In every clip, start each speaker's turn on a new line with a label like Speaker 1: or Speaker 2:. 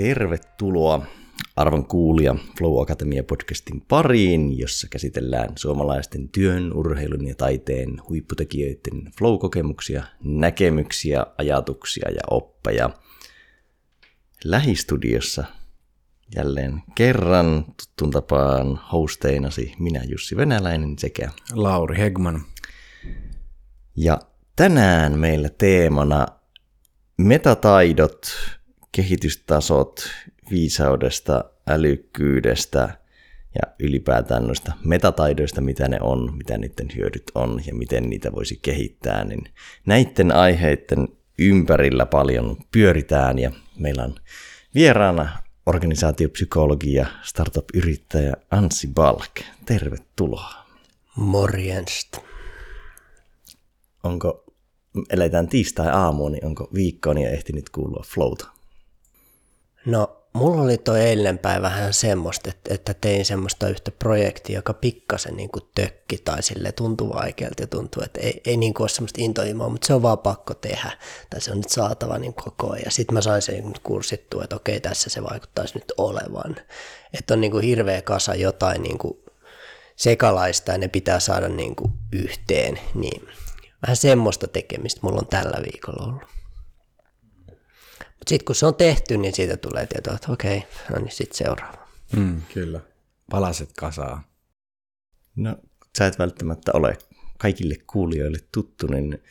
Speaker 1: Tervetuloa arvon kuulija Flow Academia podcastin pariin, jossa käsitellään suomalaisten työn, urheilun ja taiteen huipputekijöiden flow-kokemuksia, näkemyksiä, ajatuksia ja oppeja. Lähistudiossa jälleen kerran tuttuun tapaan hosteinasi minä Jussi Venäläinen sekä
Speaker 2: Lauri Hegman.
Speaker 1: Ja tänään meillä teemana metataidot, kehitystasot viisaudesta, älykkyydestä ja ylipäätään noista metataidoista, mitä ne on, mitä niiden hyödyt on ja miten niitä voisi kehittää, niin näiden aiheiden ympärillä paljon pyöritään ja meillä on vieraana organisaatiopsykologi ja startup-yrittäjä Anssi Balk. Tervetuloa.
Speaker 3: Morjensta.
Speaker 1: Onko, eletään tiistai-aamuun, niin onko viikkoon ja ehtinyt kuulua flowta?
Speaker 3: No, mulla oli toi eilinen päivä vähän semmoista, että, että tein semmoista yhtä projektia, joka pikkasen niin kuin tökki tai sille tuntui vaikealta ja tuntuu, että ei, ei niin kuin ole semmoista intohimoa, mutta se on vaan pakko tehdä tai se on nyt saatava niin koko ajan. Sitten mä sain sen kurssittua, että okei, tässä se vaikuttaisi nyt olevan. Että on niin kuin hirveä kasa jotain niin kuin sekalaista ja ne pitää saada niin kuin yhteen, niin vähän semmoista tekemistä mulla on tällä viikolla ollut. Mutta sitten kun se on tehty, niin siitä tulee tietoa, että okei, no niin sitten seuraava.
Speaker 2: Mm, kyllä. Palaset kasaa.
Speaker 1: No, sä et välttämättä ole kaikille kuulijoille tuttu, niin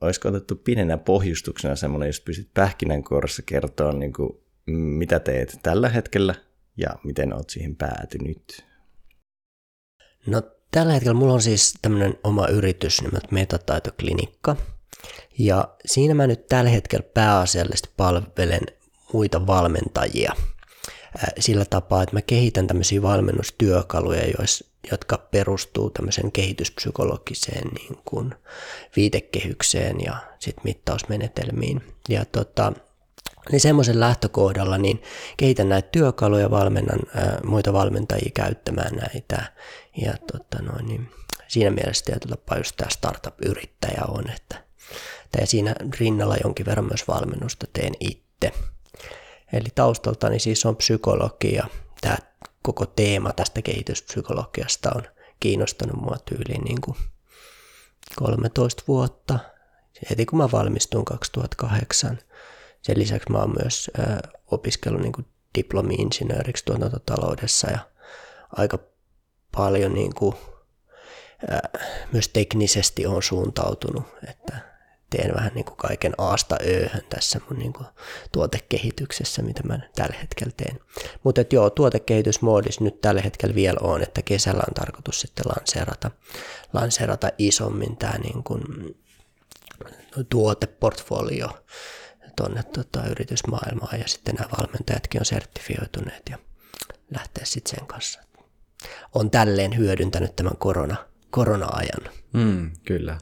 Speaker 1: olisiko otettu pienenä pohjustuksena semmoinen, jos pystyt pähkinänkuoressa kertoa, niin kuin, mitä teet tällä hetkellä ja miten oot siihen päätynyt?
Speaker 3: No tällä hetkellä mulla on siis tämmöinen oma yritys nimeltä Metataitoklinikka – ja siinä mä nyt tällä hetkellä pääasiallisesti palvelen muita valmentajia sillä tapaa, että mä kehitän tämmöisiä valmennustyökaluja, jotka perustuu tämmöiseen kehityspsykologiseen niin kuin viitekehykseen ja sit mittausmenetelmiin. Ja tota, niin semmoisen lähtökohdalla niin kehitän näitä työkaluja, valmennan ää, muita valmentajia käyttämään näitä. Ja tota noin, niin siinä mielessä tietyllä tapaa just tämä startup-yrittäjä on, että ja siinä rinnalla jonkin verran myös valmennusta teen itse. Eli taustaltani siis on psykologia. Tämä koko teema tästä kehityspsykologiasta on kiinnostanut mua tyyliin niin kuin 13 vuotta. Heti kun mä valmistuin 2008. Sen lisäksi mä oon myös ö, opiskellut niin diplomi-insinööriksi tuotantotaloudessa ja aika paljon niin kuin, myös teknisesti on suuntautunut, että teen vähän niin kuin kaiken aasta ööhön tässä mun niin kuin tuotekehityksessä, mitä mä tällä hetkellä teen. Mutta joo, tuotekehitysmoodissa nyt tällä hetkellä vielä on, että kesällä on tarkoitus sitten lanseerata, lanseerata isommin tämä niin kuin tuoteportfolio tuonne tota, yritysmaailmaan ja sitten nämä valmentajatkin on sertifioituneet ja lähteä sitten sen kanssa. On tälleen hyödyntänyt tämän korona, korona-ajan.
Speaker 2: Mm, kyllä.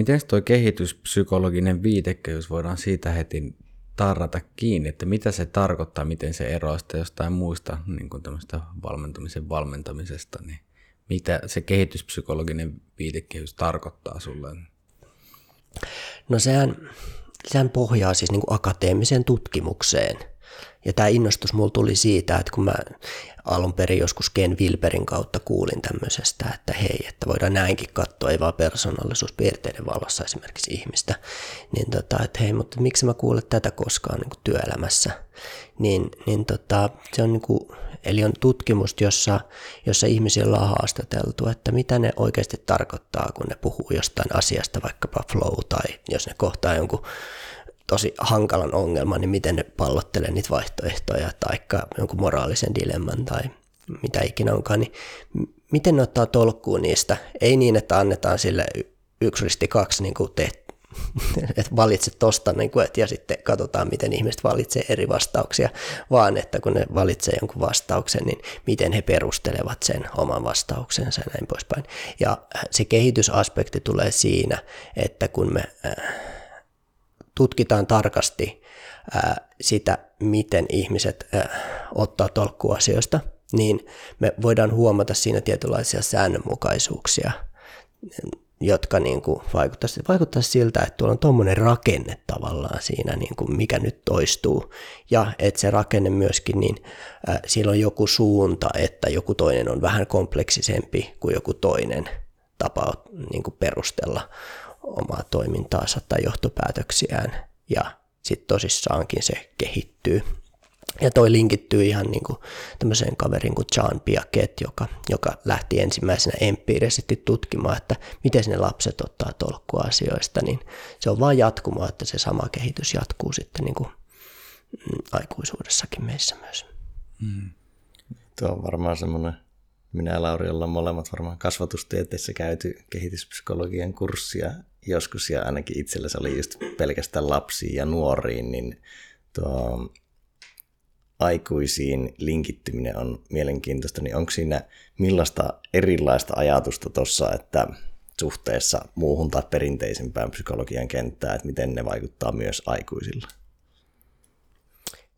Speaker 2: Miten tuo kehityspsykologinen viitekehys voidaan siitä heti tarrata kiinni, että mitä se tarkoittaa, miten se eroaa sitä jostain muista niin kuin valmentumisen valmentamisesta, niin mitä se kehityspsykologinen viitekehys tarkoittaa sulle?
Speaker 3: No sehän, sehän pohjaa siis niin kuin akateemiseen tutkimukseen – ja tämä innostus mulla tuli siitä, että kun mä alun perin joskus Ken Wilberin kautta kuulin tämmöisestä, että hei, että voidaan näinkin katsoa, ei vaan persoonallisuuspiirteiden valossa esimerkiksi ihmistä, niin tota, että hei, mutta miksi mä kuulen tätä koskaan niin työelämässä, niin, niin tota, se on niin kuin, eli on tutkimus, jossa, jossa ihmisillä on haastateltu, että mitä ne oikeasti tarkoittaa, kun ne puhuu jostain asiasta, vaikkapa flow, tai jos ne kohtaa jonkun tosi hankalan ongelman, niin miten ne pallottelee niitä vaihtoehtoja tai jonkun moraalisen dilemman tai mitä ikinä onkaan, niin miten ne ottaa tolkkuun niistä? Ei niin, että annetaan sille yksi risti kaksi, niin kuin teet, että valitset tosta niin kuin, ja sitten katsotaan, miten ihmiset valitsee eri vastauksia, vaan että kun ne valitsee jonkun vastauksen, niin miten he perustelevat sen oman vastauksensa ja näin poispäin. Ja se kehitysaspekti tulee siinä, että kun me äh, tutkitaan tarkasti ää, sitä, miten ihmiset ää, ottaa tolkkua asioista, niin me voidaan huomata siinä tietynlaisia säännönmukaisuuksia. jotka niin kuin vaikuttaisi, vaikuttaisi siltä, että tuolla on tuommoinen rakenne tavallaan siinä, niin kuin mikä nyt toistuu. Ja että se rakenne myöskin, niin äh, siellä on joku suunta, että joku toinen on vähän kompleksisempi kuin joku toinen tapa niin kuin perustella omaa toimintaansa tai johtopäätöksiään. Ja sitten tosissaankin se kehittyy. Ja toi linkittyy ihan niin kuin tämmöiseen kaveriin kuin John Piaget, joka, joka lähti ensimmäisenä empiirisesti tutkimaan, että miten ne lapset ottaa tolkkua asioista, niin se on vain jatkumoa, että se sama kehitys jatkuu sitten niin kuin mm, aikuisuudessakin meissä myös. Mm.
Speaker 1: Tuo on varmaan semmoinen, minä ja Lauri ollaan molemmat varmaan kasvatustieteessä käyty kehityspsykologian kurssia joskus, ja ainakin itsellä se oli just pelkästään lapsiin ja nuoriin, niin tuo aikuisiin linkittyminen on mielenkiintoista, niin onko siinä millaista erilaista ajatusta tuossa, että suhteessa muuhun tai perinteisempään psykologian kenttään, että miten ne vaikuttaa myös aikuisilla?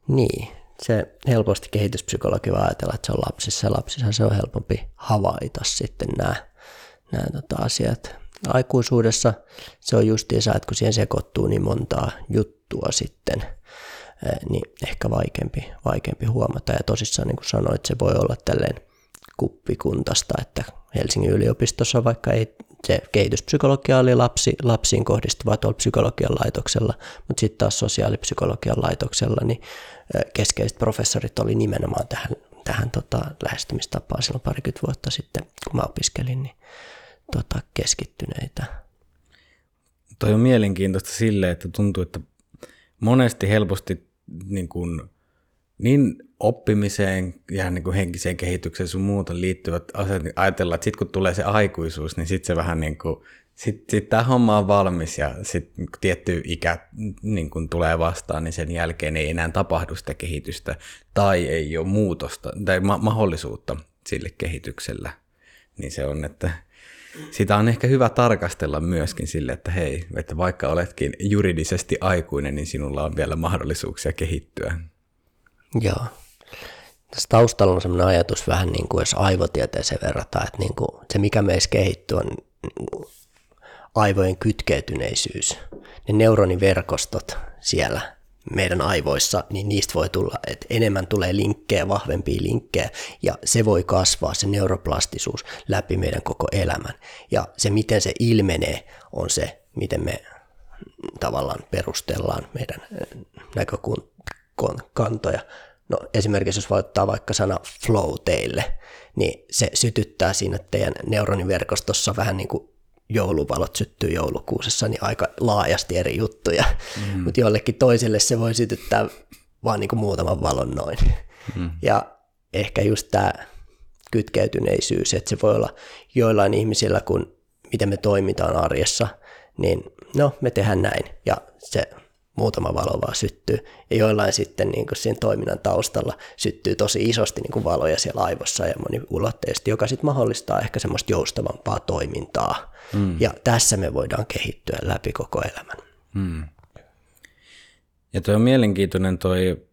Speaker 3: Niin, se helposti kehityspsykologi voi ajatella, että se on lapsissa ja lapsissa se on helpompi havaita sitten nämä, nämä tota asiat. Aikuisuudessa se on justiinsa, että kun siihen sekoittuu niin montaa juttua sitten – niin ehkä vaikeampi, vaikeampi huomata. Ja tosissaan niin kuin sanoit, se voi olla tälleen kuppikuntasta, että Helsingin yliopistossa vaikka ei se kehityspsykologia oli lapsi, lapsiin kohdistuva tuolla psykologian laitoksella, mutta sitten taas sosiaalipsykologian laitoksella, niin keskeiset professorit oli nimenomaan tähän, tähän tota, lähestymistapaan silloin parikymmentä vuotta sitten, kun mä opiskelin, niin tota, keskittyneitä.
Speaker 2: Toi on mielenkiintoista sille, että tuntuu, että monesti helposti niin, kuin, niin oppimiseen ja niin kuin henkiseen kehitykseen sun muuta liittyvät asiat, niin ajatellaan, että sitten kun tulee se aikuisuus, niin sitten se vähän niin kuin, sitten sit tämä homma on valmis ja sitten tietty ikä niin kun tulee vastaan, niin sen jälkeen ei enää tapahdu sitä kehitystä tai ei ole muutosta tai ma- mahdollisuutta sille kehityksellä. Niin se on, että sitä on ehkä hyvä tarkastella myöskin sille, että hei, että vaikka oletkin juridisesti aikuinen, niin sinulla on vielä mahdollisuuksia kehittyä.
Speaker 3: Joo. Tässä taustalla on sellainen ajatus vähän niin kuin jos aivotieteeseen verrataan, että niin kuin se mikä meissä kehittyy on niin aivojen kytkeytyneisyys. Ne neuroniverkostot siellä meidän aivoissa, niin niistä voi tulla, että enemmän tulee linkkejä, vahvempia linkkejä, ja se voi kasvaa, se neuroplastisuus, läpi meidän koko elämän. Ja se, miten se ilmenee, on se, miten me tavallaan perustellaan meidän näkökantoja. No esimerkiksi jos ottaa vaikka sana flow teille, niin se sytyttää siinä teidän neuroniverkostossa vähän niin kuin jouluvalot syttyy joulukuusessa, niin aika laajasti eri juttuja. Mm. Mutta jollekin toiselle se voi sytyttää vaan niin kuin muutaman valon noin. Mm. Ja ehkä just tämä kytkeytyneisyys, että se voi olla joillain ihmisillä, kun miten me toimitaan arjessa, niin no me tehdään näin ja se muutama valo vaan syttyy. Ja joillain sitten niin kuin siinä toiminnan taustalla syttyy tosi isosti niin kuin valoja siellä aivossa ja moniulotteisesti, joka sitten mahdollistaa ehkä semmoista joustavampaa toimintaa. Mm. Ja tässä me voidaan kehittyä läpi koko elämän. Mm.
Speaker 2: Ja tuo on mielenkiintoinen toi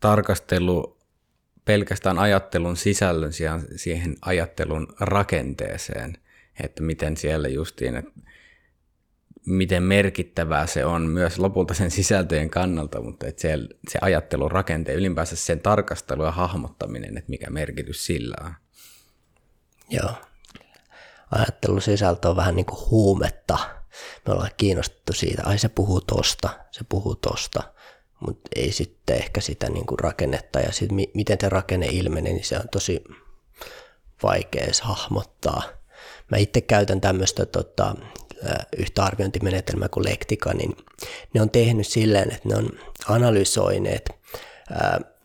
Speaker 2: tarkastelu pelkästään ajattelun sisällön sijaan siihen ajattelun rakenteeseen, että miten siellä justiin, että miten merkittävää se on myös lopulta sen sisältöjen kannalta, mutta että se, se ajattelun rakenteen, ylipäänsä sen tarkastelu ja hahmottaminen, että mikä merkitys sillä on.
Speaker 3: Joo. Ajattelun sisältö on vähän niin kuin huumetta. Me ollaan kiinnostettu siitä, ai se puhuu tosta, se puhuu tosta, mutta ei sitten ehkä sitä niin kuin rakennetta ja sit mi- miten te rakenne ilmenee, niin se on tosi vaikea hahmottaa. Mä itse käytän tämmöistä tota, yhtä arviointimenetelmää kuin Lektika, niin ne on tehnyt silleen, että ne on analysoineet,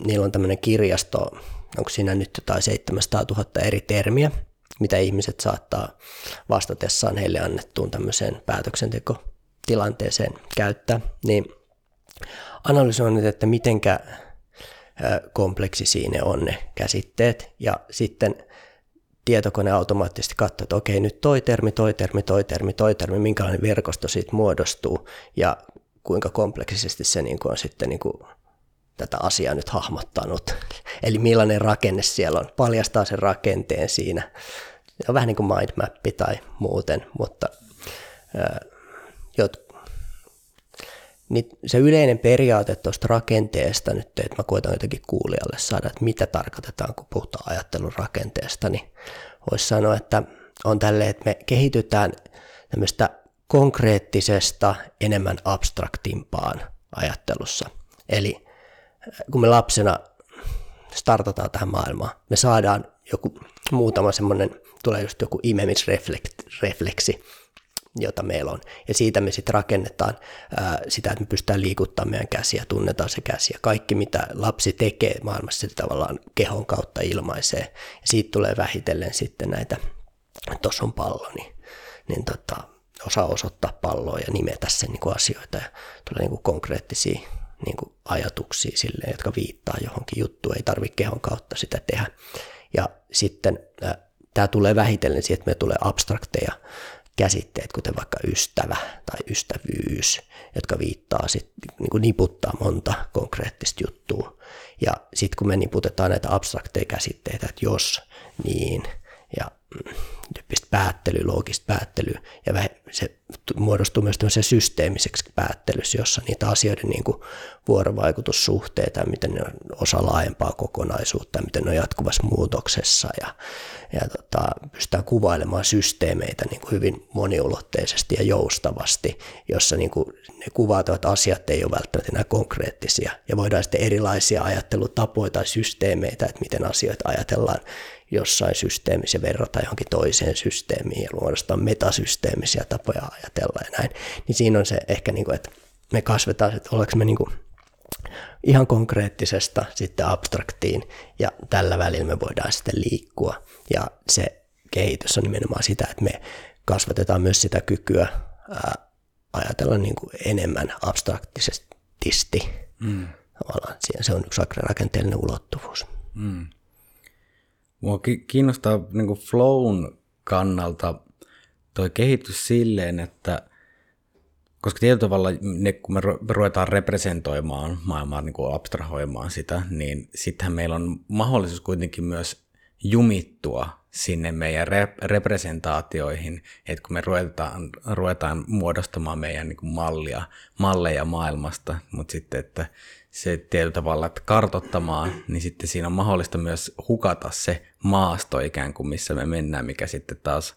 Speaker 3: niillä on tämmöinen kirjasto, onko siinä nyt jotain 700 000 eri termiä, mitä ihmiset saattaa vastatessaan heille annettuun tämmöiseen päätöksentekotilanteeseen käyttää, niin analysoineet, että mitenkä kompleksisia ne on ne käsitteet, ja sitten tietokone automaattisesti katsoo, että okei, nyt toi termi, toi termi, toi termi, toi termi, minkälainen verkosto siitä muodostuu ja kuinka kompleksisesti se niin kuin on sitten niin kuin tätä asiaa nyt hahmottanut. Eli millainen rakenne siellä on, paljastaa sen rakenteen siinä Se on vähän niin kuin mindmappi tai muuten, mutta ää, jot, niin se yleinen periaate tuosta rakenteesta nyt, että mä koitan jotenkin kuulijalle saada, että mitä tarkoitetaan, kun puhutaan ajattelun rakenteesta, niin voisi sanoa, että on tälleen, että me kehitytään tämmöistä konkreettisesta enemmän abstraktimpaan ajattelussa. Eli kun me lapsena startataan tähän maailmaan, me saadaan joku muutama semmoinen, tulee just joku imemisrefleksi, jota meillä on. Ja siitä me sitten rakennetaan ää, sitä, että me pystytään liikuttamaan meidän käsiä, tunnetaan se käsi. Ja kaikki, mitä lapsi tekee maailmassa, se tavallaan kehon kautta ilmaisee. Ja siitä tulee vähitellen sitten näitä, tuossa on pallo, niin, niin tota, osaa osoittaa palloa ja nimetä sen niin kuin asioita. Ja tulee niin kuin konkreettisia niin kuin ajatuksia sille, jotka viittaa johonkin juttuun. Ei tarvitse kehon kautta sitä tehdä. Ja sitten tämä tulee vähitellen siihen, että me tulee abstrakteja käsitteet, kuten vaikka ystävä tai ystävyys, jotka viittaa sit, niin kuin niputtaa monta konkreettista juttua. Ja sitten kun me niputetaan näitä abstrakteja käsitteitä, että jos, niin, tyyppistä päättelyä, loogista päättelyä, ja se muodostuu myös systeemiseksi päättelyssä, jossa niitä asioiden niin kuin vuorovaikutussuhteita, miten ne on osa laajempaa kokonaisuutta, miten ne on jatkuvassa muutoksessa, ja, ja tota, pystytään kuvailemaan systeemeitä niin kuin hyvin moniulotteisesti ja joustavasti, jossa niin kuin ne kuvaatavat asiat ei ole välttämättä enää konkreettisia, ja voidaan sitten erilaisia ajattelutapoja tai systeemeitä, että miten asioita ajatellaan jossain systeemissä verrata johonkin toiseen systeemiin ja muodostaa metasysteemisiä tapoja ajatella ja näin, niin siinä on se ehkä, niin kuin, että me kasvetaan, että ollaanko me niin kuin ihan konkreettisesta sitten abstraktiin ja tällä välillä me voidaan sitten liikkua ja se kehitys on nimenomaan sitä, että me kasvatetaan myös sitä kykyä ää, ajatella niin kuin enemmän abstraktisesti. Mm. Tavallaan se on yksi rakenteellinen ulottuvuus. Mm.
Speaker 2: Mua kiinnostaa niin kuin flown kannalta toi kehitys silleen, että koska tietyllä tavalla ne, kun me ruvetaan representoimaan maailmaa, niin kuin abstrahoimaan sitä, niin sittenhän meillä on mahdollisuus kuitenkin myös jumittua sinne meidän rep- representaatioihin, että kun me ruvetaan, ruvetaan muodostamaan meidän niin kuin mallia, malleja maailmasta, mutta sitten, että se tietyllä tavalla että kartottamaan, niin sitten siinä on mahdollista myös hukata se maasto ikään kuin, missä me mennään, mikä sitten taas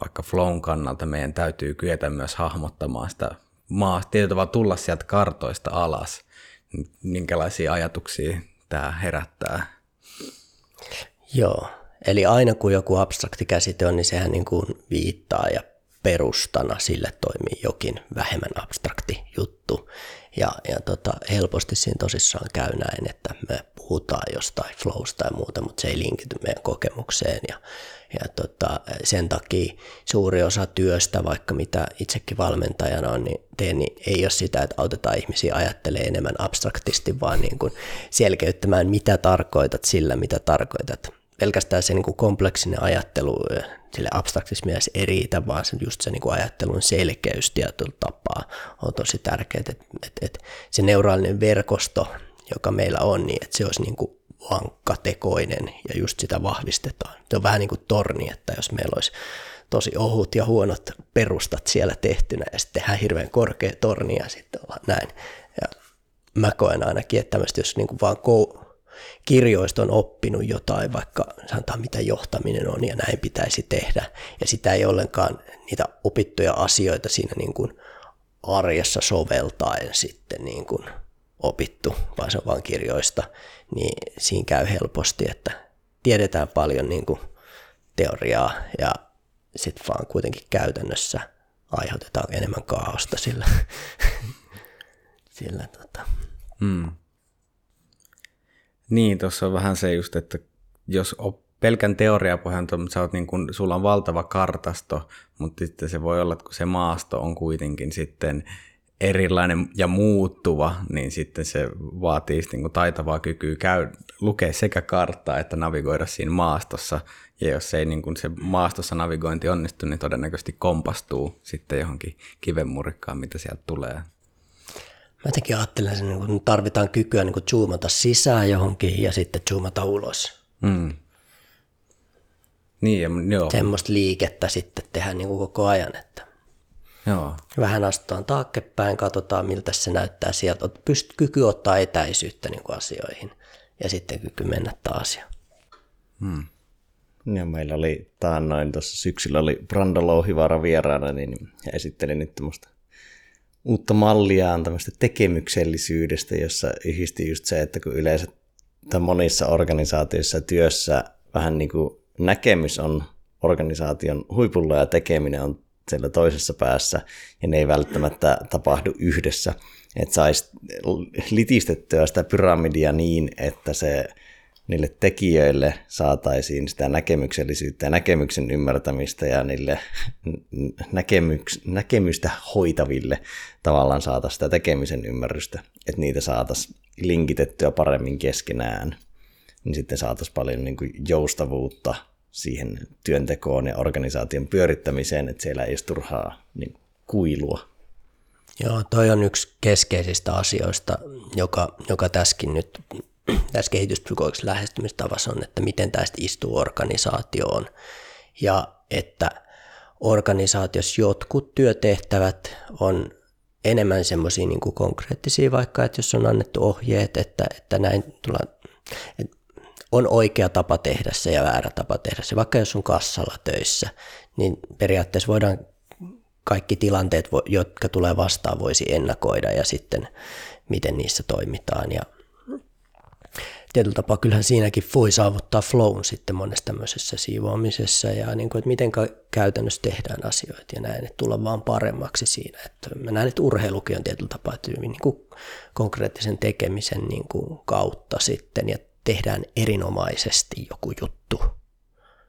Speaker 2: vaikka flown kannalta meidän täytyy kyetä myös hahmottamaan sitä maasta, tietyllä tavalla tulla sieltä kartoista alas, minkälaisia ajatuksia tämä herättää.
Speaker 3: Joo, eli aina kun joku abstrakti käsite on, niin sehän niin kuin viittaa ja perustana sille toimii jokin vähemmän abstrakti juttu. Ja, ja tota, helposti siinä tosissaan käy näin, että me puhutaan jostain flowsta ja muuta, mutta se ei linkity meidän kokemukseen. Ja, ja tota, sen takia suuri osa työstä, vaikka mitä itsekin valmentajana on, niin teen, niin ei ole sitä, että autetaan ihmisiä ajattelemaan enemmän abstraktisti, vaan niin kuin selkeyttämään, mitä tarkoitat sillä, mitä tarkoitat pelkästään se niin kuin kompleksinen ajattelu sille abstraktisessa mielessä ei riitä, vaan se, just se niin kuin ajattelun selkeys tietyllä tapaa on tosi tärkeää, että, että, että se neuraalinen verkosto, joka meillä on, niin että se olisi niin kuin vankkatekoinen ja just sitä vahvistetaan. Se on vähän niin kuin torni, että jos meillä olisi tosi ohut ja huonot perustat siellä tehtynä ja sitten tehdään hirveän korkea torni ja sitten ollaan näin. Ja mä koen ainakin, että jos niin kuin vaan kirjoista on oppinut jotain, vaikka sanotaan mitä johtaminen on ja näin pitäisi tehdä. Ja sitä ei ollenkaan niitä opittuja asioita siinä niin kuin arjessa soveltaen sitten niin kuin opittu, vaan se on vain kirjoista, niin siinä käy helposti, että tiedetään paljon niin kuin teoriaa ja sitten vaan kuitenkin käytännössä aiheutetaan enemmän kaaosta sillä, sillä tota.
Speaker 2: Hmm. Niin, tuossa on vähän se just, että jos op, pelkän teoriapohjalta, mutta sä oot niin kun, sulla on valtava kartasto, mutta sitten se voi olla, että kun se maasto on kuitenkin sitten erilainen ja muuttuva, niin sitten se vaatii niin kuin taitavaa kykyä käy, lukea sekä karttaa että navigoida siinä maastossa. Ja jos ei niin kuin se maastossa navigointi onnistu, niin todennäköisesti kompastuu sitten johonkin kivenmurikkaan, mitä sieltä tulee.
Speaker 3: Mä jotenkin ajattelen, että niin tarvitaan kykyä niin zoomata sisään johonkin ja sitten zoomata ulos. Mm.
Speaker 2: Niin, ja, joo.
Speaker 3: semmoista liikettä sitten tehdä niin kuin koko ajan, että
Speaker 2: joo.
Speaker 3: vähän astutaan taaksepäin, katsotaan miltä se näyttää sieltä, pyst kyky ottaa etäisyyttä niin kuin asioihin ja sitten kyky mennä taas.
Speaker 2: Hmm.
Speaker 1: Ja meillä oli taannoin tuossa syksyllä oli Brando Louhivaara vieraana, niin he esitteli nyt tämmöistä uutta malliaan tämmöistä tekemyksellisyydestä, jossa yhdisti just se, että kun yleensä tai monissa organisaatioissa työssä vähän niin kuin näkemys on organisaation huipulla ja tekeminen on siellä toisessa päässä ja ne ei välttämättä tapahdu yhdessä. Että saisi litistettyä sitä pyramidia niin, että se niille tekijöille saataisiin sitä näkemyksellisyyttä ja näkemyksen ymmärtämistä ja niille näkemyks, näkemystä hoitaville tavallaan saata sitä tekemisen ymmärrystä, että niitä saataisiin linkitettyä paremmin keskenään, niin sitten saataisiin paljon niin kuin joustavuutta siihen työntekoon ja organisaation pyörittämiseen, että siellä ei olisi turhaa niin kuilua.
Speaker 3: Joo, toi on yksi keskeisistä asioista, joka, joka tässäkin nyt tässä kehityspsykologisessa lähestymistavassa on, että miten tästä istuu organisaatioon ja että organisaatiossa jotkut työtehtävät on enemmän semmoisia niin konkreettisia, vaikka että jos on annettu ohjeet, että, että näin tullaan, että on oikea tapa tehdä se ja väärä tapa tehdä se. Vaikka jos on kassalla töissä, niin periaatteessa voidaan kaikki tilanteet, jotka tulee vastaan, voisi ennakoida ja sitten miten niissä toimitaan. Ja tietyllä tapaa kyllähän siinäkin voi saavuttaa flown sitten monessa tämmöisessä siivoamisessa ja niin kuin, että miten käytännössä tehdään asioita ja näin, että tulla vaan paremmaksi siinä. Että mä näen, että urheilukin on tietyllä tapaa hyvin niin kuin konkreettisen tekemisen niin kuin kautta sitten ja tehdään erinomaisesti joku juttu,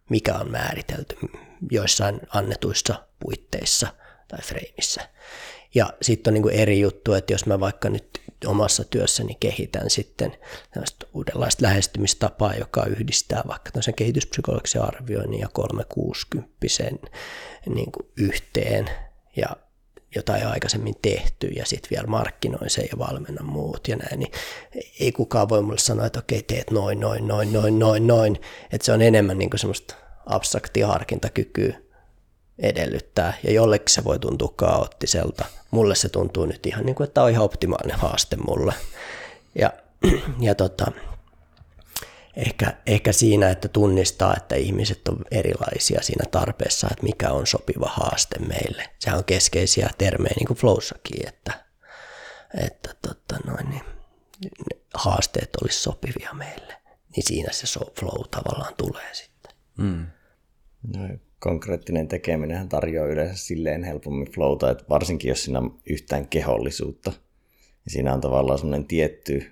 Speaker 3: mikä on määritelty joissain annetuissa puitteissa tai freimissä. Ja sitten on niin kuin eri juttu, että jos mä vaikka nyt omassa työssäni kehitän sitten uudenlaista lähestymistapaa, joka yhdistää vaikka tämmöisen kehityspsykologisen arvioinnin ja 360 niin kuin yhteen ja jotain aikaisemmin tehty ja sitten vielä markkinoin sen ja valmenna muut ja näin, niin ei kukaan voi mulle sanoa, että okei, teet noin, noin, noin, noin, noin, noin. Että se on enemmän niin kuin semmoista abstraktia harkintakykyä edellyttää, ja jollekin se voi tuntua kaoottiselta. Mulle se tuntuu nyt ihan niin kuin, että on ihan optimaalinen haaste mulle. Ja, ja tota, ehkä, ehkä siinä, että tunnistaa, että ihmiset on erilaisia siinä tarpeessa, että mikä on sopiva haaste meille. Sehän on keskeisiä termejä niin kuin flowssakin, että, että tota noin, niin, haasteet olisi sopivia meille. Niin siinä se flow tavallaan tulee sitten.
Speaker 2: Mm.
Speaker 1: No, konkreettinen tekeminen tarjoaa yleensä silleen helpommin flowta, että varsinkin jos siinä on yhtään kehollisuutta. Ja siinä on tavallaan semmoinen tietty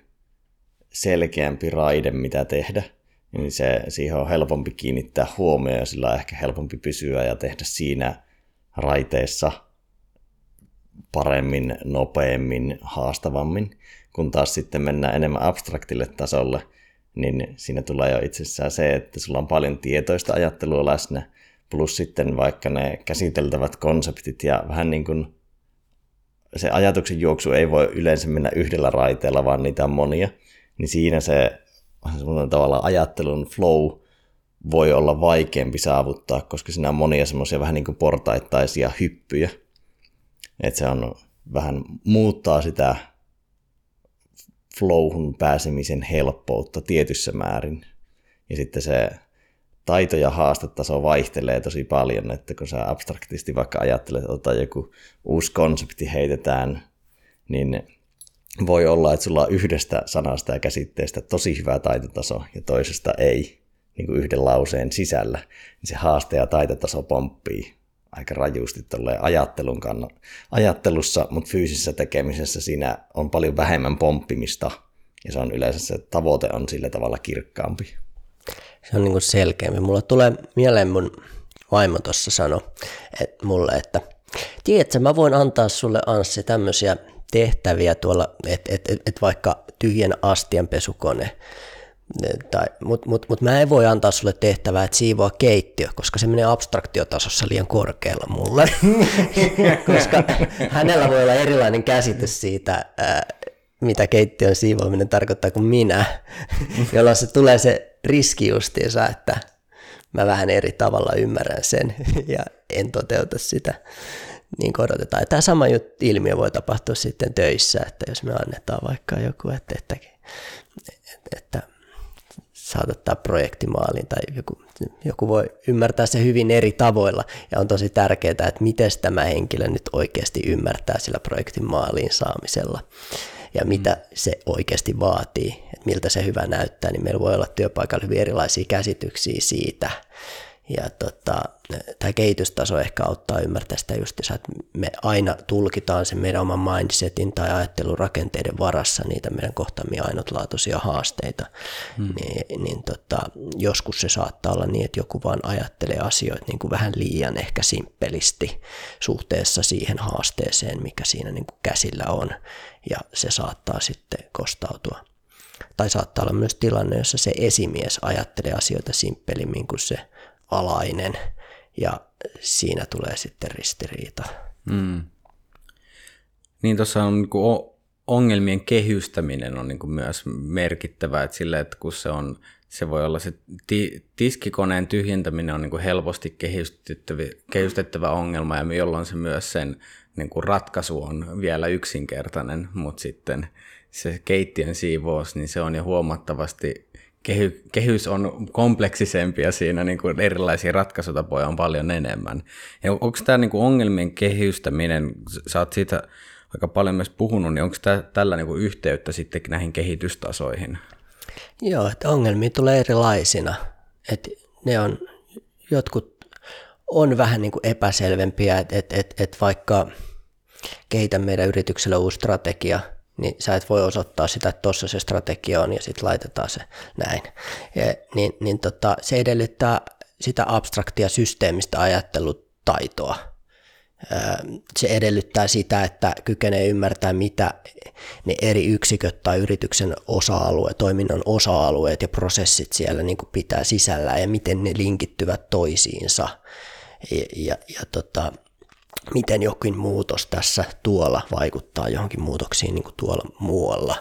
Speaker 1: selkeämpi raide, mitä tehdä, niin se, siihen on helpompi kiinnittää huomioon ja sillä on ehkä helpompi pysyä ja tehdä siinä raiteessa paremmin, nopeammin, haastavammin, kun taas sitten mennään enemmän abstraktille tasolle, niin siinä tulee jo itsessään se, että sulla on paljon tietoista ajattelua läsnä, plus sitten vaikka ne käsiteltävät konseptit ja vähän niin kuin se ajatuksen juoksu ei voi yleensä mennä yhdellä raiteella, vaan niitä on monia, niin siinä se tavallaan ajattelun flow voi olla vaikeampi saavuttaa, koska siinä on monia semmoisia vähän niin kuin portaittaisia hyppyjä. Että se on vähän muuttaa sitä flowhun pääsemisen helppoutta tietyssä määrin. Ja sitten se taito- ja haastetaso vaihtelee tosi paljon, että kun sä abstraktisti vaikka ajattelet, että joku uusi konsepti heitetään, niin voi olla, että sulla on yhdestä sanasta ja käsitteestä tosi hyvä taitotaso ja toisesta ei niin kuin yhden lauseen sisällä, niin se haaste ja taitotaso pomppii aika rajusti ajattelun kannan, ajattelussa, mutta fyysisessä tekemisessä siinä on paljon vähemmän pomppimista ja se on yleensä se tavoite on sillä tavalla kirkkaampi
Speaker 3: se on niin kuin selkeämpi. Mulla tulee mieleen mun vaimo tuossa sano että mulle, että tiedätkö, mä voin antaa sulle Anssi tämmöisiä tehtäviä tuolla, että et, et, et vaikka tyhjän astianpesukone, tai, mutta mut, mut mä en voi antaa sulle tehtävää, että siivoa keittiö, koska se menee abstraktiotasossa liian korkealla mulle. koska hänellä voi olla erilainen käsitys siitä, ää, mitä keittiön siivoaminen tarkoittaa kuin minä, jolloin se tulee se riski justiinsa, että mä vähän eri tavalla ymmärrän sen ja en toteuta sitä niin kuin odotetaan. Ja tämä sama ilmiö voi tapahtua sitten töissä, että jos me annetaan vaikka joku, että, että, että, saatattaa projektimaaliin tai joku, joku voi ymmärtää se hyvin eri tavoilla ja on tosi tärkeää, että miten tämä henkilö nyt oikeasti ymmärtää sillä projektin maaliin saamisella ja mitä se oikeasti vaatii, että miltä se hyvä näyttää, niin meillä voi olla työpaikalla hyvin erilaisia käsityksiä siitä, ja tota, tämä kehitystaso ehkä auttaa ymmärtää sitä just, että me aina tulkitaan sen meidän oman mindsetin tai ajattelurakenteiden varassa niitä meidän kohtaamia ainutlaatuisia haasteita, hmm. niin, niin tota, joskus se saattaa olla niin, että joku vaan ajattelee asioita niin kuin vähän liian ehkä simppelisti suhteessa siihen haasteeseen, mikä siinä niin kuin käsillä on, ja se saattaa sitten kostautua. Tai saattaa olla myös tilanne, jossa se esimies ajattelee asioita simppelimmin kuin se alainen ja siinä tulee sitten ristiriita. Mm.
Speaker 2: Niin tuossa on niin kuin ongelmien kehystäminen on niin kuin myös merkittävä, että sille, että kun se on se voi olla se ti- tiskikoneen tyhjentäminen on niin kuin helposti kehystettävä ongelma, ja jolloin se myös sen niin kuin ratkaisu on vielä yksinkertainen, mutta sitten se keittiön siivous, niin se on jo huomattavasti kehy, kehys on kompleksisempi ja siinä niin kuin erilaisia ratkaisutapoja on paljon enemmän. Ja onko tämä niin kuin ongelmien kehystäminen, sä oot siitä aika paljon myös puhunut, niin onko tämä, tällä niin kuin yhteyttä sitten näihin kehitystasoihin?
Speaker 3: Joo, että ongelmia tulee erilaisina. Että ne on, jotkut on vähän niin kuin epäselvempiä, että et, et, et vaikka kehitä meidän yritykselle uusi strategia – niin sä et voi osoittaa sitä, että tuossa se strategia on ja sitten laitetaan se näin. Ja, niin niin tota, se edellyttää sitä abstraktia systeemistä ajattelutaitoa. Se edellyttää sitä, että kykenee ymmärtää, mitä ne eri yksiköt tai yrityksen osa-alue, toiminnan osa-alueet ja prosessit siellä niin kuin pitää sisällä ja miten ne linkittyvät toisiinsa. Ja, ja, ja tota, miten jokin muutos tässä tuolla vaikuttaa johonkin muutoksiin niin kuin tuolla muualla,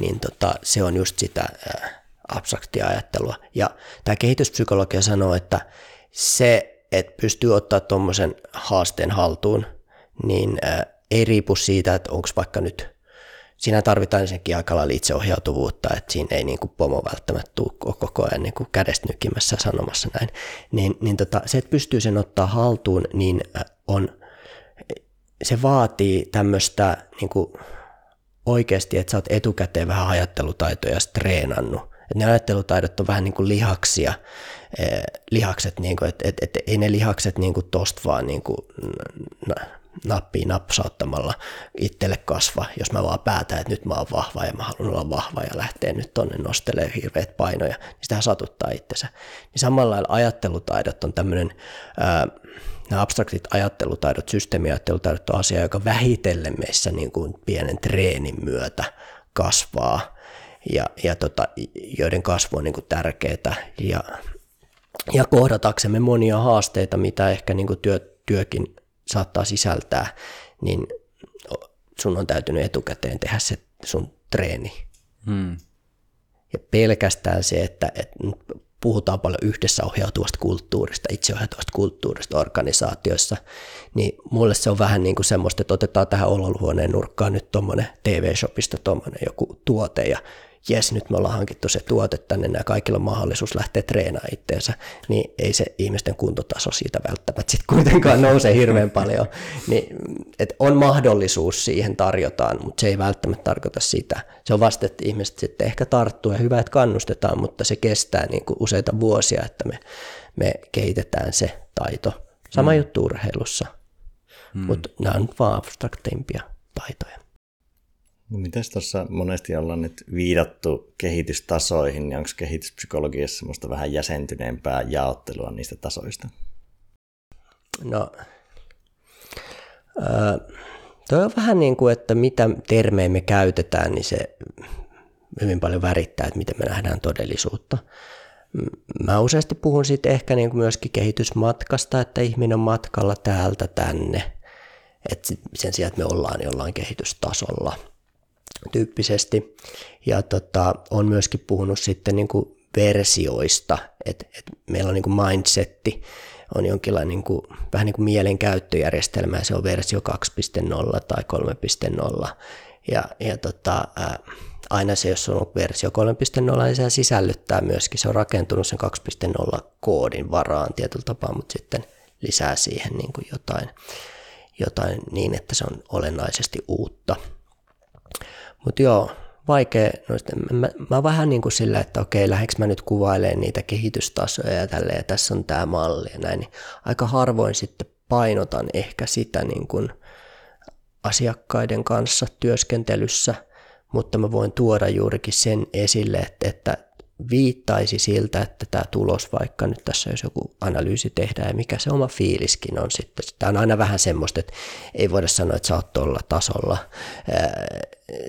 Speaker 3: niin tota, se on just sitä abstraktia ajattelua. Ja tämä kehityspsykologia sanoo, että se, että pystyy ottaa tuommoisen haasteen haltuun, niin ei riipu siitä, että onko vaikka nyt siinä tarvitaan ensinnäkin aika lailla itseohjautuvuutta, että siinä ei niin kuin pomo välttämättä tule koko ajan niin kuin kädestä nykimässä sanomassa näin. Niin, niin tota, se, että pystyy sen ottaa haltuun, niin on se vaatii tämmöistä niin oikeasti, että sä oot etukäteen vähän ajattelutaitoja treenannut. Et ne ajattelutaidot on vähän niin kuin lihaksia, eh, lihakset, niin kuin, että et, et, ei ne lihakset niin kuin tosta vaan niin kuin, nappiin napsauttamalla itselle kasva, jos mä vaan päätän, että nyt mä oon vahva ja mä haluan olla vahva ja lähtee nyt tonne nostelee hirveät painoja, niin sitä satuttaa itsensä. Niin samalla lailla ajattelutaidot on tämmöinen nämä abstraktit ajattelutaidot, systeemiajattelutaidot on asia, joka vähitellen meissä niin kuin pienen treenin myötä kasvaa ja, ja tota, joiden kasvu on niin kuin tärkeää ja, ja kohdataksemme monia haasteita, mitä ehkä niin kuin työ, työkin saattaa sisältää, niin sun on täytynyt etukäteen tehdä se sun treeni. Hmm. Ja pelkästään se, että, että puhutaan paljon yhdessä ohjautuvasta kulttuurista, itseohjautuvasta kulttuurista organisaatioissa, niin mulle se on vähän niin kuin semmoista, että otetaan tähän ololuhuoneen nurkkaan nyt tuommoinen TV-shopista tuommoinen joku tuote ja jes, nyt me ollaan hankittu se tuote tänne ja kaikilla on mahdollisuus lähteä treenaamaan itteensä, niin ei se ihmisten kuntotaso siitä välttämättä sitten kuitenkaan nouse hirveän paljon. Niin, et on mahdollisuus siihen tarjotaan, mutta se ei välttämättä tarkoita sitä. Se on vasta, että ihmiset sitten ehkä tarttuu ja hyvä, että kannustetaan, mutta se kestää niin kuin useita vuosia, että me, me kehitetään se taito. Sama mm. juttu urheilussa, mm. mutta nämä on vaan abstrakteimpia taitoja.
Speaker 1: No mites tuossa monesti ollaan nyt viidattu kehitystasoihin, niin onko kehityspsykologiassa semmoista vähän jäsentyneempää jaottelua niistä tasoista?
Speaker 3: No, äh, toi on vähän niin kuin, että mitä termejä me käytetään, niin se hyvin paljon värittää, että miten me nähdään todellisuutta. Mä useasti puhun sitten ehkä niin kuin myöskin kehitysmatkasta, että ihminen on matkalla täältä tänne, että sen sijaan, että me ollaan jollain kehitystasolla – tyyppisesti. Ja tota, on myöskin puhunut sitten niin kuin versioista, että et meillä on niin kuin mindsetti, on jonkinlainen niin kuin, vähän niin kuin mielen käyttöjärjestelmä ja se on versio 2.0 tai 3.0 ja, ja tota, ää, aina se, jos on versio 3.0, niin se sisällyttää myöskin, se on rakentunut sen 2.0 koodin varaan tietyllä tapaa, mutta sitten lisää siihen niin kuin jotain, jotain niin, että se on olennaisesti uutta. Mutta joo, vaikea, no mä, mä vähän niin kuin sillä, että okei, lähdekö mä nyt kuvailemaan niitä kehitystasoja ja tälleen, ja tässä on tämä malli ja näin, niin aika harvoin sitten painotan ehkä sitä niin kuin asiakkaiden kanssa työskentelyssä, mutta mä voin tuoda juurikin sen esille, että, että viittaisi siltä, että tämä tulos, vaikka nyt tässä jos joku analyysi tehdään ja mikä se oma fiiliskin on sitten. Tämä on aina vähän semmoista, että ei voida sanoa, että sä oot tuolla tasolla,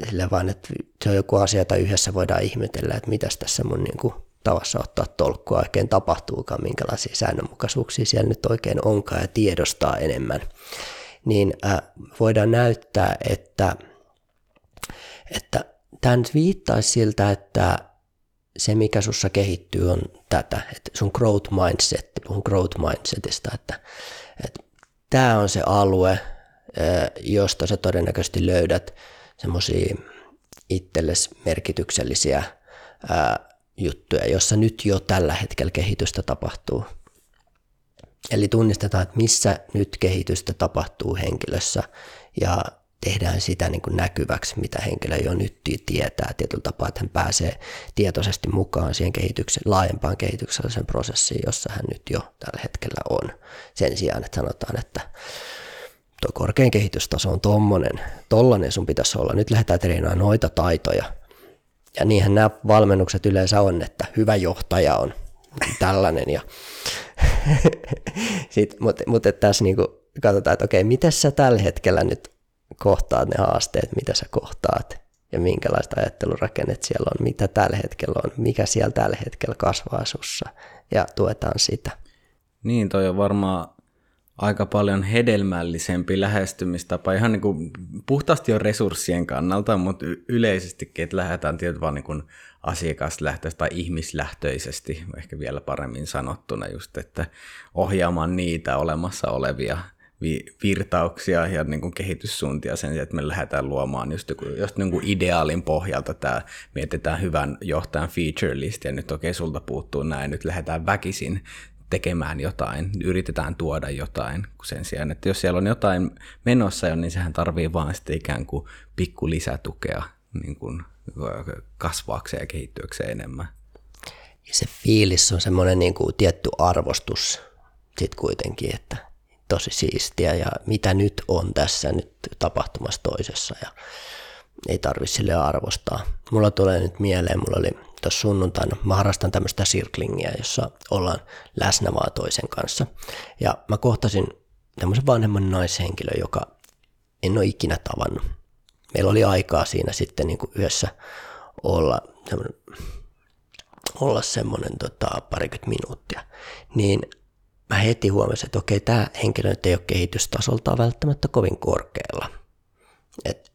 Speaker 3: sillä vaan, että se on joku asia, jota yhdessä voidaan ihmetellä, että mitäs tässä mun niin kuin tavassa ottaa tolkkua oikein tapahtuukaan, minkälaisia säännönmukaisuuksia siellä nyt oikein onkaan ja tiedostaa enemmän. Niin äh, voidaan näyttää, että, että tämä nyt viittaisi siltä, että se, mikä sussa kehittyy, on tätä, että sun growth mindset, puhun growth mindsetista, että, että tämä on se alue, josta sä todennäköisesti löydät semmoisia itsellesi merkityksellisiä ää, juttuja, jossa nyt jo tällä hetkellä kehitystä tapahtuu. Eli tunnistetaan, että missä nyt kehitystä tapahtuu henkilössä ja tehdään sitä niin kuin näkyväksi, mitä henkilö jo nyt tietää tietyllä tapaa, että hän pääsee tietoisesti mukaan siihen kehityksen, laajempaan kehitykselliseen prosessiin, jossa hän nyt jo tällä hetkellä on. Sen sijaan, että sanotaan, että tuo korkein kehitystaso on tommonen, tollanen sun pitäisi olla, nyt lähdetään treenaamaan noita taitoja. Ja niinhän nämä valmennukset yleensä on, että hyvä johtaja on tällainen. Ja mutta mut, tässä niinku katsotaan, että okei, miten sä tällä hetkellä nyt kohtaat ne haasteet, mitä sä kohtaat ja minkälaista ajattelurakennet siellä on, mitä tällä hetkellä on, mikä siellä tällä hetkellä kasvaa sussa ja tuetaan sitä.
Speaker 2: Niin, toi on varmaan aika paljon hedelmällisempi lähestymistapa, ihan niin kuin puhtaasti jo resurssien kannalta, mutta yleisestikin, että lähdetään tietysti vaan niin asiakaslähtöisesti tai ihmislähtöisesti, ehkä vielä paremmin sanottuna just, että ohjaamaan niitä olemassa olevia virtauksia ja niin kuin kehityssuuntia sen että me lähdetään luomaan just, just niin kuin ideaalin pohjalta tämä, mietitään hyvän johtajan feature list ja nyt okei okay, sulta puuttuu näin, nyt lähdetään väkisin tekemään jotain, yritetään tuoda jotain sen sijaan, että jos siellä on jotain menossa jo, niin sehän tarvii vaan sitten ikään kuin pikku lisätukea niin kuin kasvaakseen ja kehittyäkseen enemmän.
Speaker 3: Ja se fiilis on semmoinen niin kuin tietty arvostus sitten kuitenkin, että tosi siistiä ja mitä nyt on tässä nyt tapahtumassa toisessa ja ei tarvi sille arvostaa. Mulla tulee nyt mieleen, mulla oli tuossa sunnuntaina, mä harrastan tämmöistä circlingia, jossa ollaan läsnä vaan toisen kanssa. Ja mä kohtasin tämmöisen vanhemman naishenkilön, joka en ole ikinä tavannut. Meillä oli aikaa siinä sitten niin kuin yhdessä olla semmoinen, olla semmoinen tota, parikymmentä minuuttia. Niin mä heti huomasin, että okei, tämä henkilö nyt ei ole kehitystasoltaan välttämättä kovin korkealla. Et,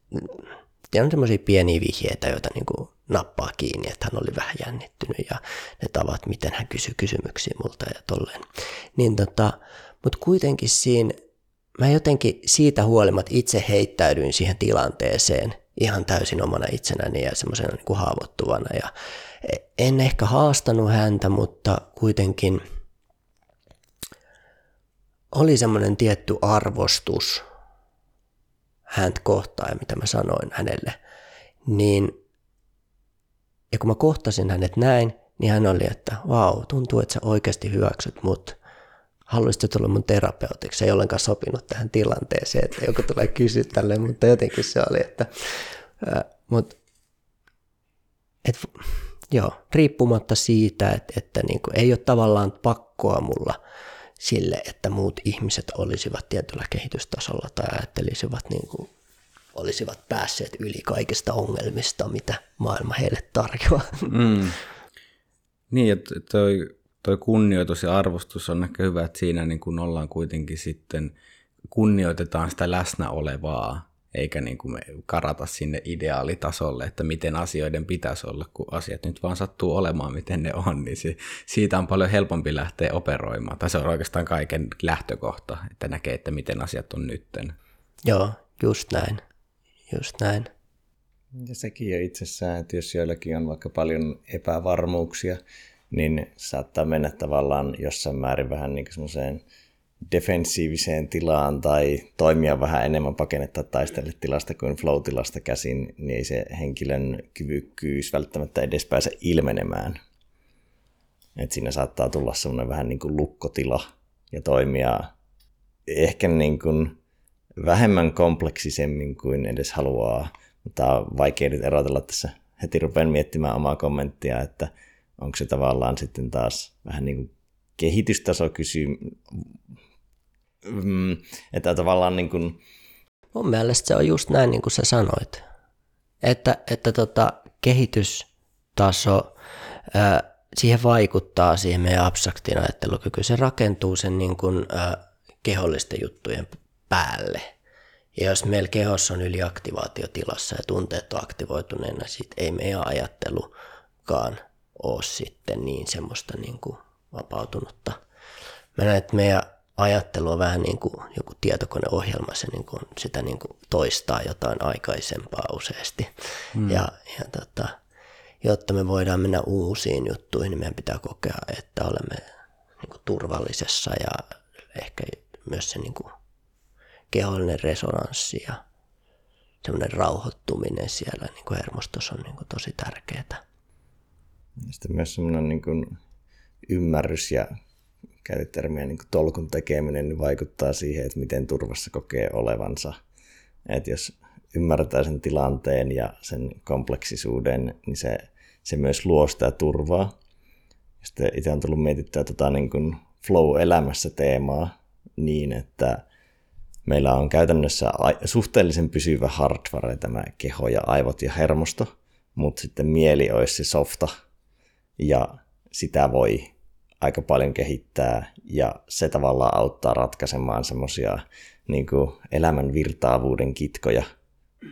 Speaker 3: ja on semmoisia pieniä vihjeitä, joita niin kuin nappaa kiinni, että hän oli vähän jännittynyt ja ne tavat, miten hän kysyi kysymyksiä multa ja tolleen. Niin tota, mutta kuitenkin siinä, mä jotenkin siitä huolimatta itse heittäydyin siihen tilanteeseen ihan täysin omana itsenäni ja semmoisena niin haavoittuvana ja en ehkä haastanut häntä, mutta kuitenkin – oli semmoinen tietty arvostus häntä kohtaan ja mitä mä sanoin hänelle, niin ja kun mä kohtasin hänet näin, niin hän oli, että vau, tuntuu, että sä oikeasti hyväksyt mut. Haluaisit tulla mun terapeutiksi? Ei ollenkaan sopinut tähän tilanteeseen, että joku tulee kysyä tälle, mutta jotenkin se oli, että ää, mut, et, joo, riippumatta siitä, että, että niinku, ei ole tavallaan pakkoa mulla – sille, että muut ihmiset olisivat tietyllä kehitystasolla tai ajattelisivat niin kuin olisivat päässeet yli kaikista ongelmista, mitä maailma heille tarjoaa. Mm.
Speaker 2: Niin, että toi, toi kunnioitus ja arvostus on ehkä hyvä, että siinä niin kun ollaan kuitenkin sitten, kunnioitetaan sitä läsnä olevaa eikä niin kuin me karata sinne ideaalitasolle, että miten asioiden pitäisi olla, kun asiat nyt vaan sattuu olemaan, miten ne on, niin se, siitä on paljon helpompi lähteä operoimaan. Tai se on oikeastaan kaiken lähtökohta, että näkee, että miten asiat on nytten.
Speaker 3: Joo, just näin. Just näin.
Speaker 1: Ja sekin jo itsessään, että jos joillakin on vaikka paljon epävarmuuksia, niin saattaa mennä tavallaan jossain määrin vähän niin semmoiseen defensiiviseen tilaan tai toimia vähän enemmän pakennetta taistelle tilasta kuin flow-tilasta käsin, niin ei se henkilön kyvykkyys välttämättä edes pääse ilmenemään. Et siinä saattaa tulla semmoinen vähän niin kuin lukkotila ja toimia ehkä niin kuin vähemmän kompleksisemmin kuin edes haluaa, mutta on vaikea nyt erotella tässä. Heti rupean miettimään omaa kommenttia, että onko se tavallaan sitten taas vähän niin kuin kehitystaso kysy, mm, että tavallaan niin kuin...
Speaker 3: Mun mielestä se on just näin niin kuin sä sanoit, että, että tota, kehitystaso, ää, siihen vaikuttaa siihen meidän abstraktiin ajattelukyky. Se rakentuu sen niin kuin, ää, kehollisten juttujen päälle. Ja jos meillä kehossa on yliaktivaatiotilassa ja tunteet on aktivoituneena, sit ei meidän ajattelukaan ole sitten niin semmoista niin kuin vapautunutta. Mä näen, että meidän ajattelu on vähän niin kuin joku tietokoneohjelma, se niin kuin, sitä niin kuin toistaa jotain aikaisempaa useasti. Mm. Ja, ja tota, jotta me voidaan mennä uusiin juttuihin, niin meidän pitää kokea, että olemme niin kuin turvallisessa ja ehkä myös se niin kuin kehollinen resonanssi ja semmoinen rauhoittuminen siellä niin kuin hermostossa on niin kuin tosi tärkeää.
Speaker 1: Sitten myös semmoinen niin kuin ymmärrys ja käytetermiä niin kuin tolkun tekeminen niin vaikuttaa siihen, että miten turvassa kokee olevansa. Että jos ymmärtää sen tilanteen ja sen kompleksisuuden, niin se, se myös luo sitä turvaa. Sitten itse on tullut mietittyä tota niin kuin flow-elämässä teemaa niin, että meillä on käytännössä suhteellisen pysyvä hardware, tämä keho ja aivot ja hermosto, mutta sitten mieli olisi se softa, ja sitä voi aika paljon kehittää ja se tavallaan auttaa ratkaisemaan semmoisia niin elämän virtaavuuden kitkoja,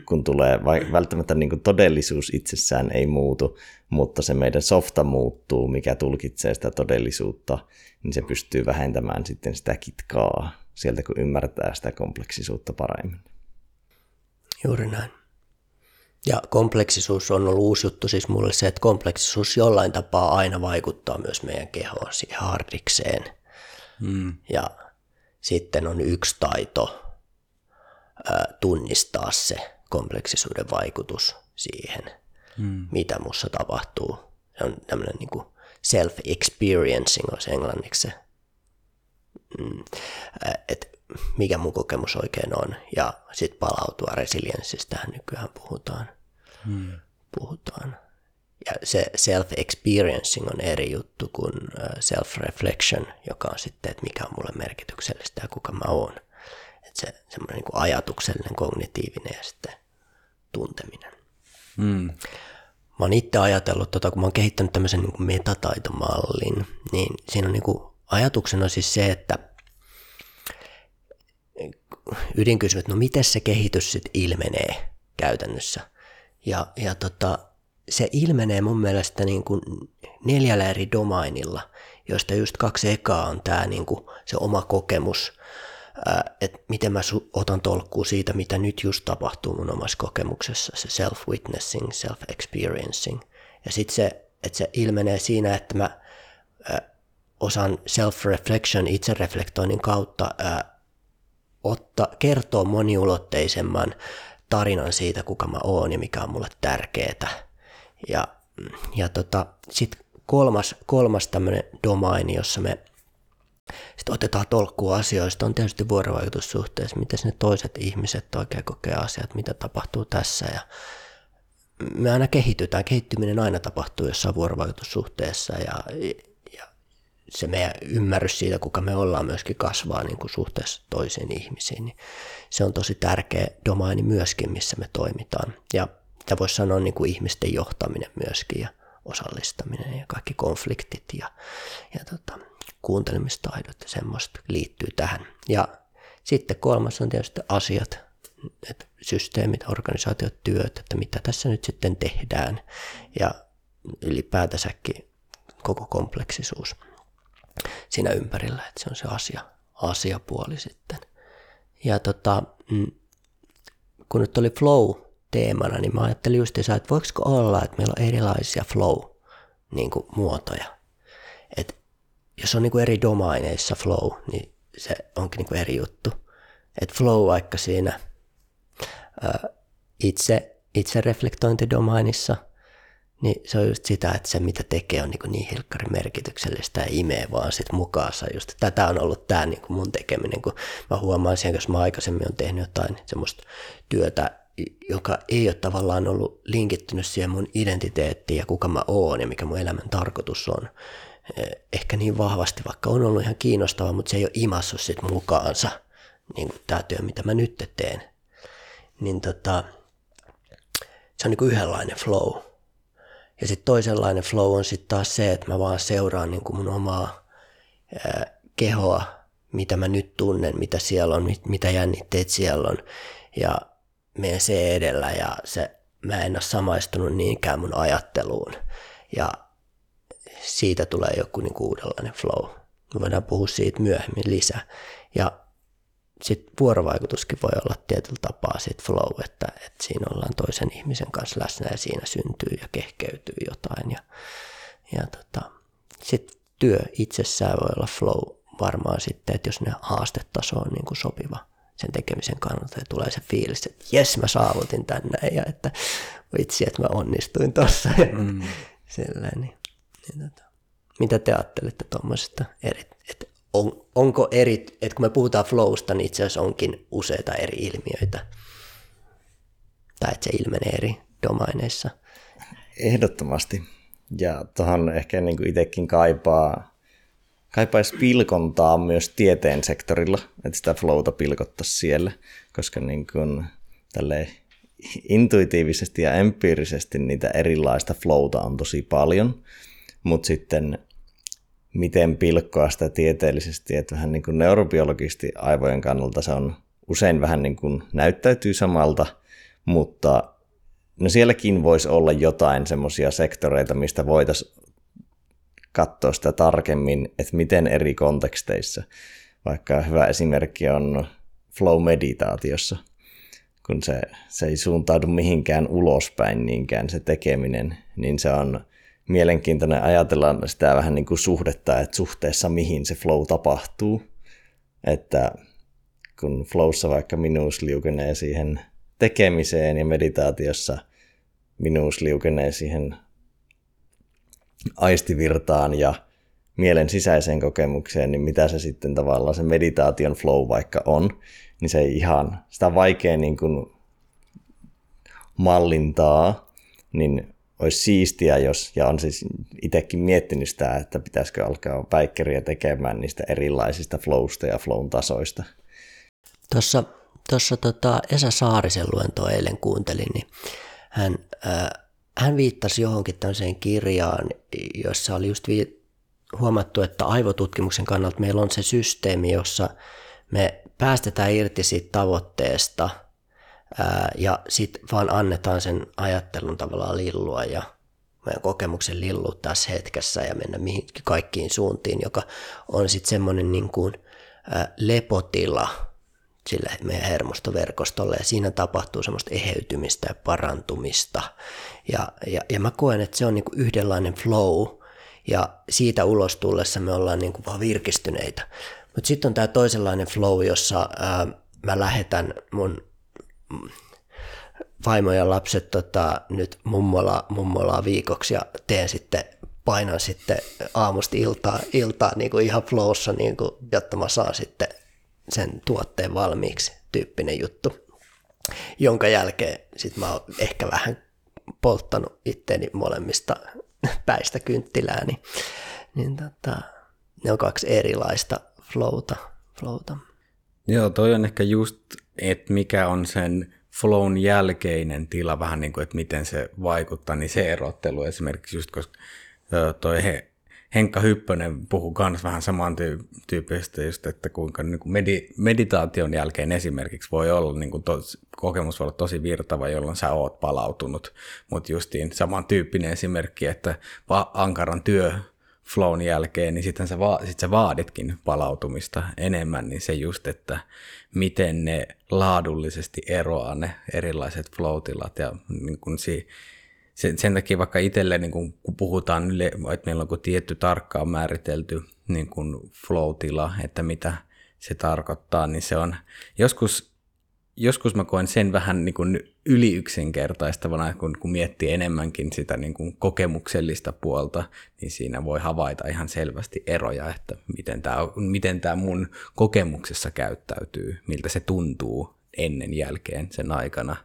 Speaker 1: kun tulee, vai, välttämättä niin kuin todellisuus itsessään ei muutu, mutta se meidän softa muuttuu, mikä tulkitsee sitä todellisuutta, niin se pystyy vähentämään sitten sitä kitkaa sieltä, kun ymmärtää sitä kompleksisuutta paremmin.
Speaker 3: Juuri näin. Ja kompleksisuus on ollut uusi juttu siis mulle se, että kompleksisuus jollain tapaa aina vaikuttaa myös meidän kehoon siihen hardikseen. Mm. Ja sitten on yksi taito ää, tunnistaa se kompleksisuuden vaikutus siihen, mm. mitä mussa tapahtuu. Se on tämmöinen niin self-experiencing olisi englanniksi se, mm, että mikä mun kokemus oikein on, ja sitten palautua resilienssistä nykyään puhutaan hmm. puhutaan. Ja se self-experiencing on eri juttu kuin self-reflection, joka on sitten, että mikä on mulle merkityksellistä ja kuka mä oon. Että se semmoinen niin ajatuksellinen, kognitiivinen ja sitten tunteminen. Hmm. Mä oon itse ajatellut, tota, kun mä oon kehittänyt tämmöisen niin kuin metataitomallin, niin siinä on niin kuin, ajatuksena siis se, että ydinkysymys, että no miten se kehitys sitten ilmenee käytännössä – ja, ja tota, se ilmenee mun mielestä niin kuin neljällä eri domainilla, joista just kaksi ekaa on tämä niin kuin se oma kokemus, että miten mä otan tolkkua siitä, mitä nyt just tapahtuu mun omassa kokemuksessa, se self-witnessing, self-experiencing. Ja sitten se, että se ilmenee siinä, että mä osan self-reflection, itsereflektoinnin kautta otta, kertoo moniulotteisemman tarinan siitä, kuka mä oon ja mikä on mulle tärkeää. Ja, ja tota, sitten kolmas, kolmas tämmöinen domaini, jossa me sitten otetaan tolkkua asioista, on tietysti vuorovaikutussuhteessa, miten ne toiset ihmiset oikein kokee asiat, mitä tapahtuu tässä. Ja me aina kehitytään, kehittyminen aina tapahtuu jossain vuorovaikutussuhteessa ja se meidän ymmärrys siitä, kuka me ollaan myöskin kasvaa niin kuin suhteessa toisiin ihmisiin. Niin se on tosi tärkeä domaini myöskin, missä me toimitaan. Ja mitä voisi sanoa niin kuin ihmisten johtaminen myöskin ja osallistaminen ja kaikki konfliktit ja, ja tota, kuuntelemistaidot ja semmoista liittyy tähän. Ja sitten kolmas on tietysti asiat, että systeemit, organisaatiot, työt, että mitä tässä nyt sitten tehdään ja ylipäätänsäkin koko kompleksisuus siinä ympärillä, että se on se asia, asiapuoli sitten. Ja tota, mm, kun nyt oli flow teemana, niin mä ajattelin just, että voisiko olla, että meillä on erilaisia flow-muotoja. Että jos on niin kuin eri domaineissa flow, niin se onkin niin kuin eri juttu. Että flow vaikka siinä ää, itse, itse reflektointidomainissa, niin se on just sitä, että se mitä tekee on niin, niin hilkkari merkityksellistä ja imee vaan sit mukaansa. Just tätä on ollut tämä niin mun tekeminen, kun mä huomaan siihen, jos mä aikaisemmin on tehnyt jotain semmoista työtä, joka ei ole tavallaan ollut linkittynyt siihen mun identiteettiin ja kuka mä oon ja mikä mun elämän tarkoitus on. Eh, ehkä niin vahvasti, vaikka on ollut ihan kiinnostava, mutta se ei ole imassut sit mukaansa, niin tämä työ, mitä mä nyt teen. Niin tota, se on niin kuin yhdenlainen flow. Ja sitten toisenlainen flow on sitten taas se, että mä vaan seuraan niin kuin mun omaa ää, eh, kehoa, mitä mä nyt tunnen, mitä siellä on, mit, mitä jännitteet siellä on. Ja menen se edellä ja se, mä en ole samaistunut niinkään mun ajatteluun. Ja siitä tulee joku niin uudenlainen flow. Me voidaan puhua siitä myöhemmin lisää. Ja sitten vuorovaikutuskin voi olla tietyllä tapaa sit flow, että, että siinä ollaan toisen ihmisen kanssa läsnä ja siinä syntyy ja kehkeytyy jotain. Ja, ja tota, sitten työ itsessään voi olla flow varmaan sitten, että jos ne haastetaso on niin kuin sopiva sen tekemisen kannalta ja tulee se fiilis, että jes mä saavutin tänne ja että vitsi, että mä onnistuin tossa. Mm. Niin, niin tota. Mitä te ajattelette tuommoisesta että on, onko eri, että kun me puhutaan flowsta, niin itse asiassa onkin useita eri ilmiöitä, tai että se ilmenee eri domaineissa.
Speaker 1: Ehdottomasti. Ja tuohon ehkä niin itsekin kaipaa, kaipaisi pilkontaa myös tieteen sektorilla, että sitä flowta pilkottaisiin siellä, koska niin kuin, intuitiivisesti ja empiirisesti niitä erilaista flowta on tosi paljon, mutta sitten miten pilkkoa sitä tieteellisesti, että vähän niin kuin neurobiologisesti aivojen kannalta se on usein vähän niin kuin näyttäytyy samalta, mutta no sielläkin voisi olla jotain semmoisia sektoreita, mistä voitaisiin katsoa sitä tarkemmin, että miten eri konteksteissa, vaikka hyvä esimerkki on flow-meditaatiossa, kun se, se ei suuntaudu mihinkään ulospäin niinkään se tekeminen, niin se on mielenkiintoinen ajatella sitä vähän niin kuin suhdetta, että suhteessa mihin se flow tapahtuu. Että kun flowssa vaikka minuus liukenee siihen tekemiseen ja meditaatiossa minuus liukenee siihen aistivirtaan ja mielen sisäiseen kokemukseen, niin mitä se sitten tavallaan se meditaation flow vaikka on, niin se ei ihan, sitä vaikea niin kuin mallintaa, niin olisi siistiä, jos, ja on siis itsekin miettinyt sitä, että pitäisikö alkaa päikkeriä tekemään niistä erilaisista flowsta ja flown tasoista.
Speaker 3: Tuossa, tuossa tota Esa Saarisen luentoa eilen kuuntelin, niin hän, äh, hän viittasi johonkin tämmöiseen kirjaan, jossa oli just vi- huomattu, että aivotutkimuksen kannalta meillä on se systeemi, jossa me päästetään irti siitä tavoitteesta – ää, ja sitten vaan annetaan sen ajattelun tavallaan lillua ja meidän kokemuksen lillua tässä hetkessä ja mennä mihinkin kaikkiin suuntiin, joka on sitten semmoinen niin kuin, ää, lepotila sille meidän hermostoverkostolle ja siinä tapahtuu semmoista eheytymistä ja parantumista. Ja, ja, ja mä koen, että se on niin kuin yhdenlainen flow ja siitä ulos tullessa me ollaan niin kuin vaan virkistyneitä. Mutta sitten on tämä toisenlainen flow, jossa ää, mä lähetän mun vaimo ja lapset tota, nyt mummola, mummolaa viikoksi ja teen sitten, painan sitten aamusta iltaa, iltaa niin kuin ihan flowssa, niin kuin, jotta mä saan sitten sen tuotteen valmiiksi tyyppinen juttu, jonka jälkeen sitten mä oon ehkä vähän polttanut itteeni molemmista päistä kynttilää, niin, niin tota, ne on kaksi erilaista flowta. flowta.
Speaker 2: Joo, toi on ehkä just, että mikä on sen flown jälkeinen tila, vähän niin kuin, että miten se vaikuttaa, niin se erottelu esimerkiksi just, koska toi he, Henkka Hyppönen puhuu myös vähän samantyyppistä just, että kuinka niin kuin medi, meditaation jälkeen esimerkiksi voi olla, niin kuin tos, kokemus voi olla tosi virtava, jolloin sä oot palautunut, mutta justiin samantyyppinen esimerkki, että ankaran työ flown jälkeen, niin sitten sä, va- sit sä vaaditkin palautumista enemmän, niin se just, että miten ne laadullisesti eroaa ne erilaiset flow-tilat ja niin kun si- sen, sen takia vaikka itselle, niin kun, kun puhutaan, että meillä on tietty tarkkaan määritelty niin kun flow-tila, että mitä se tarkoittaa, niin se on joskus, joskus mä koen sen vähän niin kuin yli yksinkertaistavana, kun, kun miettii enemmänkin sitä niin kuin kokemuksellista puolta, niin siinä voi havaita ihan selvästi eroja, että miten tämä, miten tämä mun kokemuksessa käyttäytyy, miltä se tuntuu ennen jälkeen sen aikana.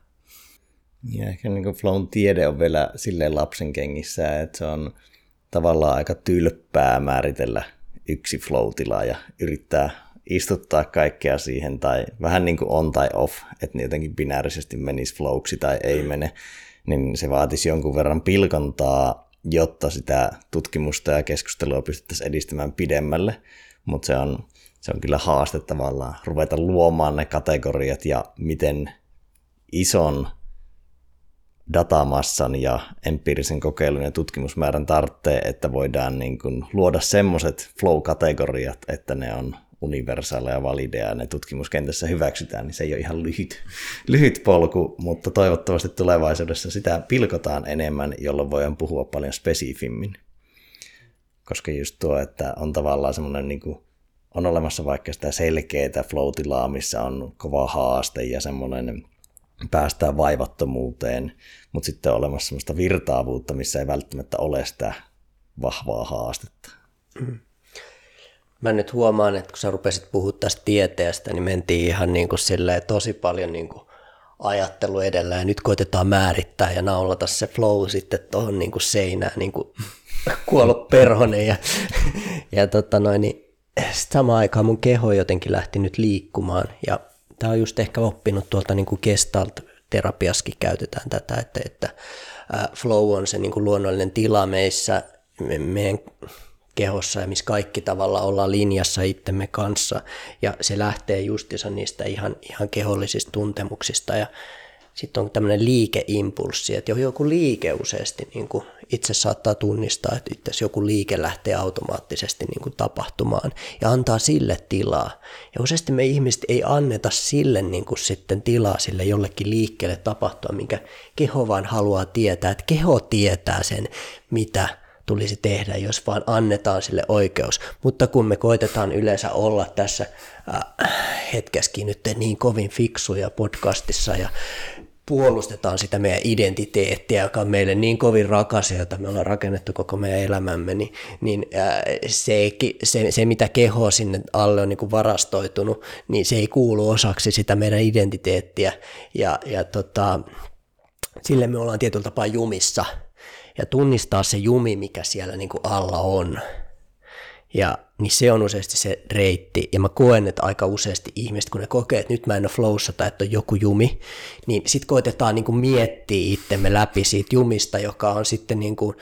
Speaker 1: Ja ehkä niin kuin flown tiede on vielä silleen lapsen kengissä, että se on tavallaan aika tylppää määritellä yksi flow ja yrittää istuttaa kaikkea siihen tai vähän niin kuin on tai off, että ne jotenkin binäärisesti menisi flowksi tai ei mene, niin se vaatisi jonkun verran pilkontaa, jotta sitä tutkimusta ja keskustelua pystyttäisiin edistämään pidemmälle, mutta se on, se on kyllä haaste tavallaan ruveta luomaan ne kategoriat ja miten ison datamassan ja empiirisen kokeilun ja tutkimusmäärän tarvitsee, että voidaan niin kuin luoda semmoiset flow-kategoriat, että ne on universaaleja ja valideja ja ne tutkimuskentässä hyväksytään, niin se ei ole ihan lyhyt, lyhyt polku, mutta toivottavasti tulevaisuudessa sitä pilkotaan enemmän, jolloin voidaan puhua paljon spesifimmin. Koska just tuo, että on tavallaan semmoinen niin kuin, on olemassa vaikka sitä selkeää flow missä on kova haaste ja semmoinen päästään vaivattomuuteen, mutta sitten on olemassa semmoista virtaavuutta, missä ei välttämättä ole sitä vahvaa haastetta. Mm
Speaker 3: mä nyt huomaan, että kun sä rupesit puhua tästä tieteestä, niin mentiin ihan niin kuin silleen tosi paljon niin kuin ajattelu edellä. Ja nyt koitetaan määrittää ja naulata se flow sitten tuohon niin kuin seinään niin kuin kuollut perhonen ja, ja tota noin, niin samaan aikaan mun keho jotenkin lähti nyt liikkumaan. Ja tämä on just ehkä oppinut tuolta niin gestalt terapiaskin käytetään tätä, että, että flow on se niin kuin luonnollinen tila meissä, me, meidän kehossa ja missä kaikki tavalla ollaan linjassa itsemme kanssa. Ja se lähtee justiinsa niistä ihan, ihan kehollisista tuntemuksista. Ja sitten on tämmöinen liikeimpulssi, että joku liike useasti niin kuin itse saattaa tunnistaa, että itse joku liike lähtee automaattisesti niin kuin tapahtumaan ja antaa sille tilaa. Ja useasti me ihmiset ei anneta sille niin kuin sitten tilaa sille jollekin liikkeelle tapahtua, minkä keho vaan haluaa tietää, että keho tietää sen, mitä tulisi tehdä, jos vaan annetaan sille oikeus. Mutta kun me koitetaan yleensä olla tässä äh, hetkessäkin nyt niin kovin fiksuja podcastissa ja puolustetaan sitä meidän identiteettiä, joka on meille niin kovin rakas jota me ollaan rakennettu koko meidän elämämme, niin, niin äh, se, se, se, mitä keho sinne alle on niin varastoitunut, niin se ei kuulu osaksi sitä meidän identiteettiä ja, ja tota, sille me ollaan tietyllä tapaa jumissa – ja tunnistaa se jumi, mikä siellä niin kuin alla on. Ja niin se on useasti se reitti. Ja mä koen, että aika useasti ihmiset, kun ne kokee, että nyt mä en ole flowssa tai että on joku jumi, niin sitten koitetaan niin kuin miettiä itsemme läpi siitä jumista, joka on sitten niin kuin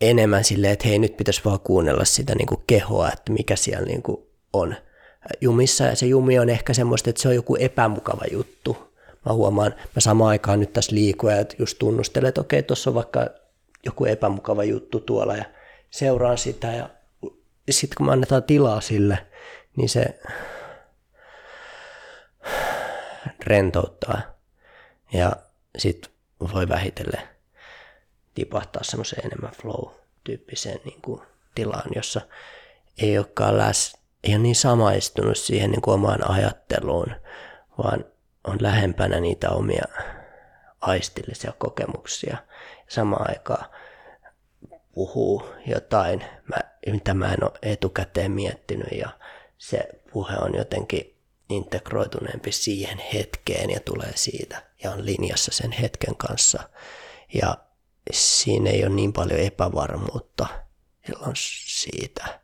Speaker 3: enemmän silleen, että hei nyt pitäisi vaan kuunnella sitä niin kuin kehoa, että mikä siellä niin kuin on jumissa. Ja se jumi on ehkä semmoista, että se on joku epämukava juttu. Mä huomaan, mä samaan aikaan nyt tässä liikun ja just tunnustelen, että okei, tuossa on vaikka joku epämukava juttu tuolla ja seuraan sitä ja sitten kun me annetaan tilaa sille, niin se rentouttaa ja sitten voi vähitellen tipahtaa semmoiseen enemmän flow-tyyppiseen niin kuin tilaan, jossa ei olekaan läs, ei ole niin samaistunut siihen niin kuin omaan ajatteluun, vaan on lähempänä niitä omia aistillisia kokemuksia – samaan aikaan puhuu jotain, mä, mitä mä en ole etukäteen miettinyt ja se puhe on jotenkin integroituneempi siihen hetkeen ja tulee siitä ja on linjassa sen hetken kanssa. Ja siinä ei ole niin paljon epävarmuutta silloin siitä,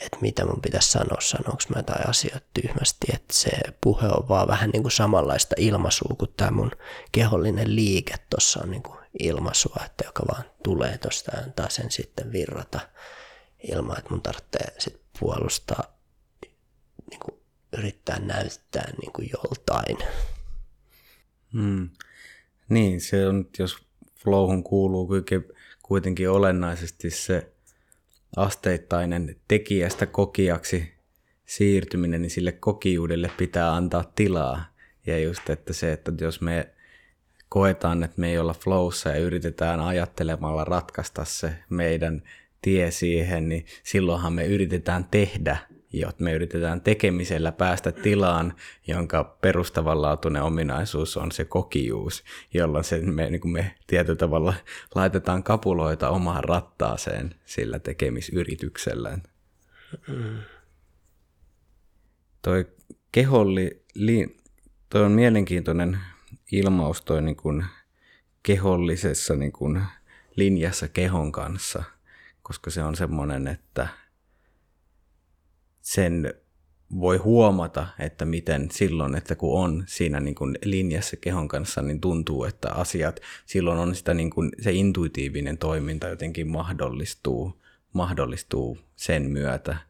Speaker 3: että mitä mun pitäisi sanoa, sanoinko mä jotain asioita tyhmästi, että se puhe on vaan vähän niin kuin samanlaista ilmaisua kuin tämä mun kehollinen liike tuossa on niin kuin ilmaisua, että joka vaan tulee tuosta ja antaa sen sitten virrata. ilman, että mun tarvitsee sit puolustaa, niin kuin yrittää näyttää niin kuin joltain.
Speaker 2: Hmm. Niin, se on, jos flowhun kuuluu kuitenkin olennaisesti se asteittainen tekijästä kokijaksi siirtyminen, niin sille kokijuudelle pitää antaa tilaa. Ja just, että se, että jos me koetaan, että me ei olla flowssa ja yritetään ajattelemalla ratkaista se meidän tie siihen, niin silloinhan me yritetään tehdä, jotta me yritetään tekemisellä päästä tilaan, jonka perustavanlaatuinen ominaisuus on se kokijuus, jolloin se me, niin kuin me tietyllä tavalla laitetaan kapuloita omaan rattaaseen sillä tekemisyrityksellä. Toi keholli, li, toi on mielenkiintoinen ilmaus toi niin kuin kehollisessa niin kuin linjassa kehon kanssa, koska se on semmoinen, että sen voi huomata, että miten silloin, että kun on siinä niin kuin linjassa kehon kanssa, niin tuntuu, että asiat, silloin on sitä niin kuin, se intuitiivinen toiminta jotenkin mahdollistuu, mahdollistuu sen myötä.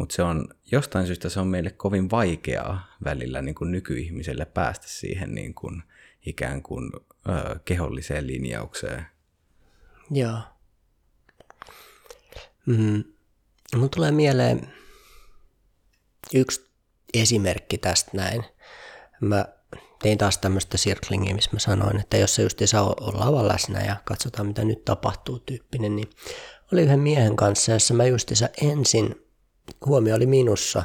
Speaker 2: Mutta se on, jostain syystä se on meille kovin vaikeaa välillä niin kuin nykyihmiselle päästä siihen niin kuin, ikään kuin ö, keholliseen linjaukseen.
Speaker 3: Joo. Mm. Mun tulee mieleen yksi esimerkki tästä näin. Mä tein taas tämmöistä circlingia, missä mä sanoin, että jos se just saa olla aivan läsnä ja katsotaan mitä nyt tapahtuu tyyppinen, niin oli yhden miehen kanssa, jossa mä justiinsa ensin huomio oli minussa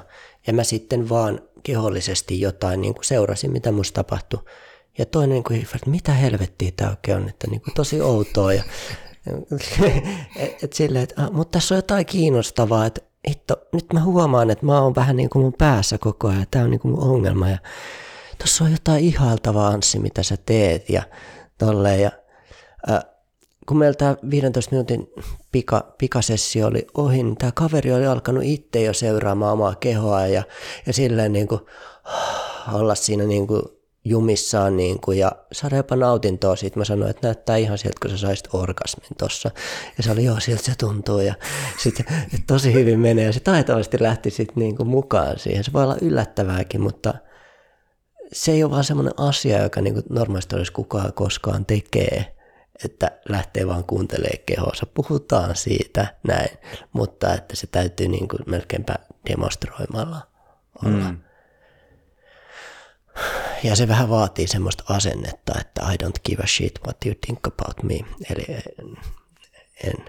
Speaker 3: ja mä sitten vaan kehollisesti jotain niin kuin seurasin, mitä musta tapahtui. Ja toinen, niin kuin, että mitä helvettiä tämä oikein on, että niin kuin, tosi outoa. Ja, et, et silleen, että, ah, mutta tässä on jotain kiinnostavaa, että hitto, nyt mä huomaan, että mä oon vähän niin kuin mun päässä koko ajan, tämä on niin kuin mun ongelma. Ja tuossa on jotain ihailtavaa, Anssi, mitä sä teet ja tolleen. Ja, äh, kun meillä tämä 15 minuutin pika, pikasessio oli ohi, niin tämä kaveri oli alkanut itse jo seuraamaan omaa kehoa ja, ja silleen niin kuin, olla siinä niin kuin jumissaan niin kuin, ja saada jopa nautintoa siitä. Mä sanoin, että näyttää ihan sieltä, kun sä saisit orgasmin tossa. Ja se oli, joo, sieltä se tuntuu. Ja sitten tosi hyvin menee. Ja se taitavasti lähti sitten niin kuin mukaan siihen. Se voi olla yllättävääkin, mutta se ei ole vaan semmoinen asia, joka niin kuin normaalisti olisi kukaan koskaan tekee että lähtee vaan kuuntelemaan kehoonsa. Puhutaan siitä näin, mutta että se täytyy niin kuin melkeinpä demonstroimalla olla. Mm. Ja se vähän vaatii semmoista asennetta, että I don't give a shit what you think about me. Eli en, en,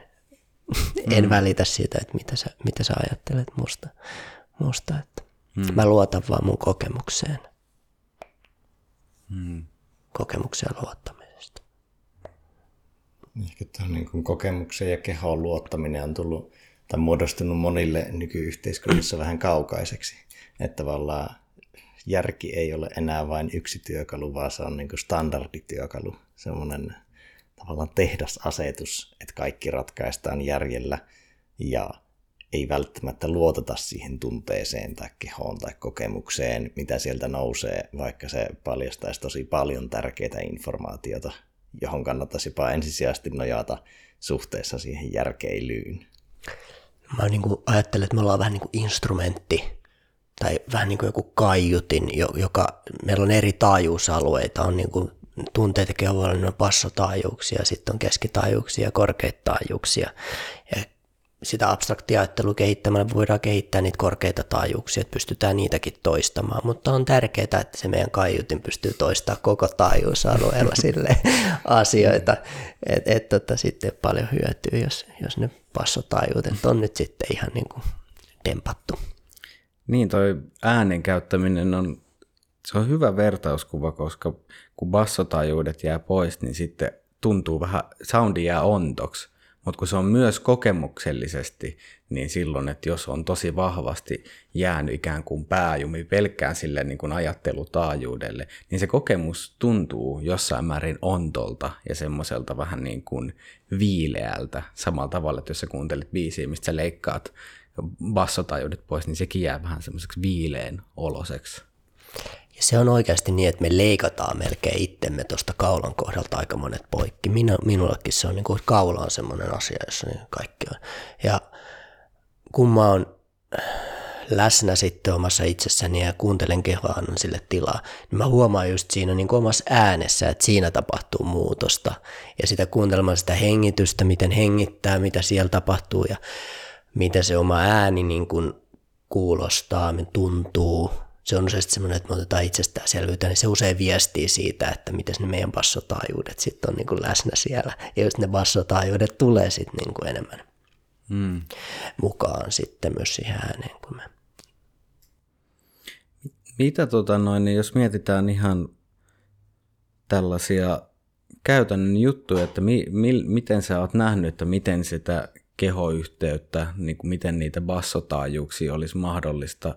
Speaker 3: mm. en välitä siitä, että mitä sä, mitä sä ajattelet musta. musta että mm. Mä luotan vaan mun kokemukseen. Mm. Kokemukseen luottamisesta.
Speaker 1: Ehkä tuon niin kokemuksen ja kehon luottaminen on tullut tai muodostunut monille nykyyhteiskunnassa vähän kaukaiseksi. Että tavallaan järki ei ole enää vain yksi työkalu, vaan se on niin kuin standardityökalu, semmoinen tavallaan tehdasasetus, että kaikki ratkaistaan järjellä ja ei välttämättä luoteta siihen tunteeseen tai kehoon tai kokemukseen, mitä sieltä nousee, vaikka se paljastaisi tosi paljon tärkeitä informaatiota, johon kannattaisi jopa ensisijaisesti nojata suhteessa siihen järkeilyyn.
Speaker 3: Mä niin kuin ajattelen, että me ollaan vähän niin kuin instrumentti tai vähän niin kuin joku kaiutin, joka, meillä on eri taajuusalueita, on niin kuin tunteita keholla, on passotaajuuksia, sitten on keskitaajuuksia ja korkeita taajuuksia. Ja sitä abstraktiajattelua kehittämällä voidaan kehittää niitä korkeita taajuuksia, että pystytään niitäkin toistamaan, mutta on tärkeää, että se meidän kaiutin pystyy toistamaan koko taajuusalueella sille asioita, että et, tota, sitten paljon hyötyy, jos, jos ne passotaajuudet on nyt sitten ihan niin kuin dempattu.
Speaker 2: Niin, toi äänen käyttäminen on, se on hyvä vertauskuva, koska kun bassotajuudet jää pois, niin sitten tuntuu vähän, soundi jää ontoksi. Mutta kun se on myös kokemuksellisesti, niin silloin, että jos on tosi vahvasti jäänyt ikään kuin pääjumi pelkkään sille niin kuin ajattelutaajuudelle, niin se kokemus tuntuu jossain määrin ontolta ja semmoiselta vähän niin kuin viileältä samalla tavalla, että jos sä kuuntelet biisiä, mistä sä leikkaat bassotajuudet pois, niin sekin jää vähän semmoiseksi viileen oloseksi.
Speaker 3: Ja se on oikeasti niin, että me leikataan melkein itsemme tuosta kaulan kohdalta aika monet poikki. Minä, minullekin se on niin kuin, kaula on semmoinen asia, jossa niin kaikki on. Ja kun mä oon läsnä sitten omassa itsessäni ja kuuntelen kehoa, annan sille tilaa, niin mä huomaan just siinä niin omassa äänessä, että siinä tapahtuu muutosta. Ja sitä kuuntelemaan sitä hengitystä, miten hengittää, mitä siellä tapahtuu ja miten se oma ääni niin kuin kuulostaa, tuntuu. Se on usein semmoinen, että me otetaan itsestäänselvyyttä, niin se usein viestii siitä, että miten ne meidän bassotaajuudet sitten on niin kuin läsnä siellä. Ja just ne bassotaajuudet tulee sitten niin kuin enemmän mm. mukaan sitten myös siihen ääneen, kun me
Speaker 2: mitä tota noin, niin jos mietitään ihan tällaisia käytännön juttuja, että mi, mi, miten sä oot nähnyt, että miten sitä kehoyhteyttä, niin kuin miten niitä bassotaajuuksia olisi mahdollista.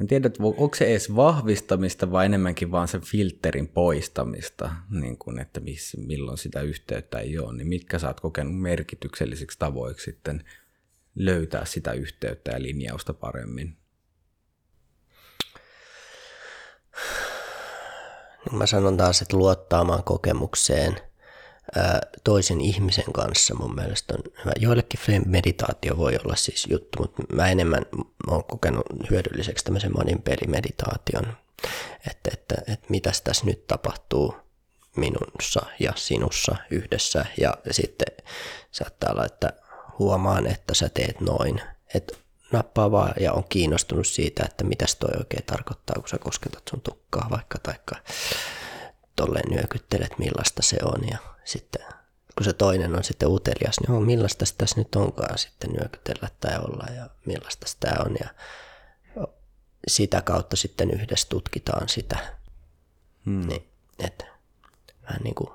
Speaker 2: En tiedä, että onko se edes vahvistamista vai enemmänkin vaan sen filterin poistamista, niin kuin, että miss, milloin sitä yhteyttä ei ole, niin mitkä sä oot kokenut merkityksellisiksi tavoiksi sitten löytää sitä yhteyttä ja linjausta paremmin?
Speaker 3: Mä sanon taas, että luottaamaan kokemukseen toisen ihmisen kanssa mun mielestä on hyvä. Joillekin meditaatio voi olla siis juttu, mutta mä enemmän oon kokenut hyödylliseksi tämmöisen monin pelimeditaation, että, että, että mitäs tässä nyt tapahtuu minussa ja sinussa yhdessä ja sitten saattaa olla, että huomaan, että sä teet noin, että nappaa vaan ja on kiinnostunut siitä, että mitä toi oikein tarkoittaa, kun sä kosketat sun tukkaa vaikka, taikka tolleen nyökyttelet, millaista se on ja sitten kun se toinen on sitten utelias, niin on, millaista tässä nyt onkaan sitten nyökytellä tai olla ja millaista sitä on ja sitä kautta sitten yhdessä tutkitaan sitä. Hmm. Niin, että vähän niin kuin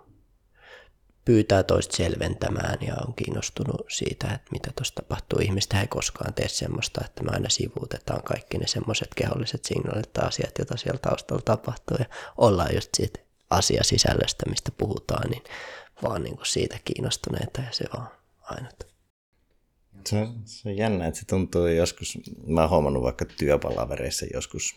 Speaker 3: pyytää toista selventämään ja on kiinnostunut siitä, että mitä tuossa tapahtuu. Ihmistä ei koskaan tee semmoista, että me aina sivuutetaan kaikki ne semmoiset keholliset signaalit tai asiat, joita siellä taustalla tapahtuu ja ollaan just siitä asiasisällöstä, mistä puhutaan, niin vaan niin kuin siitä kiinnostuneita ja se on ainut.
Speaker 1: Se se on jännä, että se tuntuu joskus, mä oon huomannut vaikka työpalavereissa joskus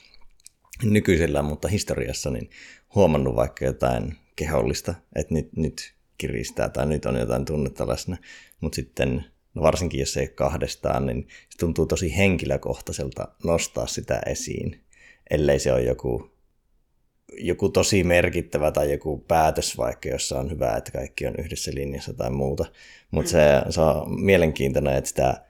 Speaker 1: nykyisellä, mutta historiassa, niin huomannut vaikka jotain kehollista, että nyt, nyt kiristää tai nyt on jotain tunnetta läsnä, mutta sitten no varsinkin jos ei kahdestaan, niin se tuntuu tosi henkilökohtaiselta nostaa sitä esiin, ellei se ole joku, joku tosi merkittävä tai joku päätös vaikka, jossa on hyvä, että kaikki on yhdessä linjassa tai muuta. Mutta se, se on mielenkiintoinen, että sitä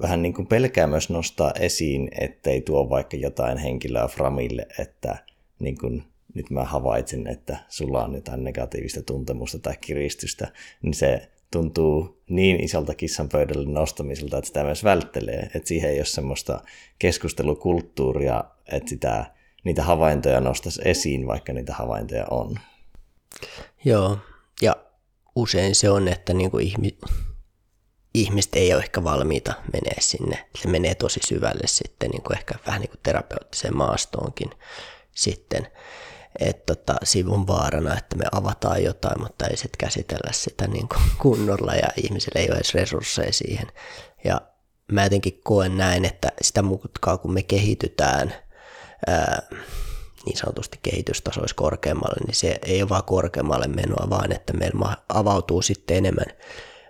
Speaker 1: vähän niin kuin pelkää myös nostaa esiin, ettei tuo vaikka jotain henkilöä Framille, että niin kuin nyt mä havaitsin, että sulla on jotain negatiivista tuntemusta tai kiristystä, niin se tuntuu niin isolta kissan pöydälle nostamiselta, että sitä myös välttelee. Että siihen ei ole semmoista keskustelukulttuuria, että sitä, niitä havaintoja nostaisi esiin, vaikka niitä havaintoja on.
Speaker 3: Joo, ja usein se on, että niin kuin ihmi, ihmiset ei ole ehkä valmiita menee sinne. Se menee tosi syvälle sitten, niin kuin ehkä vähän niin kuin terapeuttiseen maastoonkin sitten että tota, sivun vaarana, että me avataan jotain, mutta ei sitten käsitellä sitä niin kuin kunnolla ja ihmisille ei ole edes resursseja siihen. Ja mä jotenkin koen näin, että sitä mutkaa kun me kehitytään, ää, niin sanotusti kehitystaso olisi korkeammalle, niin se ei ole vaan korkeammalle menoa, vaan että meillä avautuu sitten enemmän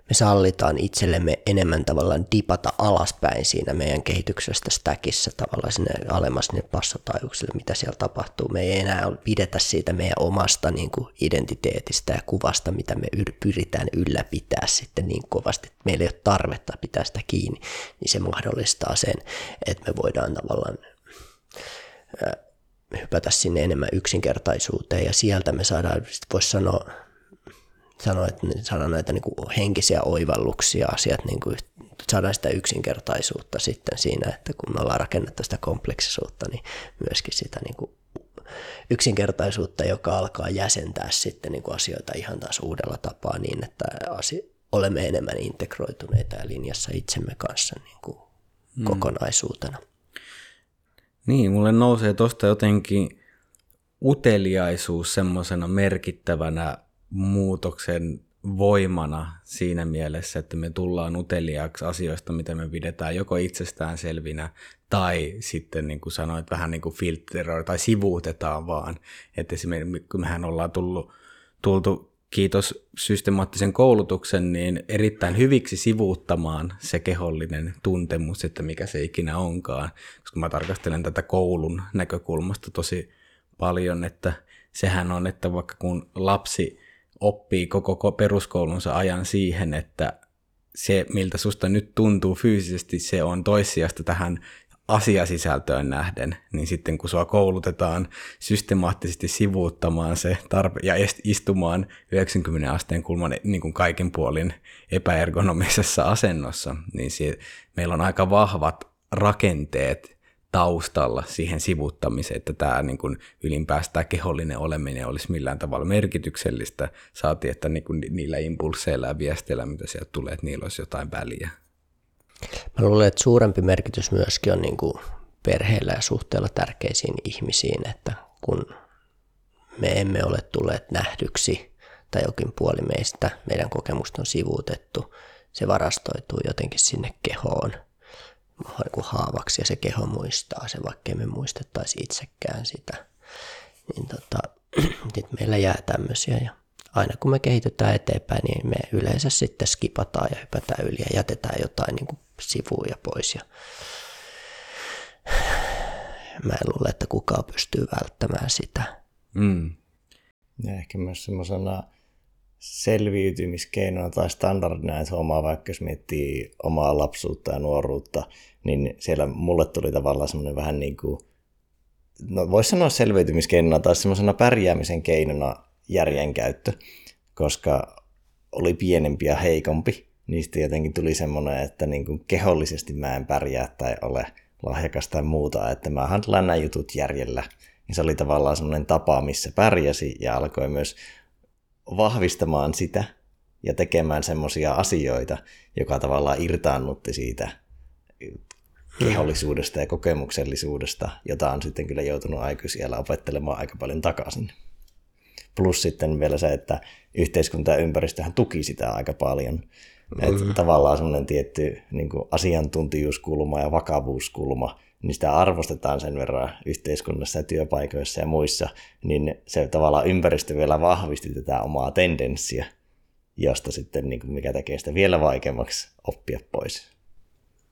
Speaker 3: me sallitaan itsellemme enemmän tavallaan dipata alaspäin siinä meidän kehityksestä stäkissä tavallaan sinne alemmas sinne passotaajuuksille, mitä siellä tapahtuu. Me ei enää pidetä siitä meidän omasta niin kuin identiteetistä ja kuvasta, mitä me pyritään ylläpitää sitten niin kovasti, että meillä ei ole tarvetta pitää sitä kiinni, niin se mahdollistaa sen, että me voidaan tavallaan hypätä sinne enemmän yksinkertaisuuteen ja sieltä me saadaan, voisi sanoa, sanoa, että saadaan näitä niin kuin henkisiä oivalluksia, asiat, niin kuin, saadaan sitä yksinkertaisuutta sitten siinä, että kun me ollaan rakennettu sitä kompleksisuutta, niin myöskin sitä niin kuin yksinkertaisuutta, joka alkaa jäsentää sitten niin kuin asioita ihan taas uudella tapaa niin, että asi- olemme enemmän integroituneita ja linjassa itsemme kanssa niin kuin hmm. kokonaisuutena.
Speaker 2: Niin, mulle nousee tuosta jotenkin uteliaisuus semmoisena merkittävänä muutoksen voimana siinä mielessä, että me tullaan uteliaaksi asioista, mitä me pidetään joko itsestään selvinä tai sitten niin kuin sanoit, vähän niin kuin filtteroi tai sivuutetaan vaan. Että esimerkiksi mehän ollaan tullut, tultu kiitos systemaattisen koulutuksen, niin erittäin hyviksi sivuuttamaan se kehollinen tuntemus, että mikä se ikinä onkaan. Koska mä tarkastelen tätä koulun näkökulmasta tosi paljon, että sehän on, että vaikka kun lapsi oppii koko peruskoulunsa ajan siihen, että se, miltä susta nyt tuntuu fyysisesti, se on toissijasta tähän asiasisältöön nähden, niin sitten kun sua koulutetaan systemaattisesti sivuuttamaan se tarpe- ja istumaan 90 asteen kulman niin kuin kaiken puolin epäergonomisessa asennossa, niin se, meillä on aika vahvat rakenteet taustalla siihen sivuttamiseen, että tämä niin kuin ylinpäästä kehollinen oleminen olisi millään tavalla merkityksellistä, saati, että niin kuin niillä impulseilla ja viesteillä, mitä sieltä tulee, että niillä olisi jotain väliä.
Speaker 3: Mä luulen, että suurempi merkitys myöskin on niin kuin perheellä ja suhteella tärkeisiin ihmisiin, että kun me emme ole tulleet nähdyksi tai jokin puoli meistä, meidän kokemusta on sivuutettu, se varastoituu jotenkin sinne kehoon niin haavaksi ja se keho muistaa se, vaikka me muistettaisi itsekään sitä. Niin tota, sit meillä jää tämmöisiä ja aina kun me kehitytään eteenpäin, niin me yleensä sitten skipataan ja hypätään yli ja jätetään jotain niin kuin sivuja pois. Ja mä en luule, että kukaan pystyy välttämään sitä.
Speaker 1: Mm. Ja ehkä myös semmoisena selviytymiskeinona tai standardina, että huomaa vaikka jos miettii omaa lapsuutta ja nuoruutta, niin siellä mulle tuli tavallaan semmoinen vähän niin kuin, no voisi sanoa selviytymiskeinona tai semmoisena pärjäämisen keinona järjen käyttö, koska oli pienempi ja heikompi, niistä jotenkin tuli semmoinen, että niin kuin kehollisesti mä en pärjää tai ole lahjakas tai muuta, että mä handlaan nämä jutut järjellä. Niin se oli tavallaan semmoinen tapa, missä pärjäsi ja alkoi myös vahvistamaan sitä ja tekemään semmoisia asioita, joka tavallaan irtaannutti siitä kehollisuudesta ja kokemuksellisuudesta, jota on sitten kyllä joutunut aikuisiellä opettelemaan aika paljon takaisin. Plus sitten vielä se, että yhteiskunta ja ympäristöhän tuki sitä aika paljon. Mm. Että tavallaan semmoinen tietty niin kuin asiantuntijuuskulma ja vakavuuskulma, niin sitä arvostetaan sen verran yhteiskunnassa ja työpaikoissa ja muissa, niin se tavallaan ympäristö vielä vahvisti tätä omaa tendenssiä, josta sitten niin kuin mikä tekee sitä vielä vaikeammaksi oppia pois.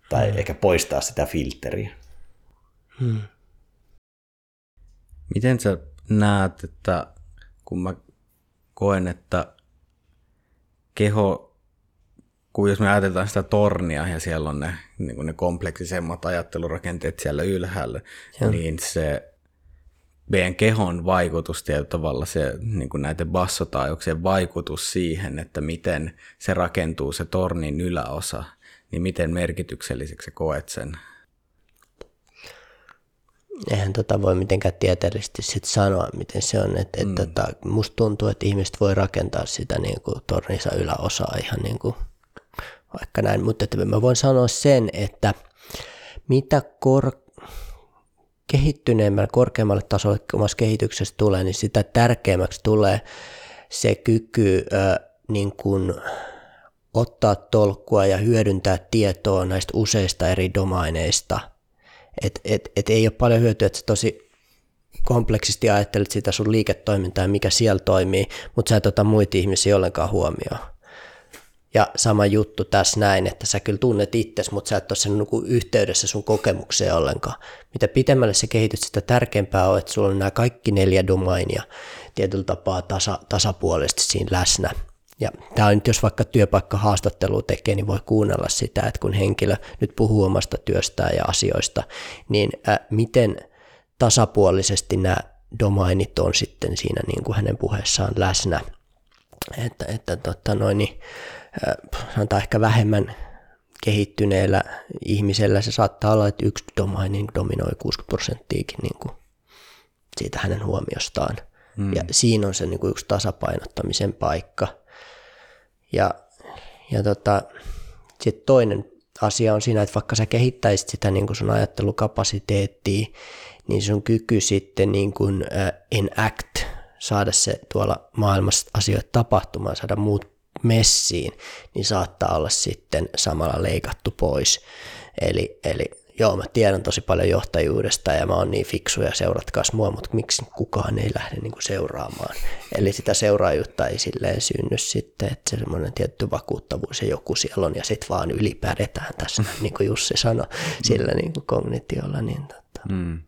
Speaker 1: Tai hmm. ehkä poistaa sitä filteriä. Hmm.
Speaker 2: Miten sä näet, että kun mä koen, että keho kun jos me ajatellaan sitä tornia ja siellä on ne, niin ne kompleksisemmat ajattelurakenteet siellä ylhäällä, Joo. niin se meidän kehon vaikutus tietyllä tavalla, se, niin kuin näiden bassotaajuuksien vaikutus siihen, että miten se rakentuu se tornin yläosa, niin miten merkitykselliseksi koet sen?
Speaker 3: Eihän tota voi mitenkään tieteellisesti sit sanoa, miten se on. Et, et mm. tota, musta tuntuu, että ihmiset voi rakentaa sitä niin kuin torninsa yläosaa ihan niin kuin vaikka näin, mutta että mä voin sanoa sen, että mitä kor- kehittyneemmälle, korkeammalle tasolle omassa kehityksessä tulee, niin sitä tärkeämmäksi tulee se kyky ö, niin kuin ottaa tolkkua ja hyödyntää tietoa näistä useista eri domaineista. Et, et, et ei ole paljon hyötyä, että sä tosi kompleksisesti ajattelet sitä sun liiketoimintaa ja mikä siellä toimii, mutta sä et ota muita ihmisiä ollenkaan huomioon. Ja sama juttu tässä näin, että sä kyllä tunnet itsesi, mutta sä et ole sen niin yhteydessä sun kokemukseen ollenkaan. Mitä pitemmälle sä kehityt, sitä tärkeämpää on, että sulla on nämä kaikki neljä domainia tietyllä tapaa tasa, tasapuolisesti siinä läsnä. Ja tämä on nyt, jos vaikka työpaikkahaastattelu tekee, niin voi kuunnella sitä, että kun henkilö nyt puhuu omasta työstään ja asioista, niin ä, miten tasapuolisesti nämä domainit on sitten siinä niin kuin hänen puheessaan läsnä. Että, että totta noin, niin, sanotaan ehkä vähemmän kehittyneellä ihmisellä se saattaa olla, että yksi domaini dominoi 60 prosenttiakin niin kuin siitä hänen huomiostaan. Mm. Ja siinä on se niin kuin yksi tasapainottamisen paikka. Ja, ja tota, sitten toinen asia on siinä, että vaikka sä kehittäisit sitä niin kuin sun ajattelukapasiteettia, niin sun kyky sitten niin kuin, uh, enact, saada se tuolla maailmassa asioita tapahtumaan, saada muut messiin, niin saattaa olla sitten samalla leikattu pois. Eli, eli joo, mä tiedän tosi paljon johtajuudesta ja mä oon niin fiksu ja seuratkaas mua, mutta miksi kukaan ei lähde niin kuin seuraamaan. Eli sitä seuraajuutta ei silleen synny sitten, että se semmoinen tietty vakuuttavuus ja joku siellä on ja sitten vaan ylipäädetään tässä, niin kuin Jussi sanoi, sillä niin kuin kognitiolla. Niin tota.
Speaker 2: Mm.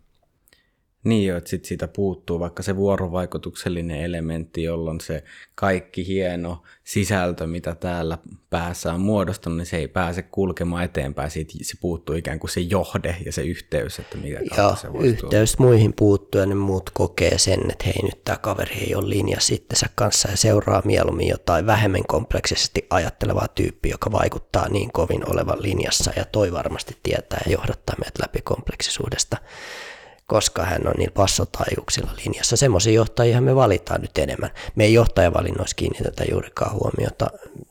Speaker 2: Niin jo, että sit siitä puuttuu vaikka se vuorovaikutuksellinen elementti, jolloin se kaikki hieno sisältö, mitä täällä päässä on muodostunut, niin se ei pääse kulkemaan eteenpäin. Siitä se puuttuu ikään kuin se johde ja se yhteys, että mikä
Speaker 3: Joo,
Speaker 2: se voisi
Speaker 3: yhteys tulla. muihin puuttuu ja ne muut kokee sen, että hei nyt tämä kaveri ei ole linja sä kanssa ja seuraa mieluummin jotain vähemmän kompleksisesti ajattelevaa tyyppiä, joka vaikuttaa niin kovin olevan linjassa ja toi varmasti tietää ja johdattaa meidät läpi kompleksisuudesta koska hän on niin passotaajuuksilla linjassa. Semmoisia johtajia me valitaan nyt enemmän. Me ei johtajavalinnoissa kiinnitetä juurikaan huomiota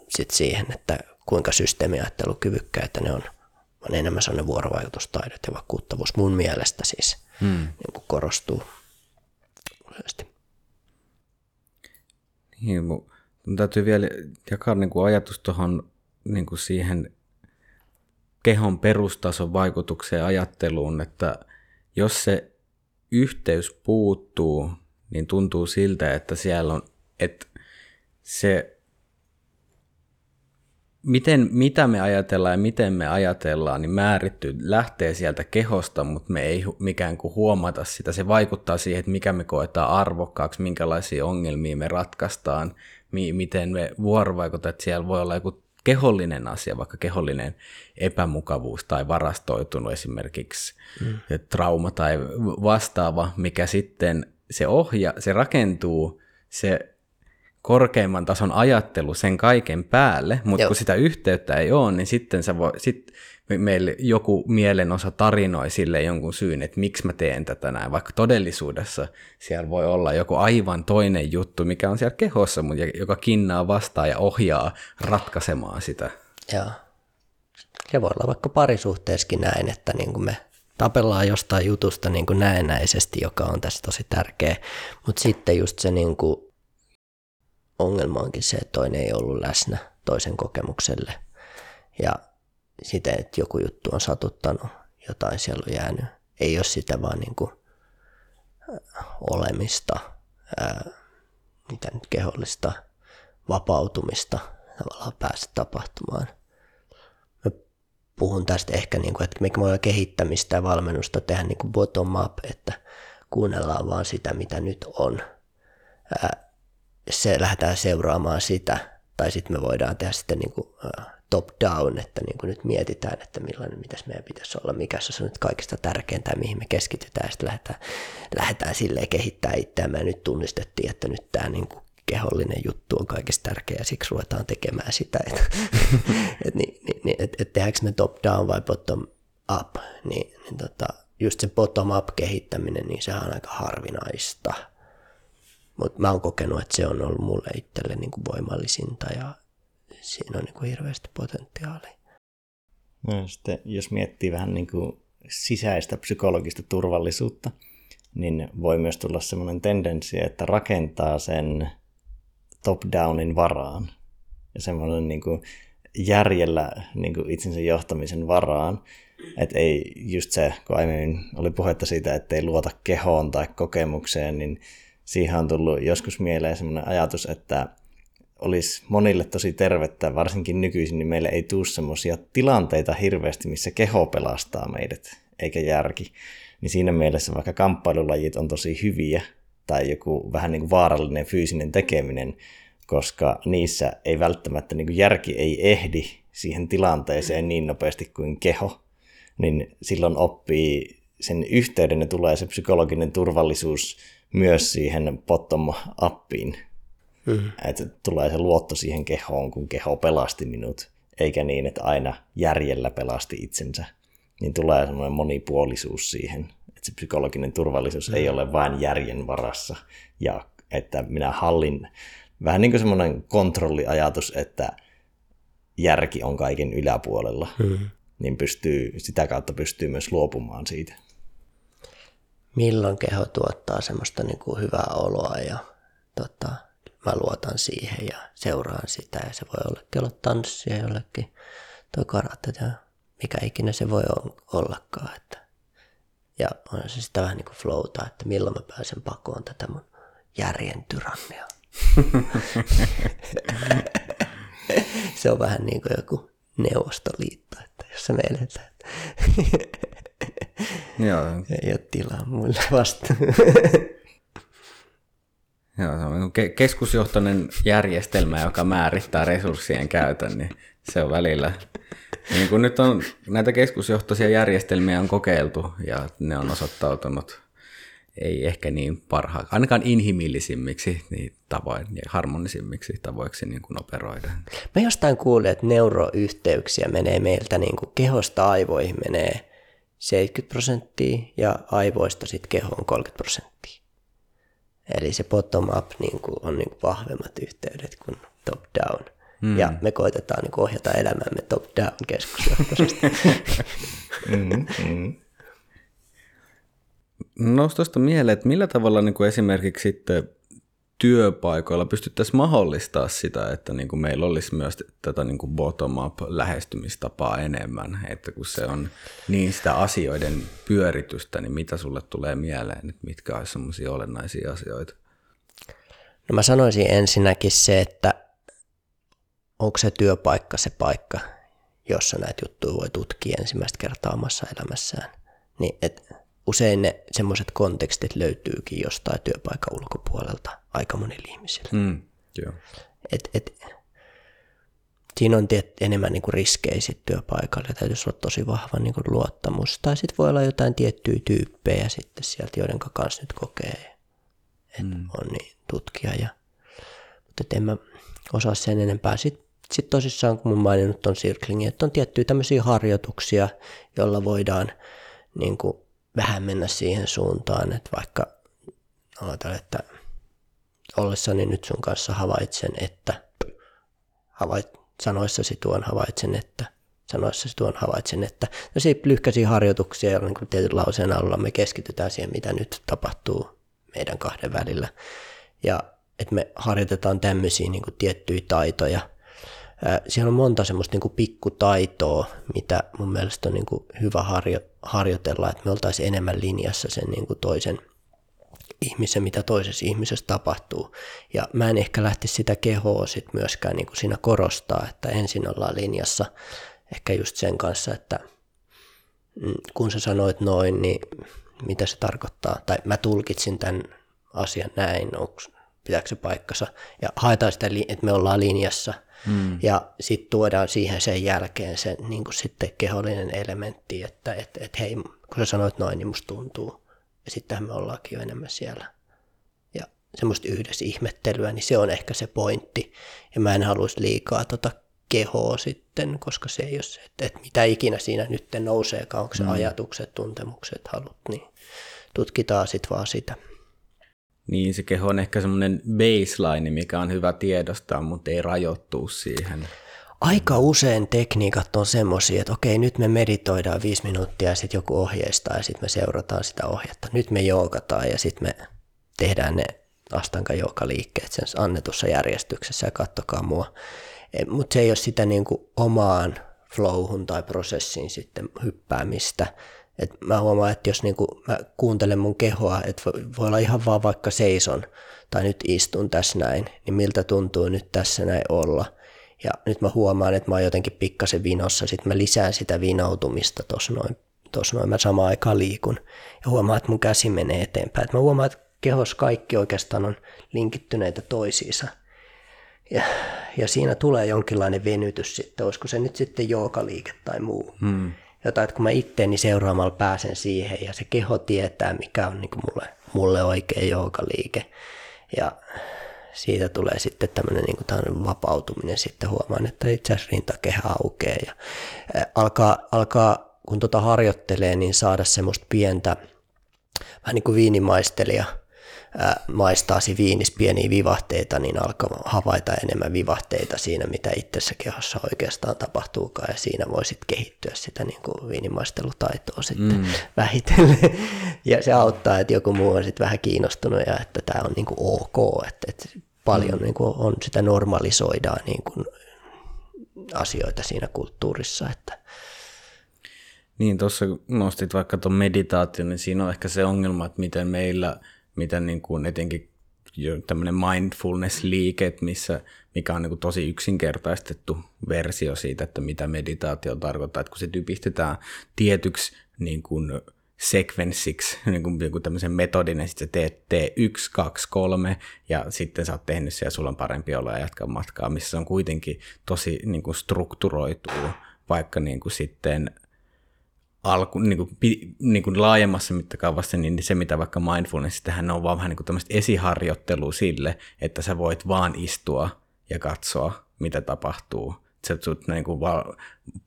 Speaker 3: sit siihen, että kuinka systeemiajattelukyvykkäitä ne on, vaan enemmän sellainen vuorovaikutustaidot ja vakuuttavuus mun mielestä siis hmm. niin kuin korostuu
Speaker 2: Niin, mun täytyy vielä jakaa niin kuin ajatus tuohon niin kuin siihen kehon perustason vaikutukseen ajatteluun, että jos se yhteys puuttuu, niin tuntuu siltä, että siellä on, että se, miten, mitä me ajatellaan ja miten me ajatellaan, niin määritty lähtee sieltä kehosta, mutta me ei mikään kuin huomata sitä. Se vaikuttaa siihen, että mikä me koetaan arvokkaaksi, minkälaisia ongelmia me ratkaistaan, miten me vuorovaikutetaan, että siellä voi olla joku kehollinen asia, vaikka kehollinen epämukavuus tai varastoitunut esimerkiksi mm. trauma tai vastaava, mikä sitten se ohja, se rakentuu, se korkeimman tason ajattelu sen kaiken päälle, mutta Joo. kun sitä yhteyttä ei ole, niin sitten sä voi, sit meille joku mielenosa tarinoi sille jonkun syyn, että miksi mä teen tätä näin, vaikka todellisuudessa siellä voi olla joku aivan toinen juttu, mikä on siellä kehossa, mutta joka kinnaa vastaan ja ohjaa ratkaisemaan sitä.
Speaker 3: Joo. Se voi olla vaikka parisuhteessakin näin, että niin kuin me tapellaan jostain jutusta niin kuin näennäisesti, joka on tässä tosi tärkeä, mutta sitten just se niin kuin ongelma onkin se, että toinen ei ollut läsnä toisen kokemukselle. Ja siten, että joku juttu on satuttanut, jotain siellä on jäänyt. Ei ole sitä vaan niin kuin olemista, ää, mitä nyt kehollista vapautumista tavallaan päästä tapahtumaan. Mä puhun tästä ehkä, niin kuin, että me voidaan kehittämistä ja valmennusta tehdä niin kuin bottom up, että kuunnellaan vaan sitä, mitä nyt on. Ää, se lähdetään seuraamaan sitä, tai sitten me voidaan tehdä sitten niin kuin, top down, että niin kuin nyt mietitään, että millainen, mitäs meidän pitäisi olla, mikä se on nyt kaikista tärkeintä mihin me keskitytään, ja sitten lähdetään, lähdetään silleen kehittää itseämme, ja nyt tunnistettiin, että nyt tämä niin kuin kehollinen juttu on kaikista tärkeä, ja siksi ruvetaan tekemään sitä, että et, niin, niin, niin, et, et tehdäänkö me top down vai bottom up, niin, niin tota, just se bottom up kehittäminen, niin sehän on aika harvinaista, mutta mä oon kokenut, että se on ollut mulle itselle niin kuin voimallisinta ja siinä on niin kuin hirveästi potentiaalia.
Speaker 1: No, sitten, jos miettii vähän niin kuin sisäistä psykologista turvallisuutta, niin voi myös tulla sellainen tendenssi, että rakentaa sen top-downin varaan ja semmoinen niin kuin järjellä niin kuin itsensä johtamisen varaan. Että ei just se, kun aiemmin oli puhetta siitä, että ei luota kehoon tai kokemukseen, niin siihen on tullut joskus mieleen semmoinen ajatus, että olisi monille tosi tervettä, varsinkin nykyisin, niin meille ei tule semmoisia tilanteita hirveästi, missä keho pelastaa meidät, eikä järki. Niin siinä mielessä vaikka kamppailulajit on tosi hyviä, tai joku vähän niin kuin vaarallinen fyysinen tekeminen, koska niissä ei välttämättä niin kuin järki ei ehdi siihen tilanteeseen niin nopeasti kuin keho, niin silloin oppii sen yhteyden ja tulee se psykologinen turvallisuus myös siihen bottom-appiin Mm. Että tulee se luotto siihen kehoon, kun keho pelasti minut, eikä niin, että aina järjellä pelasti itsensä. Niin tulee semmoinen monipuolisuus siihen, että se psykologinen turvallisuus mm. ei ole vain järjen varassa ja että minä hallin, vähän niin kuin semmoinen kontrolliajatus, että järki on kaiken yläpuolella, mm. niin pystyy, sitä kautta pystyy myös luopumaan siitä.
Speaker 3: Milloin keho tuottaa semmoista niin kuin hyvää oloa ja tota, mä luotan siihen ja seuraan sitä ja se voi olla kellot tanssia jollekin toi karate ja mikä ikinä se voi ollakaan. Että. Ja on se sitä vähän niin kuin flowta, että milloin mä pääsen pakoon tätä mun järjen tyrannia. se on vähän niin kuin joku Neuvostoliitto, että jos se eletään.
Speaker 2: Joo.
Speaker 3: Ei ole tilaa muille vasta.
Speaker 2: Joo, se on niin keskusjohtoinen järjestelmä, joka määrittää resurssien käytön, niin se on välillä. Niin kun nyt on näitä keskusjohtoisia järjestelmiä on kokeiltu ja ne on osoittautunut ei ehkä niin parhaa, ainakaan inhimillisimmiksi niin tavoin ja harmonisimmiksi tavoiksi niin kuin operoida.
Speaker 3: Mä jostain kuulin, että neuroyhteyksiä menee meiltä niin kuin kehosta aivoihin menee 70 prosenttia ja aivoista sitten kehoon 30 prosenttia. Eli se bottom-up niin kuin on niin kuin vahvemmat yhteydet kuin top-down. Mm. Ja me koitetaan niin kuin ohjata elämämme top-down keskusjohtoisesti. mm, mm.
Speaker 2: Nousi tuosta mieleen, että millä tavalla niin kuin esimerkiksi sitten työpaikoilla pystyttäisiin mahdollistaa sitä, että niin kuin meillä olisi myös tätä niin kuin bottom-up lähestymistapaa enemmän, että kun se on niin sitä asioiden pyöritystä, niin mitä sulle tulee mieleen, että mitkä olisi sellaisia olennaisia asioita?
Speaker 3: No mä sanoisin ensinnäkin se, että onko se työpaikka se paikka, jossa näitä juttuja voi tutkia ensimmäistä kertaa omassa elämässään. Niin, et usein ne semmoiset kontekstit löytyykin jostain työpaikan ulkopuolelta aika monilla ihmisillä.
Speaker 2: Mm, joo.
Speaker 3: Et, et, siinä on tiet, enemmän niinku riskejä sit työpaikalla ja täytyisi olla tosi vahva niinku luottamus. Tai sitten voi olla jotain tiettyjä tyyppejä sitten sieltä, joiden kanssa nyt kokee, että mm. on niin tutkija. Ja, mutta en mä osaa sen enempää. Sitten sit tosissaan, kun mä maininnut on circlingin, että on tiettyjä tämmöisiä harjoituksia, joilla voidaan niin kuin vähän mennä siihen suuntaan, että vaikka ajatellaan, että ollessani nyt sun kanssa havaitsen, että havait, sanoissasi tuon havaitsen, että sanoissasi tuon havaitsen, että no se lyhkäisiä harjoituksia, joilla niin tietyn lauseen alulla me keskitytään siihen, mitä nyt tapahtuu meidän kahden välillä. Ja että me harjoitetaan tämmöisiä niin tiettyjä taitoja, siellä on monta semmoista niin pikkutaitoa, mitä mun mielestä on niin kuin hyvä harjo, harjoitella, että me oltaisiin enemmän linjassa sen niin kuin toisen ihmisen, mitä toisessa ihmisessä tapahtuu. Ja mä en ehkä lähtisi sitä kehoa sit myöskään niin kuin siinä korostaa, että ensin ollaan linjassa ehkä just sen kanssa, että mm, kun sä sanoit noin, niin mitä se tarkoittaa, tai mä tulkitsin tämän asian näin, onko, pitääkö se paikkansa, ja haetaan sitä, että me ollaan linjassa – Mm. Ja sitten tuodaan siihen sen jälkeen se niin sitten kehollinen elementti, että et, et hei, kun sä sanoit noin, niin musta tuntuu. Ja sittenhän me ollaankin jo enemmän siellä. Ja semmoista yhdessä ihmettelyä, niin se on ehkä se pointti. Ja mä en haluaisi liikaa tota kehoa sitten, koska se ei ole se, että, että mitä ikinä siinä nyt nouseekaan, onko se mm. ajatukset, tuntemukset, halut, niin tutkitaan sitten vaan sitä.
Speaker 2: Niin, se keho on ehkä semmoinen baseline, mikä on hyvä tiedostaa, mutta ei rajoittuu siihen.
Speaker 3: Aika usein tekniikat on semmoisia, että okei, nyt me meditoidaan viisi minuuttia ja sitten joku ohjeistaa ja sitten me seurataan sitä ohjetta. Nyt me joogataan ja sitten me tehdään ne astanka liikkeet sen annetussa järjestyksessä ja kattokaa mua. E, mutta se ei ole sitä niinku omaan flowhun tai prosessiin sitten hyppäämistä, et mä huomaan, että jos niinku mä kuuntelen mun kehoa, että voi, olla ihan vaan vaikka seison tai nyt istun tässä näin, niin miltä tuntuu nyt tässä näin olla. Ja nyt mä huomaan, että mä oon jotenkin pikkasen vinossa, sitten mä lisään sitä vinoutumista tuossa noin, tos noin, mä samaan aikaan liikun. Ja huomaan, että mun käsi menee eteenpäin. Et mä huomaan, että kehos kaikki oikeastaan on linkittyneitä toisiinsa. Ja, ja siinä tulee jonkinlainen venytys sitten, olisiko se nyt sitten jookaliike tai muu. Hmm jotain, että kun mä itteeni seuraamalla pääsen siihen ja se keho tietää, mikä on niin kuin mulle, mulle oikea joukaliike. Ja siitä tulee sitten tämmöinen niin kuin vapautuminen, sitten huomaan, että itse asiassa rintakehä aukeaa ja alkaa, alkaa kun tota harjoittelee, niin saada semmoista pientä, vähän niin kuin viinimaistelija, maistaasi viinis pieniä vivahteita, niin alkaa havaita enemmän vivahteita siinä, mitä itsessä kehossa oikeastaan tapahtuukaan, ja siinä voi sitten kehittyä sitä niin kuin viinimaistelutaitoa sitten mm. vähitellen. Ja se auttaa, että joku muu on sitten vähän kiinnostunut ja että tämä on niin kuin ok, että, että paljon mm. niin kuin on sitä normalisoidaan niin kuin asioita siinä kulttuurissa, että
Speaker 2: Niin, tuossa nostit vaikka tuon meditaation, niin siinä on ehkä se ongelma, että miten meillä, miten niin kuin etenkin tämmöinen mindfulness-liike, missä, mikä on niin kuin tosi yksinkertaistettu versio siitä, että mitä meditaatio tarkoittaa, että kun se typistetään tietyksi niin kuin sekvenssiksi, niin kuin joku tämmöisen metodin, ja sitten sä teet tee yksi, kaksi, kolme, ja sitten sä oot tehnyt se, ja sulla on parempi olo ja jatkaa matkaa, missä se on kuitenkin tosi niin kuin strukturoituu, vaikka niin kuin sitten alku, niin kuin, niin kuin laajemmassa mittakaavassa, niin se mitä vaikka mindfulness tehdään, on vaan vähän niin kuin tämmöistä esiharjoittelua sille, että sä voit vaan istua ja katsoa, mitä tapahtuu. Se on niin kuin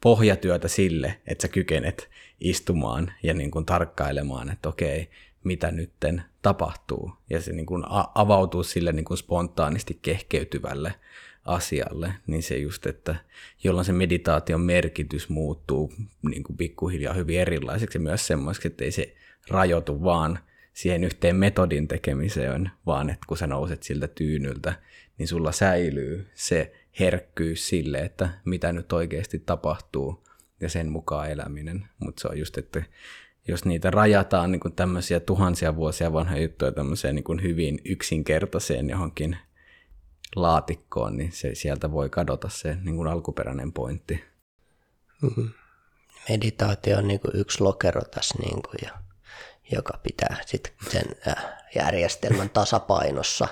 Speaker 2: pohjatyötä sille, että sä kykenet istumaan ja niin kuin tarkkailemaan, että okei, mitä nytten tapahtuu. Ja se niin kuin avautuu sille niin kuin spontaanisti kehkeytyvälle asialle, niin se just, että jolloin se meditaation merkitys muuttuu niin kuin pikkuhiljaa hyvin erilaiseksi ja myös semmoiseksi, että ei se rajoitu vaan siihen yhteen metodin tekemiseen, vaan että kun sä nouset siltä tyynyltä, niin sulla säilyy se herkkyys sille, että mitä nyt oikeasti tapahtuu ja sen mukaan eläminen. Mutta se on just, että jos niitä rajataan niin kuin tämmöisiä tuhansia vuosia vanhoja juttuja tämmöiseen niin kuin hyvin yksinkertaiseen johonkin laatikkoon, niin se, sieltä voi kadota se niin kuin alkuperäinen pointti.
Speaker 3: Mm-hmm. Meditaatio on niin kuin yksi lokero tässä, niin kuin, ja, joka pitää sit sen äh, järjestelmän tasapainossa.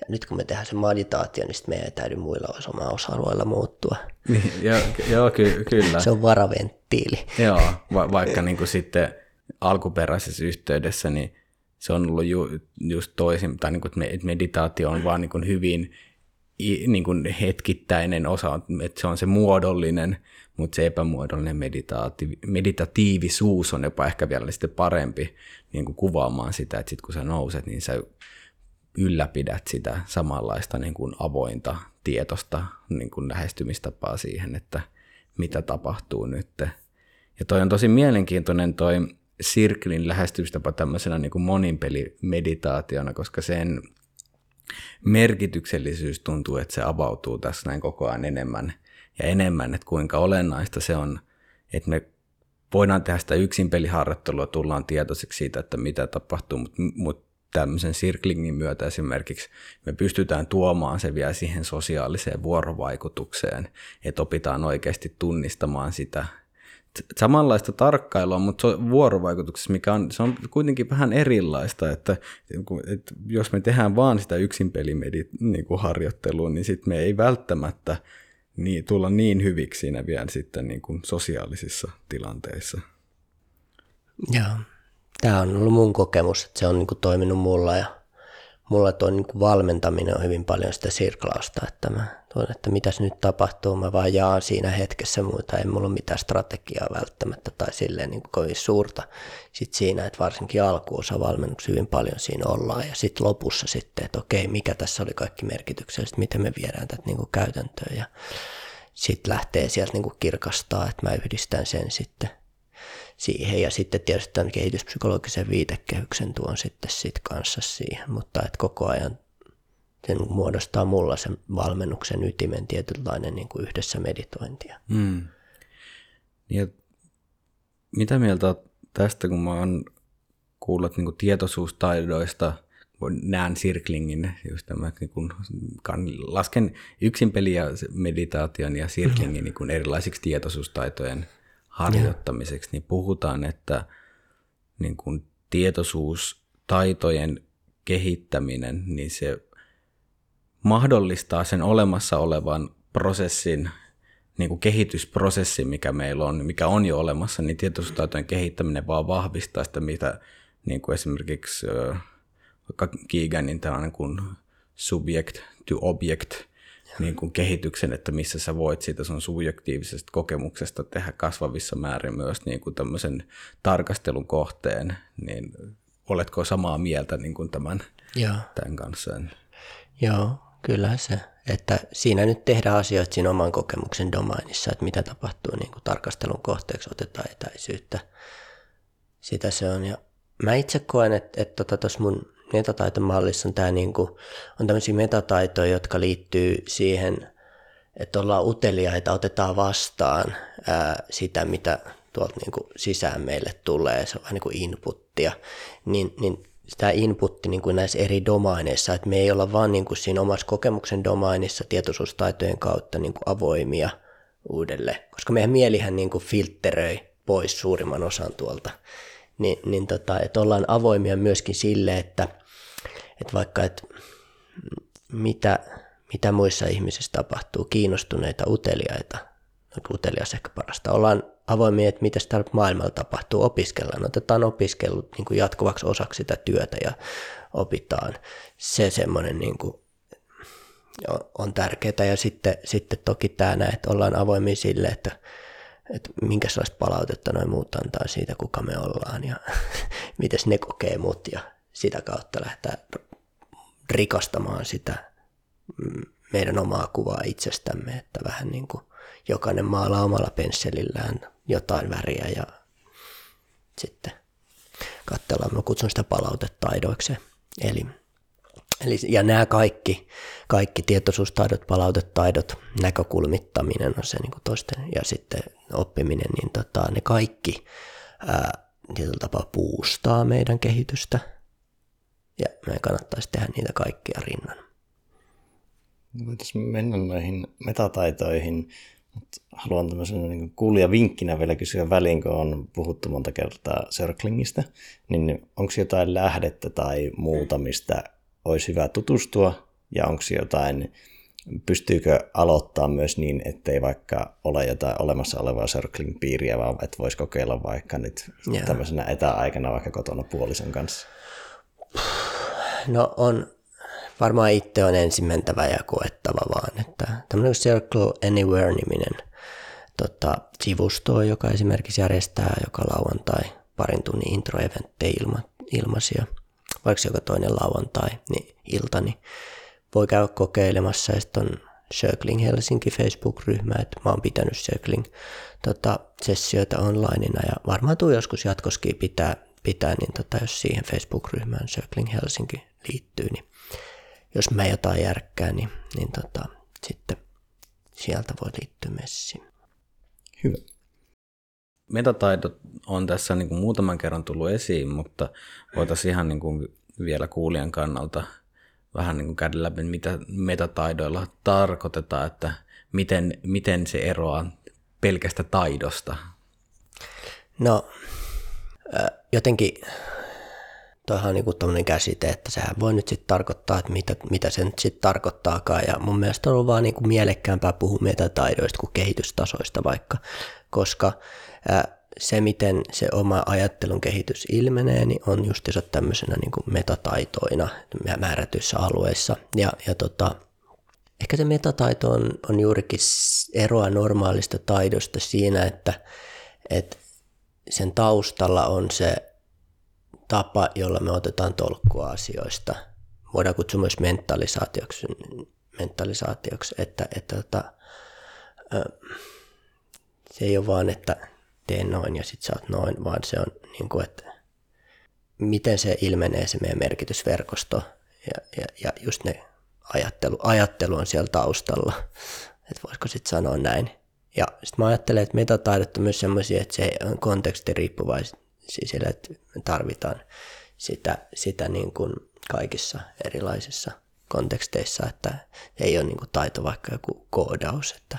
Speaker 3: Ja nyt kun me tehdään se meditaatio, niin meidän ei täydy muilla osa-alueilla muuttua.
Speaker 2: Niin, joo, joo ky- kyllä.
Speaker 3: Se on varaventtiili.
Speaker 2: Joo, va- vaikka niin kuin sitten alkuperäisessä yhteydessä, niin se on ollut ju- just toisin, tai niin kuin, että meditaatio on vaan niin kuin hyvin niin kuin hetkittäinen osa, että se on se muodollinen, mutta se epämuodollinen meditaati, meditatiivisuus on jopa ehkä vielä sitten parempi niin kuin kuvaamaan sitä, että sitten kun sä nouset, niin sä ylläpidät sitä samanlaista niin kuin avointa tietosta niin kuin lähestymistapaa siihen, että mitä tapahtuu nyt. Ja toi on tosi mielenkiintoinen toi sirklin lähestymistapa tämmöisenä niin kuin moninpelimeditaationa, koska sen merkityksellisyys tuntuu, että se avautuu tässä näin koko ajan enemmän ja enemmän, että kuinka olennaista se on, että me voidaan tehdä sitä yksin peliharjoittelua, tullaan tietoiseksi siitä, että mitä tapahtuu, mutta mut tämmöisen circlingin myötä esimerkiksi me pystytään tuomaan se vielä siihen sosiaaliseen vuorovaikutukseen, että opitaan oikeasti tunnistamaan sitä samanlaista tarkkailua, mutta se on vuorovaikutuksessa, mikä on, se on kuitenkin vähän erilaista, että, että jos me tehdään vaan sitä yksin niin kuin niin sitten me ei välttämättä niin, tulla niin hyviksi siinä vielä sitten niin kuin sosiaalisissa tilanteissa.
Speaker 3: Joo, tämä on ollut mun kokemus, että se on niin kuin toiminut mulla ja mulla tuo niin valmentaminen on hyvin paljon sitä sirklausta, että mä tuon, että mitäs nyt tapahtuu, mä vaan jaan siinä hetkessä muuta, ei mulla ole mitään strategiaa välttämättä tai silleen niin kovin suurta. Sitten siinä, että varsinkin alkuosa valmennuksessa hyvin paljon siinä ollaan. Ja sitten lopussa sitten, että okei, mikä tässä oli kaikki merkityksellistä, miten me viedään tätä niin käytäntöön. Ja sitten lähtee sieltä niin kirkastaa, että mä yhdistän sen sitten siihen. Ja sitten tietysti tämän kehityspsykologisen viitekehyksen tuon sitten sit kanssa siihen, mutta että koko ajan sen muodostaa mulla sen valmennuksen ytimen tietynlainen niin kuin yhdessä meditointia. Mm.
Speaker 2: Ja mitä mieltä tästä, kun mä oon kuullut niin kuin tietoisuustaidoista, näen sirklingin, just tämä, niin kuin, lasken yksin peli ja meditaation ja sirklingin niin erilaisiksi tietoisuustaitojen harjoittamiseksi, niin puhutaan, että niin kuin tietoisuustaitojen kehittäminen, niin se mahdollistaa sen olemassa olevan prosessin, niin kuin kehitysprosessin, mikä meillä on, mikä on jo olemassa, niin tietoisuustaitojen kehittäminen vaan vahvistaa sitä, mitä niin kuin esimerkiksi vaikka Keeganin tällainen kuin subject to object niin kuin kehityksen, että missä sä voit siitä sun subjektiivisesta kokemuksesta tehdä kasvavissa määrin myös niin kuin tämmöisen tarkastelun kohteen, niin oletko samaa mieltä niin kuin tämän, Joo. tämän kanssa?
Speaker 3: Joo, kyllä se. Että siinä nyt tehdään asioita siinä oman kokemuksen domainissa, että mitä tapahtuu niin kuin tarkastelun kohteeksi, otetaan etäisyyttä. Sitä se on. Ja mä itse koen, että, tuossa tota, mun metataito-mallissa on, tämä niin kuin, on tämmöisiä metataitoja, jotka liittyy siihen, että ollaan uteliaita, otetaan vastaan ää, sitä, mitä tuolta niin kuin sisään meille tulee, se on vähän niin kuin inputtia, niin, niin sitä inputti niin kuin näissä eri domaineissa, että me ei olla vaan niin kuin siinä omassa kokemuksen domainissa tietoisuustaitojen kautta niin kuin avoimia uudelle, koska meidän mielihän niin kuin filtteröi pois suurimman osan tuolta, niin, niin tota, että ollaan avoimia myöskin sille, että, että vaikka että mitä, mitä muissa ihmisissä tapahtuu, kiinnostuneita, uteliaita, utelias ehkä parasta, ollaan avoimia, että mitä täällä maailmalla tapahtuu, opiskellaan, otetaan opiskelut niin kuin jatkuvaksi osaksi sitä työtä ja opitaan. Se semmoinen niin kuin on tärkeää ja sitten, sitten toki tämä että ollaan avoimia sille, että, että minkälaista palautetta noin muut antaa siitä, kuka me ollaan ja miten ne kokee mut ja sitä kautta lähtee rikastamaan sitä meidän omaa kuvaa itsestämme, että vähän niin kuin jokainen maalaa omalla pensselillään jotain väriä ja sitten katsellaan, mä kutsun sitä palautetaidoiksi. Eli, eli, ja nämä kaikki, kaikki tietoisuustaidot, palautetaidot, näkökulmittaminen on se niin kuin toisten, ja sitten oppiminen, niin tota, ne kaikki ää, tietyllä tapaa puustaa meidän kehitystä, ja meidän kannattaisi tehdä niitä kaikkia rinnan.
Speaker 1: Voitaisiin mennä noihin metataitoihin mutta haluan tämmöisen niin kuulija vinkkinä vielä kysyä väliin, kun on puhuttu monta kertaa circlingistä, niin onko jotain lähdettä tai muuta, mistä olisi hyvä tutustua, ja onko jotain, pystyykö aloittaa myös niin, ettei vaikka ole jotain olemassa olevaa circling-piiriä, vaan että voisi kokeilla vaikka nyt yeah. tämmöisenä etäaikana vaikka kotona puolison kanssa?
Speaker 3: No on, varmaan itse on ensin mentävä ja koettava vaan, että tämmöinen Circle Anywhere-niminen tota, sivusto, joka esimerkiksi järjestää joka lauantai parin tunnin introeventtejä ilma, ilmaisia, vaikka joka toinen lauantai niin ilta, niin voi käydä kokeilemassa ja sitten on Circling Helsinki Facebook-ryhmä, että mä oon pitänyt Circling tota, sessioita onlineina ja varmaan tuu joskus jatkoskin pitää, pitää niin tota, jos siihen Facebook-ryhmään Circling Helsinki liittyy, niin jos mä jotain järkkää, niin, niin tota, sitten sieltä voi liittyä messiin.
Speaker 1: Hyvä.
Speaker 2: Metataidot on tässä niin kuin muutaman kerran tullut esiin, mutta voitaisiin ihan niin kuin vielä kuulijan kannalta vähän niin kuin käydä läpi, mitä metataidoilla tarkoitetaan, että miten, miten se eroaa pelkästä taidosta.
Speaker 3: No, jotenkin toihan on niinku tämmöinen käsite, että sehän voi nyt sitten tarkoittaa, että mitä, mitä se nyt sitten tarkoittaakaan. Ja mun mielestä on vaan niinku mielekkäämpää puhua metataidoista kuin kehitystasoista vaikka, koska ää, se, miten se oma ajattelun kehitys ilmenee, niin on justiinsa tämmöisenä niin kuin metataitoina määrätyissä alueissa. Ja, ja tota, ehkä se metataito on, on juurikin eroa normaalista taidosta siinä, että, että sen taustalla on se tapa, jolla me otetaan tolkkua asioista. Voidaan kutsua myös mentalisaatioksi, mentalisaatioksi että, että, että se ei ole vaan, että tee noin ja sitten sä oot noin, vaan se on niin kuin, että miten se ilmenee se meidän merkitysverkosto ja, ja, ja just ne ajattelu, ajattelu on siellä taustalla, että voisiko sitten sanoa näin. Ja sitten mä ajattelen, että metataidot on myös semmoisia, että se on kontekstiriippuvaisia sillä, että me tarvitaan sitä, sitä niin kuin kaikissa erilaisissa konteksteissa, että ei ole niin kuin taito vaikka joku koodaus, että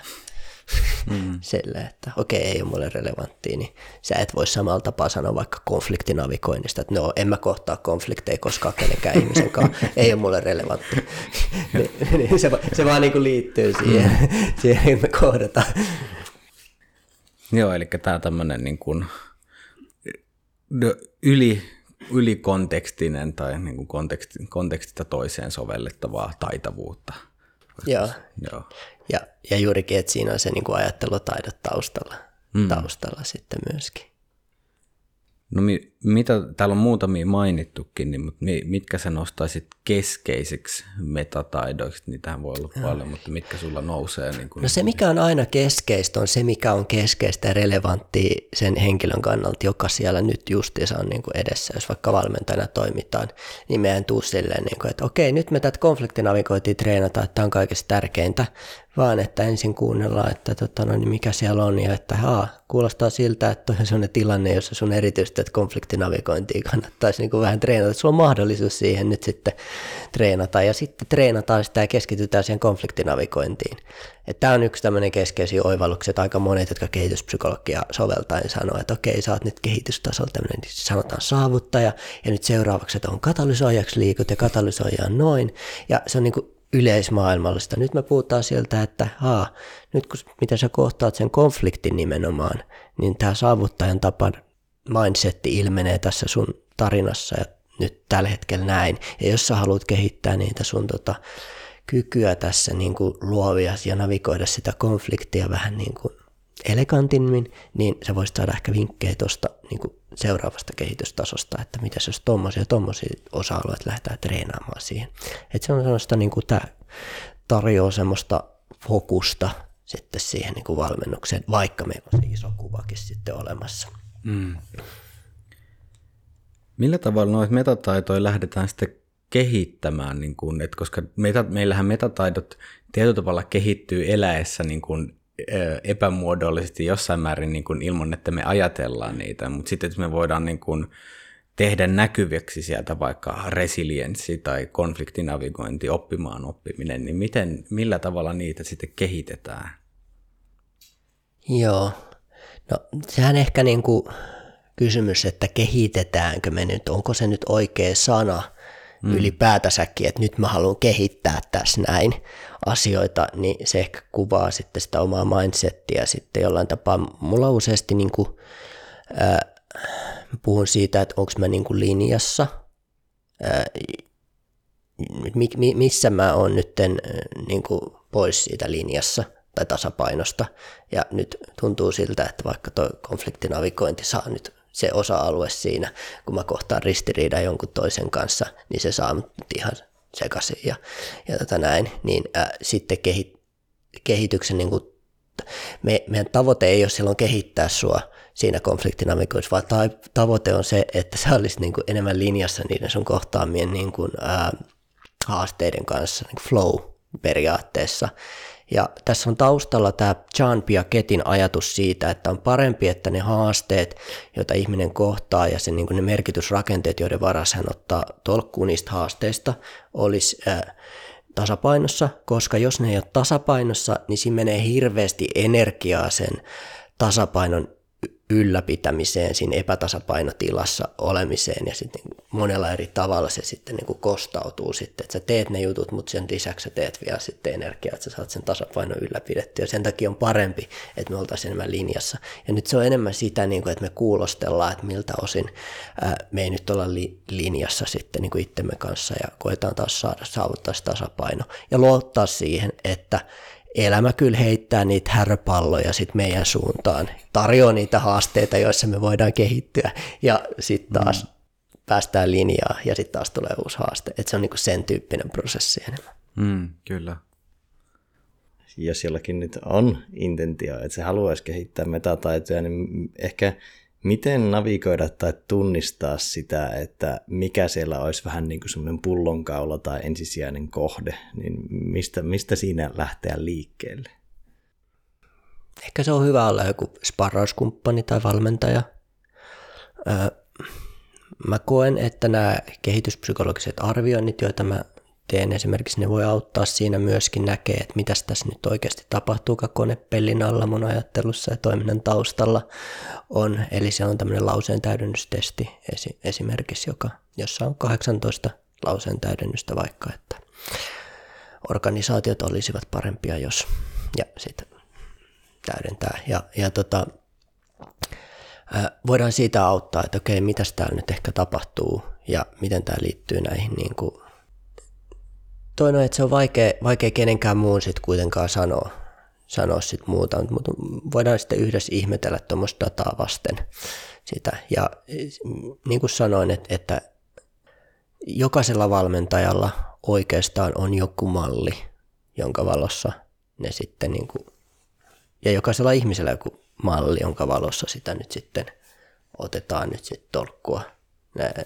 Speaker 3: mm. sille, että okei, okay, ei ole mulle relevanttia, niin sä et voi samalla tapaa sanoa vaikka konfliktinavigoinnista, että no, en mä kohtaa konflikteja koskaan kenenkään ihmisen kanssa, ei ole mulle relevantti. niin, se, se vaan niin kuin liittyy siihen, mm. siihen me kohdataan.
Speaker 2: Joo, eli tämä tämmöinen niin kuin yli, ylikontekstinen tai niin kuin konteksti, kontekstista toiseen sovellettavaa taitavuutta.
Speaker 3: Joo. Joo. Ja, ja juurikin, että siinä on se niin kuin ajattelutaidot taustalla, mm. taustalla sitten myöskin.
Speaker 2: No mi, mitä, täällä on muutamia mainittukin, niin, mutta mitkä sä nostaisit keskeisiksi metataidoiksi? Niitähän voi olla paljon, mutta mitkä sulla nousee? Niin
Speaker 3: kun... No se, mikä on aina keskeistä, on se, mikä on keskeistä ja relevanttia sen henkilön kannalta, joka siellä nyt justiinsa on niin kuin edessä. Jos vaikka valmentajana toimitaan, niin meidän tuu silleen, niin kuin, että okei, nyt me tätä konfliktinavigointia treenataan, että tämä on kaikista tärkeintä, vaan että ensin kuunnellaan, että tota, no, niin mikä siellä on ja että haa, kuulostaa siltä, että on sellainen tilanne, jossa sun erityisesti konfliktinavigointia kannattaisi niin kuin vähän treenata, että sulla on mahdollisuus siihen nyt sitten treenata ja sitten treenataan sitä ja keskitytään siihen konfliktinavigointiin. Tämä on yksi tämmöinen keskeisiä oivalluksia, aika monet, jotka kehityspsykologia soveltaen sanoo, että okei, sä oot nyt kehitystasolla tämmöinen, niin sanotaan saavuttaja, ja nyt seuraavaksi, että on katalysoijaksi liikut ja katalysoija on noin, ja se on niin kuin yleismaailmallista. Nyt me puhutaan sieltä, että haa, nyt kun miten sä kohtaat sen konfliktin nimenomaan, niin tämä saavuttajan tapa mindsetti ilmenee tässä sun tarinassa ja nyt tällä hetkellä näin. Ja jos sä haluat kehittää niitä sun tota, kykyä tässä niin kuin luovia ja navigoida sitä konfliktia vähän niin kuin elegantimmin, niin sä voisit saada ehkä vinkkejä tuosta niin seuraavasta kehitystasosta, että mitä jos tuommoisia tommosia osa-alueita lähdetään treenaamaan siihen. Että se on sellaista, niin kuin tämä tarjoaa semmoista fokusta sitten siihen niin valmennukseen, vaikka meillä on se iso kuvakin sitten olemassa. Mm.
Speaker 2: Millä tavalla noita metataitoja lähdetään sitten kehittämään, niin kuin, että koska meta, meillähän metataidot tietyllä tavalla kehittyy eläessä niin kuin epämuodollisesti jossain määrin niin kuin ilman, että me ajatellaan niitä, mutta sitten että me voidaan niin kuin tehdä näkyviksi sieltä vaikka resilienssi tai konfliktinavigointi, oppimaan oppiminen, niin miten, millä tavalla niitä sitten kehitetään?
Speaker 3: Joo, no sehän ehkä niin kuin kysymys, että kehitetäänkö me nyt, onko se nyt oikea sana – mm. ylipäätänsäkin, että nyt mä haluan kehittää tässä näin asioita, niin se ehkä kuvaa sitten sitä omaa mindsettiä sitten jollain tapaa. Mulla useasti niin kuin, ää, puhun siitä, että onko mä niin kuin linjassa, ää, mi, mi, missä mä oon nyt niin kuin pois siitä linjassa tai tasapainosta. Ja nyt tuntuu siltä, että vaikka tuo konfliktinavigointi saa nyt se osa-alue siinä, kun mä kohtaan ristiriidan jonkun toisen kanssa, niin se saa mut ihan sekaisin ja, ja tota näin, niin ää, sitten kehi, kehityksen niin kuin, me, meidän tavoite ei ole silloin kehittää sua siinä konfliktinamikoissa, vaan ta, tavoite on se, että sä olisit niin kuin enemmän linjassa niiden sun kohtaamien niin kuin, ää, haasteiden kanssa, niin kuin flow periaatteessa, ja tässä on taustalla tämä John Piagetin ajatus siitä, että on parempi, että ne haasteet, joita ihminen kohtaa ja sen, niin ne merkitysrakenteet, joiden varassa hän ottaa tolkkuun niistä haasteista, olisi ää, tasapainossa, koska jos ne ei ole tasapainossa, niin siinä menee hirveästi energiaa sen tasapainon ylläpitämiseen, siinä epätasapainotilassa olemiseen ja sitten niin monella eri tavalla se sitten niin kuin kostautuu sitten, että sä teet ne jutut, mutta sen lisäksi sä teet vielä sitten energiaa, että sä saat sen tasapainon ylläpidettyä ja sen takia on parempi, että me oltaisiin enemmän linjassa. Ja nyt se on enemmän sitä, niin kuin, että me kuulostellaan, että miltä osin me ei nyt olla li- linjassa sitten niin kuin itsemme kanssa ja koetaan taas saada saavuttaa se tasapaino ja luottaa siihen, että elämä kyllä heittää niitä häröpalloja sit meidän suuntaan, tarjoaa niitä haasteita, joissa me voidaan kehittyä ja sitten taas mm. päästään linjaa ja sitten taas tulee uusi haaste. Et se on niinku sen tyyppinen prosessi enemmän.
Speaker 2: Mm, kyllä.
Speaker 1: Jos jollakin nyt on intentio, että se haluaisi kehittää metataitoja, niin ehkä miten navigoida tai tunnistaa sitä, että mikä siellä olisi vähän niin kuin semmoinen pullonkaula tai ensisijainen kohde, niin mistä, mistä siinä lähteä liikkeelle?
Speaker 3: Ehkä se on hyvä olla joku sparrauskumppani tai valmentaja. Mä koen, että nämä kehityspsykologiset arvioinnit, joita mä teen esimerkiksi, ne voi auttaa siinä myöskin näkee, että mitä tässä nyt oikeasti tapahtuu konepellin alla mun ajattelussa ja toiminnan taustalla on. Eli se on tämmöinen lauseen täydennystesti esimerkiksi, joka, jossa on 18 lauseen täydennystä vaikka, että organisaatiot olisivat parempia, jos ja sitten täydentää. Ja, ja tota, voidaan siitä auttaa, että okei, mitä täällä nyt ehkä tapahtuu ja miten tämä liittyy näihin niin kuin toinen on, että se on vaikea, vaikea kenenkään muun sitten kuitenkaan sanoa, sanoa sit muuta, mutta voidaan sitten yhdessä ihmetellä tuommoista dataa vasten sitä. Ja niin kuin sanoin, että, että jokaisella valmentajalla oikeastaan on joku malli, jonka valossa ne sitten, niin kuin, ja jokaisella ihmisellä joku malli, jonka valossa sitä nyt sitten otetaan nyt sitten tolkkua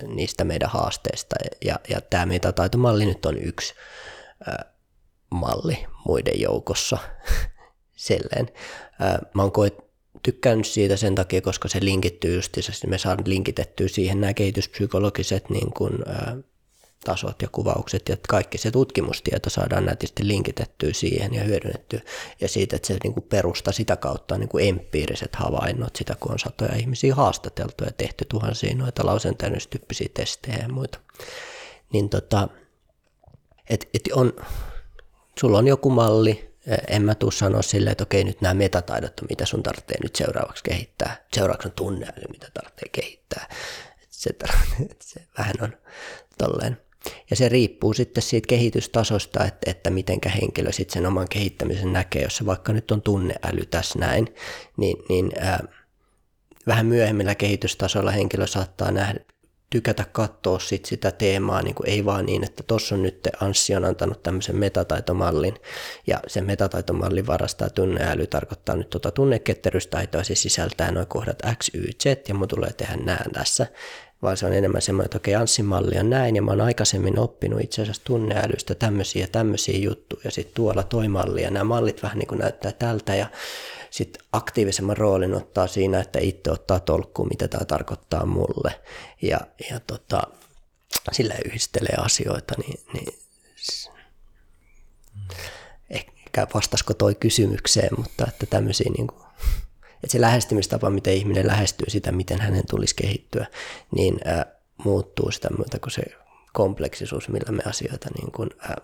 Speaker 3: niistä meidän haasteista. Ja, ja tämä metataitomalli nyt on yksi malli muiden joukossa. Silleen. Mä oon koet, tykkännyt siitä sen takia, koska se linkittyy justiinsa, me saan linkitettyä siihen nämä kehityspsykologiset niin kuin, tasot ja kuvaukset ja kaikki se tutkimustieto saadaan nätisti linkitettyä siihen ja hyödynnettyä. Ja siitä, että se niin kuin perusta sitä kautta niin kuin empiiriset havainnot, sitä kun on satoja ihmisiä haastateltu ja tehty tuhansia noita lausentäynnystyyppisiä testejä ja muita. Niin tota, et, et on, sulla on joku malli, en mä tuu sanoa silleen, että okei nyt nämä metataidot mitä sun tarvitsee nyt seuraavaksi kehittää. Seuraavaksi on tunneäly, mitä tarvitsee kehittää. Se, se vähän on tolleen. Ja se riippuu sitten siitä kehitystasosta, että, että mitenkä henkilö sitten sen oman kehittämisen näkee. Jos se vaikka nyt on tunneäly tässä näin, niin, niin ää, vähän myöhemmillä kehitystasolla henkilö saattaa nähdä, tykätä katsoa sit sitä teemaa, niin kuin ei vaan niin, että tuossa on nyt Anssi on antanut tämmöisen metataitomallin, ja sen metataitomallin varastaa tunneäly tarkoittaa nyt tuota tunneketterystaitoa, se sisältää noin kohdat X, Y, Z, ja mun tulee tehdä nämä tässä, vaan se on enemmän semmoinen, että okei, Anssin malli on näin, ja mä oon aikaisemmin oppinut itse asiassa tunneälystä tämmöisiä ja tämmöisiä juttuja, ja sitten tuolla toi malli, ja nämä mallit vähän niin kuin näyttää tältä, ja sitten aktiivisemman roolin ottaa siinä, että itse ottaa tolkkuun, mitä tämä tarkoittaa mulle, ja, ja tota, sillä yhdistelee asioita, niin, niin ehkä vastasko toi kysymykseen, mutta että tämmöisiä niin kuin, että se lähestymistapa, miten ihminen lähestyy sitä, miten hänen tulisi kehittyä, niin ää, muuttuu sitä myötä, kun se kompleksisuus, millä me asioita niin kuin, ää,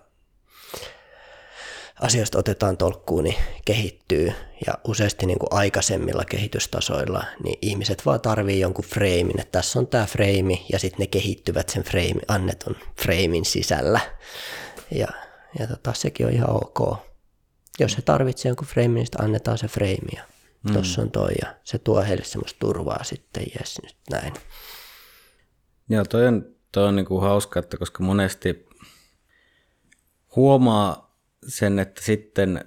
Speaker 3: asioista otetaan tolkkuun, niin kehittyy. Ja useasti niin kuin aikaisemmilla kehitystasoilla, niin ihmiset vaan tarvii jonkun freimin, että tässä on tämä freimi, ja sitten ne kehittyvät sen frame, annetun freimin sisällä. Ja, ja tota, sekin on ihan ok. Jos he tarvitsee jonkun freimin, niin annetaan se freimi, ja mm. tuossa on toi, ja se tuo heille semmoista turvaa sitten, jes, nyt näin.
Speaker 2: Joo, toi on, toi on niin kuin hauska, että koska monesti huomaa sen, että sitten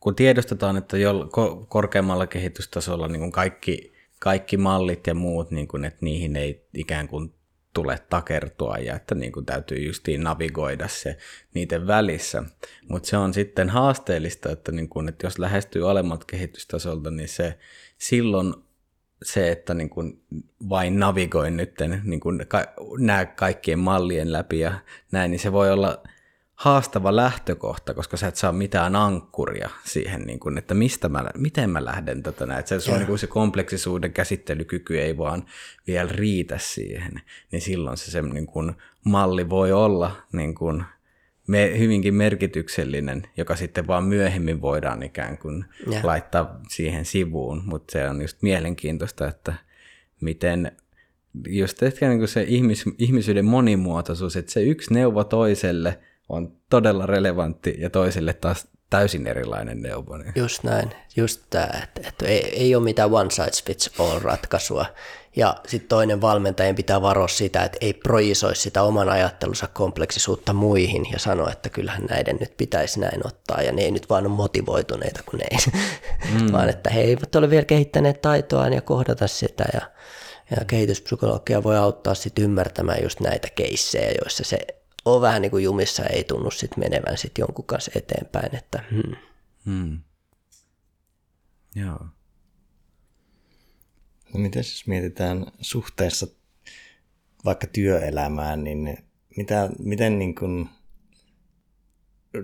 Speaker 2: kun tiedostetaan, että jo korkeammalla kehitystasolla niin kuin kaikki, kaikki mallit ja muut, niin kuin, että niihin ei ikään kuin tule takertua ja että niin kuin täytyy justiin navigoida se niiden välissä. Mutta se on sitten haasteellista, että, niin kuin, että jos lähestyy alemmat kehitystasolta, niin se silloin se, että niin kuin vain navigoin nyt niin kuin ka- nämä kaikkien mallien läpi ja näin, niin se voi olla haastava lähtökohta, koska sä et saa mitään ankkuria siihen, niin kuin, että mistä mä, miten mä lähden tätä näin. Se, on, niin kuin se kompleksisuuden käsittelykyky ei vaan vielä riitä siihen, niin silloin se, se niin kuin, malli voi olla niin kuin, me, hyvinkin merkityksellinen, joka sitten vaan myöhemmin voidaan ikään kuin ja. laittaa siihen sivuun, mutta se on just mielenkiintoista, että miten just ehkä niin kuin se ihmis, ihmisyyden monimuotoisuus, että se yksi neuvo toiselle – on todella relevantti ja toisille taas täysin erilainen neuvo. Niin.
Speaker 3: Just näin, just tämä, että, että ei, ei ole mitään one size fits all ratkaisua. Ja sitten toinen valmentajan pitää varoa sitä, että ei projisoi sitä oman ajattelunsa kompleksisuutta muihin ja sanoa, että kyllähän näiden nyt pitäisi näin ottaa ja ne ei nyt vaan ole motivoituneita, kun ne ei, mm. vaan että he eivät ole vielä kehittäneet taitoaan ja kohdata sitä ja, ja kehityspsykologia voi auttaa sitten ymmärtämään just näitä keissejä, joissa se on vähän niin kuin jumissa, ei tunnu sitten menevän sitten jonkun kanssa eteenpäin. Että, hmm. Hmm.
Speaker 2: Joo.
Speaker 1: No miten jos mietitään suhteessa vaikka työelämään, niin mitä, miten niin kuin,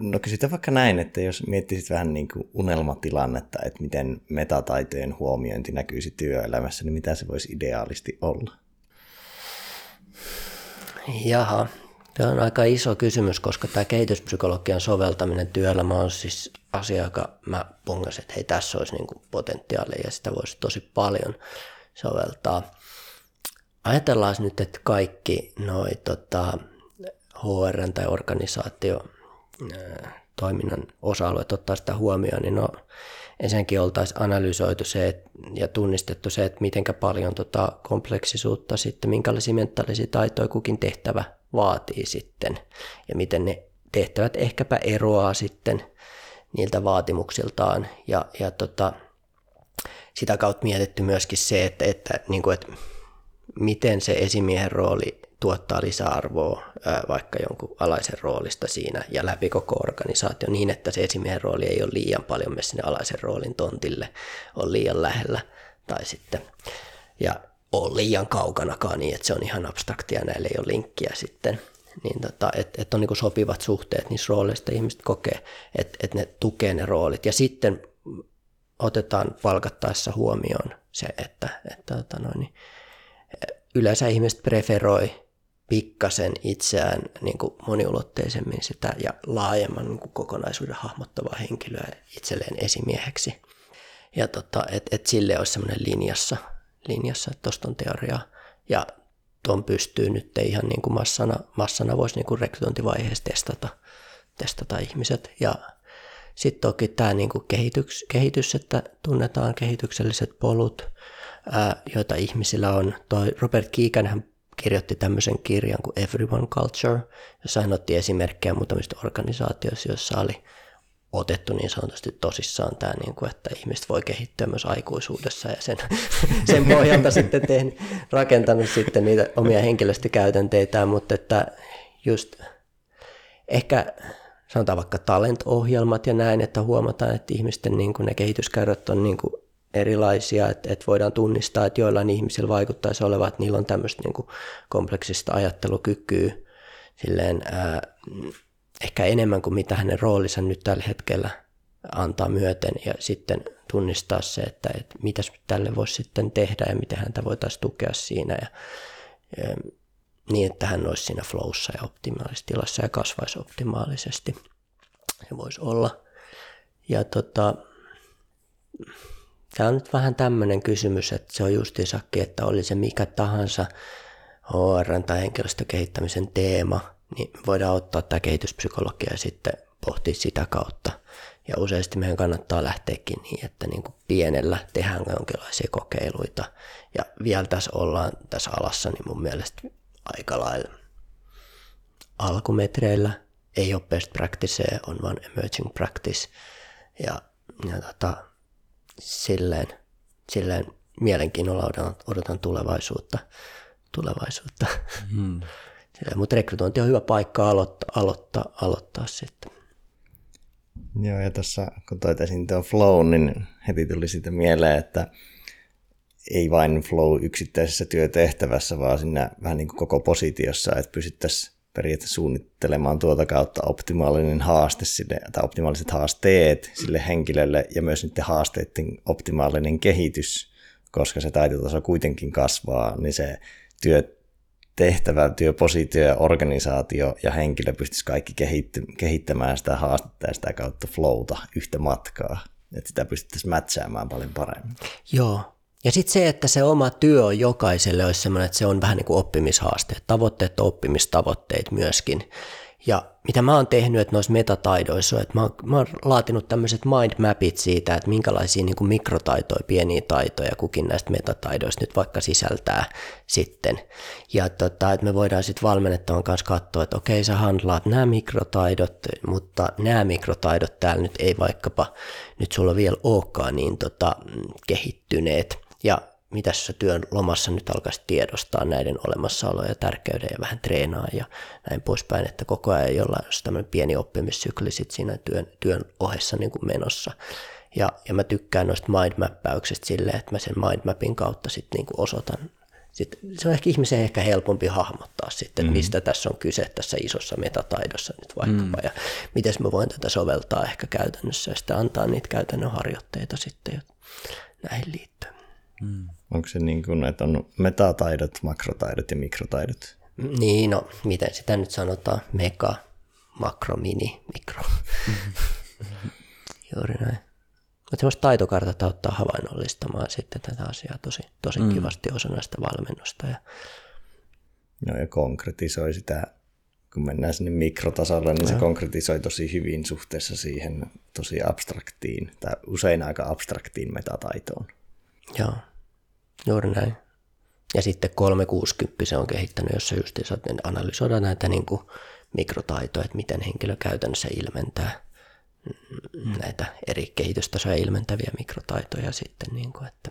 Speaker 1: no kysytään vaikka näin, että jos miettisit vähän niin kuin unelmatilannetta, että miten metataitojen huomiointi näkyisi työelämässä, niin mitä se voisi ideaalisti olla?
Speaker 3: Jaha, Tämä on aika iso kysymys, koska tämä kehityspsykologian soveltaminen työelämä on siis asia, joka mä pungasin, että hei tässä olisi niin kuin potentiaalia ja sitä voisi tosi paljon soveltaa. Ajatellaan nyt, että kaikki noi tota, HR tai organisaatio toiminnan osa-alueet ottaa sitä huomioon, niin no, ensinnäkin oltaisiin analysoitu se ja tunnistettu se, että miten paljon tota kompleksisuutta sitten, minkälaisia mentaalisia taitoja kukin tehtävä vaatii sitten ja miten ne tehtävät ehkäpä eroaa sitten niiltä vaatimuksiltaan. Ja, ja tota, sitä kautta mietitty myöskin se, että, että, niin kuin, että miten se esimiehen rooli tuottaa lisäarvoa ää, vaikka jonkun alaisen roolista siinä ja läpi koko organisaatio niin, että se esimiehen rooli ei ole liian paljon myös sinne alaisen roolin tontille, on liian lähellä tai sitten. Ja ole liian kaukanakaan niin, että se on ihan abstraktia, näille ei ole linkkiä sitten. Niin tota, että et on niin sopivat suhteet niissä rooleista, ihmiset kokee, että et ne tukee ne roolit. Ja sitten otetaan palkattaessa huomioon se, että, että tota noin, yleensä ihmiset preferoi pikkasen itseään niin kuin moniulotteisemmin sitä ja laajemman niin kuin kokonaisuuden hahmottavaa henkilöä itselleen esimieheksi. Ja tota, että et sille olisi semmoinen linjassa, linjassa että tuosta on teoriaa. Ja tuon pystyy nyt ihan niin kuin massana, massana voisi niin kuin rekrytointivaiheessa testata, testata ihmiset. Ja sitten toki tämä niin kuin kehitys, kehitys, että tunnetaan kehitykselliset polut, ää, joita ihmisillä on. Toi Robert Keegan hän kirjoitti tämmöisen kirjan kuin Everyone Culture, jossa hän otti esimerkkejä muutamista organisaatioista, joissa oli otettu niin sanotusti tosissaan tämä, niin kuin, että ihmiset voi kehittyä myös aikuisuudessa ja sen, sen pohjalta sitten tehnyt, rakentanut sitten niitä omia henkilöstökäytänteitään, mutta että just ehkä sanotaan vaikka talent-ohjelmat ja näin, että huomataan, että ihmisten niin kuin ne kehityskäyrät on niin kuin erilaisia, että, että voidaan tunnistaa, että joillain ihmisillä vaikuttaisi olevan, että niillä on tämmöistä niin kuin kompleksista ajattelukykyä silleen, ää, ehkä enemmän kuin mitä hänen roolinsa nyt tällä hetkellä antaa myöten ja sitten tunnistaa se, että, että mitäs tälle voisi sitten tehdä ja miten häntä voitaisiin tukea siinä ja, ja niin, että hän olisi siinä flowssa ja optimaalisessa tilassa ja kasvaisi optimaalisesti. Se voisi olla. Ja tota, tämä on nyt vähän tämmöinen kysymys, että se on justiinsakin, että oli se mikä tahansa HR tai henkilöstökehittämisen teema, niin voidaan ottaa tämä kehityspsykologia ja sitten pohtia sitä kautta. Ja useasti meidän kannattaa lähteäkin niin, että niin kuin pienellä tehdään jonkinlaisia kokeiluita. Ja vielä tässä ollaan tässä alassa, niin mun mielestä aika lailla alkumetreillä. Ei ole best practice, on vain emerging practice. Ja, ja tota, silleen, silleen mielenkiinnolla odotan, odotan tulevaisuutta. tulevaisuutta. Mm. Mutta rekrytointi on hyvä paikka aloittaa, aloittaa, aloittaa sitten.
Speaker 1: Joo, ja tässä kun toit esiin tuon flow, niin heti tuli siitä mieleen, että ei vain flow yksittäisessä työtehtävässä, vaan siinä vähän niin kuin koko positiossa, että pysyttäisiin periaatteessa suunnittelemaan tuota kautta optimaalinen haaste sille, tai optimaaliset haasteet sille henkilölle ja myös niiden haasteiden optimaalinen kehitys, koska se taitotaso kuitenkin kasvaa, niin se työtehtävä, työpositio ja organisaatio ja henkilö pystyisi kaikki kehittämään sitä haastetta ja sitä kautta flowta yhtä matkaa, että sitä pystyttäisiin mätsäämään paljon paremmin.
Speaker 3: Joo, ja sitten se, että se oma työ on jokaiselle olisi sellainen, että se on vähän niin kuin oppimishaaste. Tavoitteet oppimistavoitteet myöskin. Ja mitä mä oon tehnyt, että noissa metataidoissa, että mä oon, mä oon laatinut tämmöiset mindmapit siitä, että minkälaisia niin kuin mikrotaitoja, pieniä taitoja kukin näistä metataidoista nyt vaikka sisältää sitten. Ja tota, että me voidaan sitten valmennettavan kanssa katsoa, että okei, sä handlaat nämä mikrotaidot, mutta nämä mikrotaidot täällä nyt ei vaikkapa, nyt sulla vielä olekaan niin tota, kehittyneet ja mitä sä työn lomassa nyt alkaisi tiedostaa näiden olemassaoloa ja tärkeyden ja vähän treenaa ja näin poispäin, että koko ajan jollain olisi tämmöinen pieni oppimissykli sit siinä työn, työn ohessa niin kuin menossa. Ja, ja mä tykkään noista mindmappäyksestä silleen, että mä sen mindmapin kautta sitten niin kuin osoitan sitten se on ehkä ihmisen ehkä helpompi hahmottaa sitten, mm. mistä tässä on kyse tässä isossa metataidossa nyt vaikkapa, mm. ja miten mä voin tätä soveltaa ehkä käytännössä, ja sitten antaa niitä käytännön harjoitteita sitten näihin liittyen.
Speaker 1: Mm. Onko se niin kuin, että on metataidot, makrotaidot ja mikrotaidot?
Speaker 3: Niin, no miten sitä nyt sanotaan, mega, makro, mini, mikro. Juuri näin. Mutta semmoista taitokartat auttaa havainnollistamaan sitten tätä asiaa tosi, tosi mm. kivasti osana sitä valmennusta. Ja...
Speaker 1: No ja konkretisoi sitä, kun mennään sinne mikrotasolle, niin no. se konkretisoi tosi hyvin suhteessa siihen tosi abstraktiin, tai usein aika abstraktiin metataitoon.
Speaker 3: Joo, juuri näin. Ja sitten 360 se on kehittänyt, jossa just analysoida näitä niin kuin mikrotaitoja, että miten henkilö käytännössä ilmentää näitä eri kehitystasoja ilmentäviä mikrotaitoja sitten. Niin kuin, että,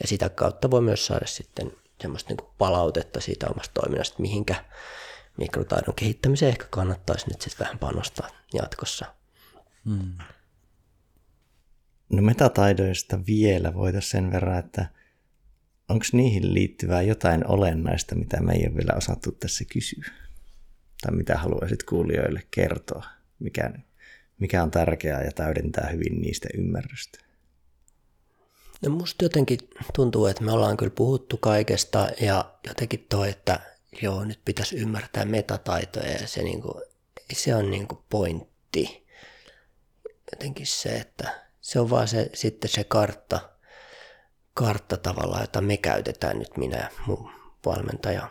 Speaker 3: ja sitä kautta voi myös saada sitten semmoista niin palautetta siitä omasta toiminnasta, mihinkä mikrotaidon kehittämiseen ehkä kannattaisi nyt sitten vähän panostaa jatkossa. Hmm.
Speaker 1: No metataidoista vielä voitaisiin sen verran, että onko niihin liittyvää jotain olennaista, mitä me ei ole vielä osattu tässä kysyä? Tai mitä haluaisit kuulijoille kertoa, mikä, mikä on tärkeää ja täydentää hyvin niistä ymmärrystä?
Speaker 3: No musta jotenkin tuntuu, että me ollaan kyllä puhuttu kaikesta ja jotenkin toi, että joo, nyt pitäisi ymmärtää metataitoja ja se, niinku, se on niinku pointti. Jotenkin se, että se on vaan se, sitten se kartta, kartta tavallaan, jota me käytetään nyt minä mun valmentaja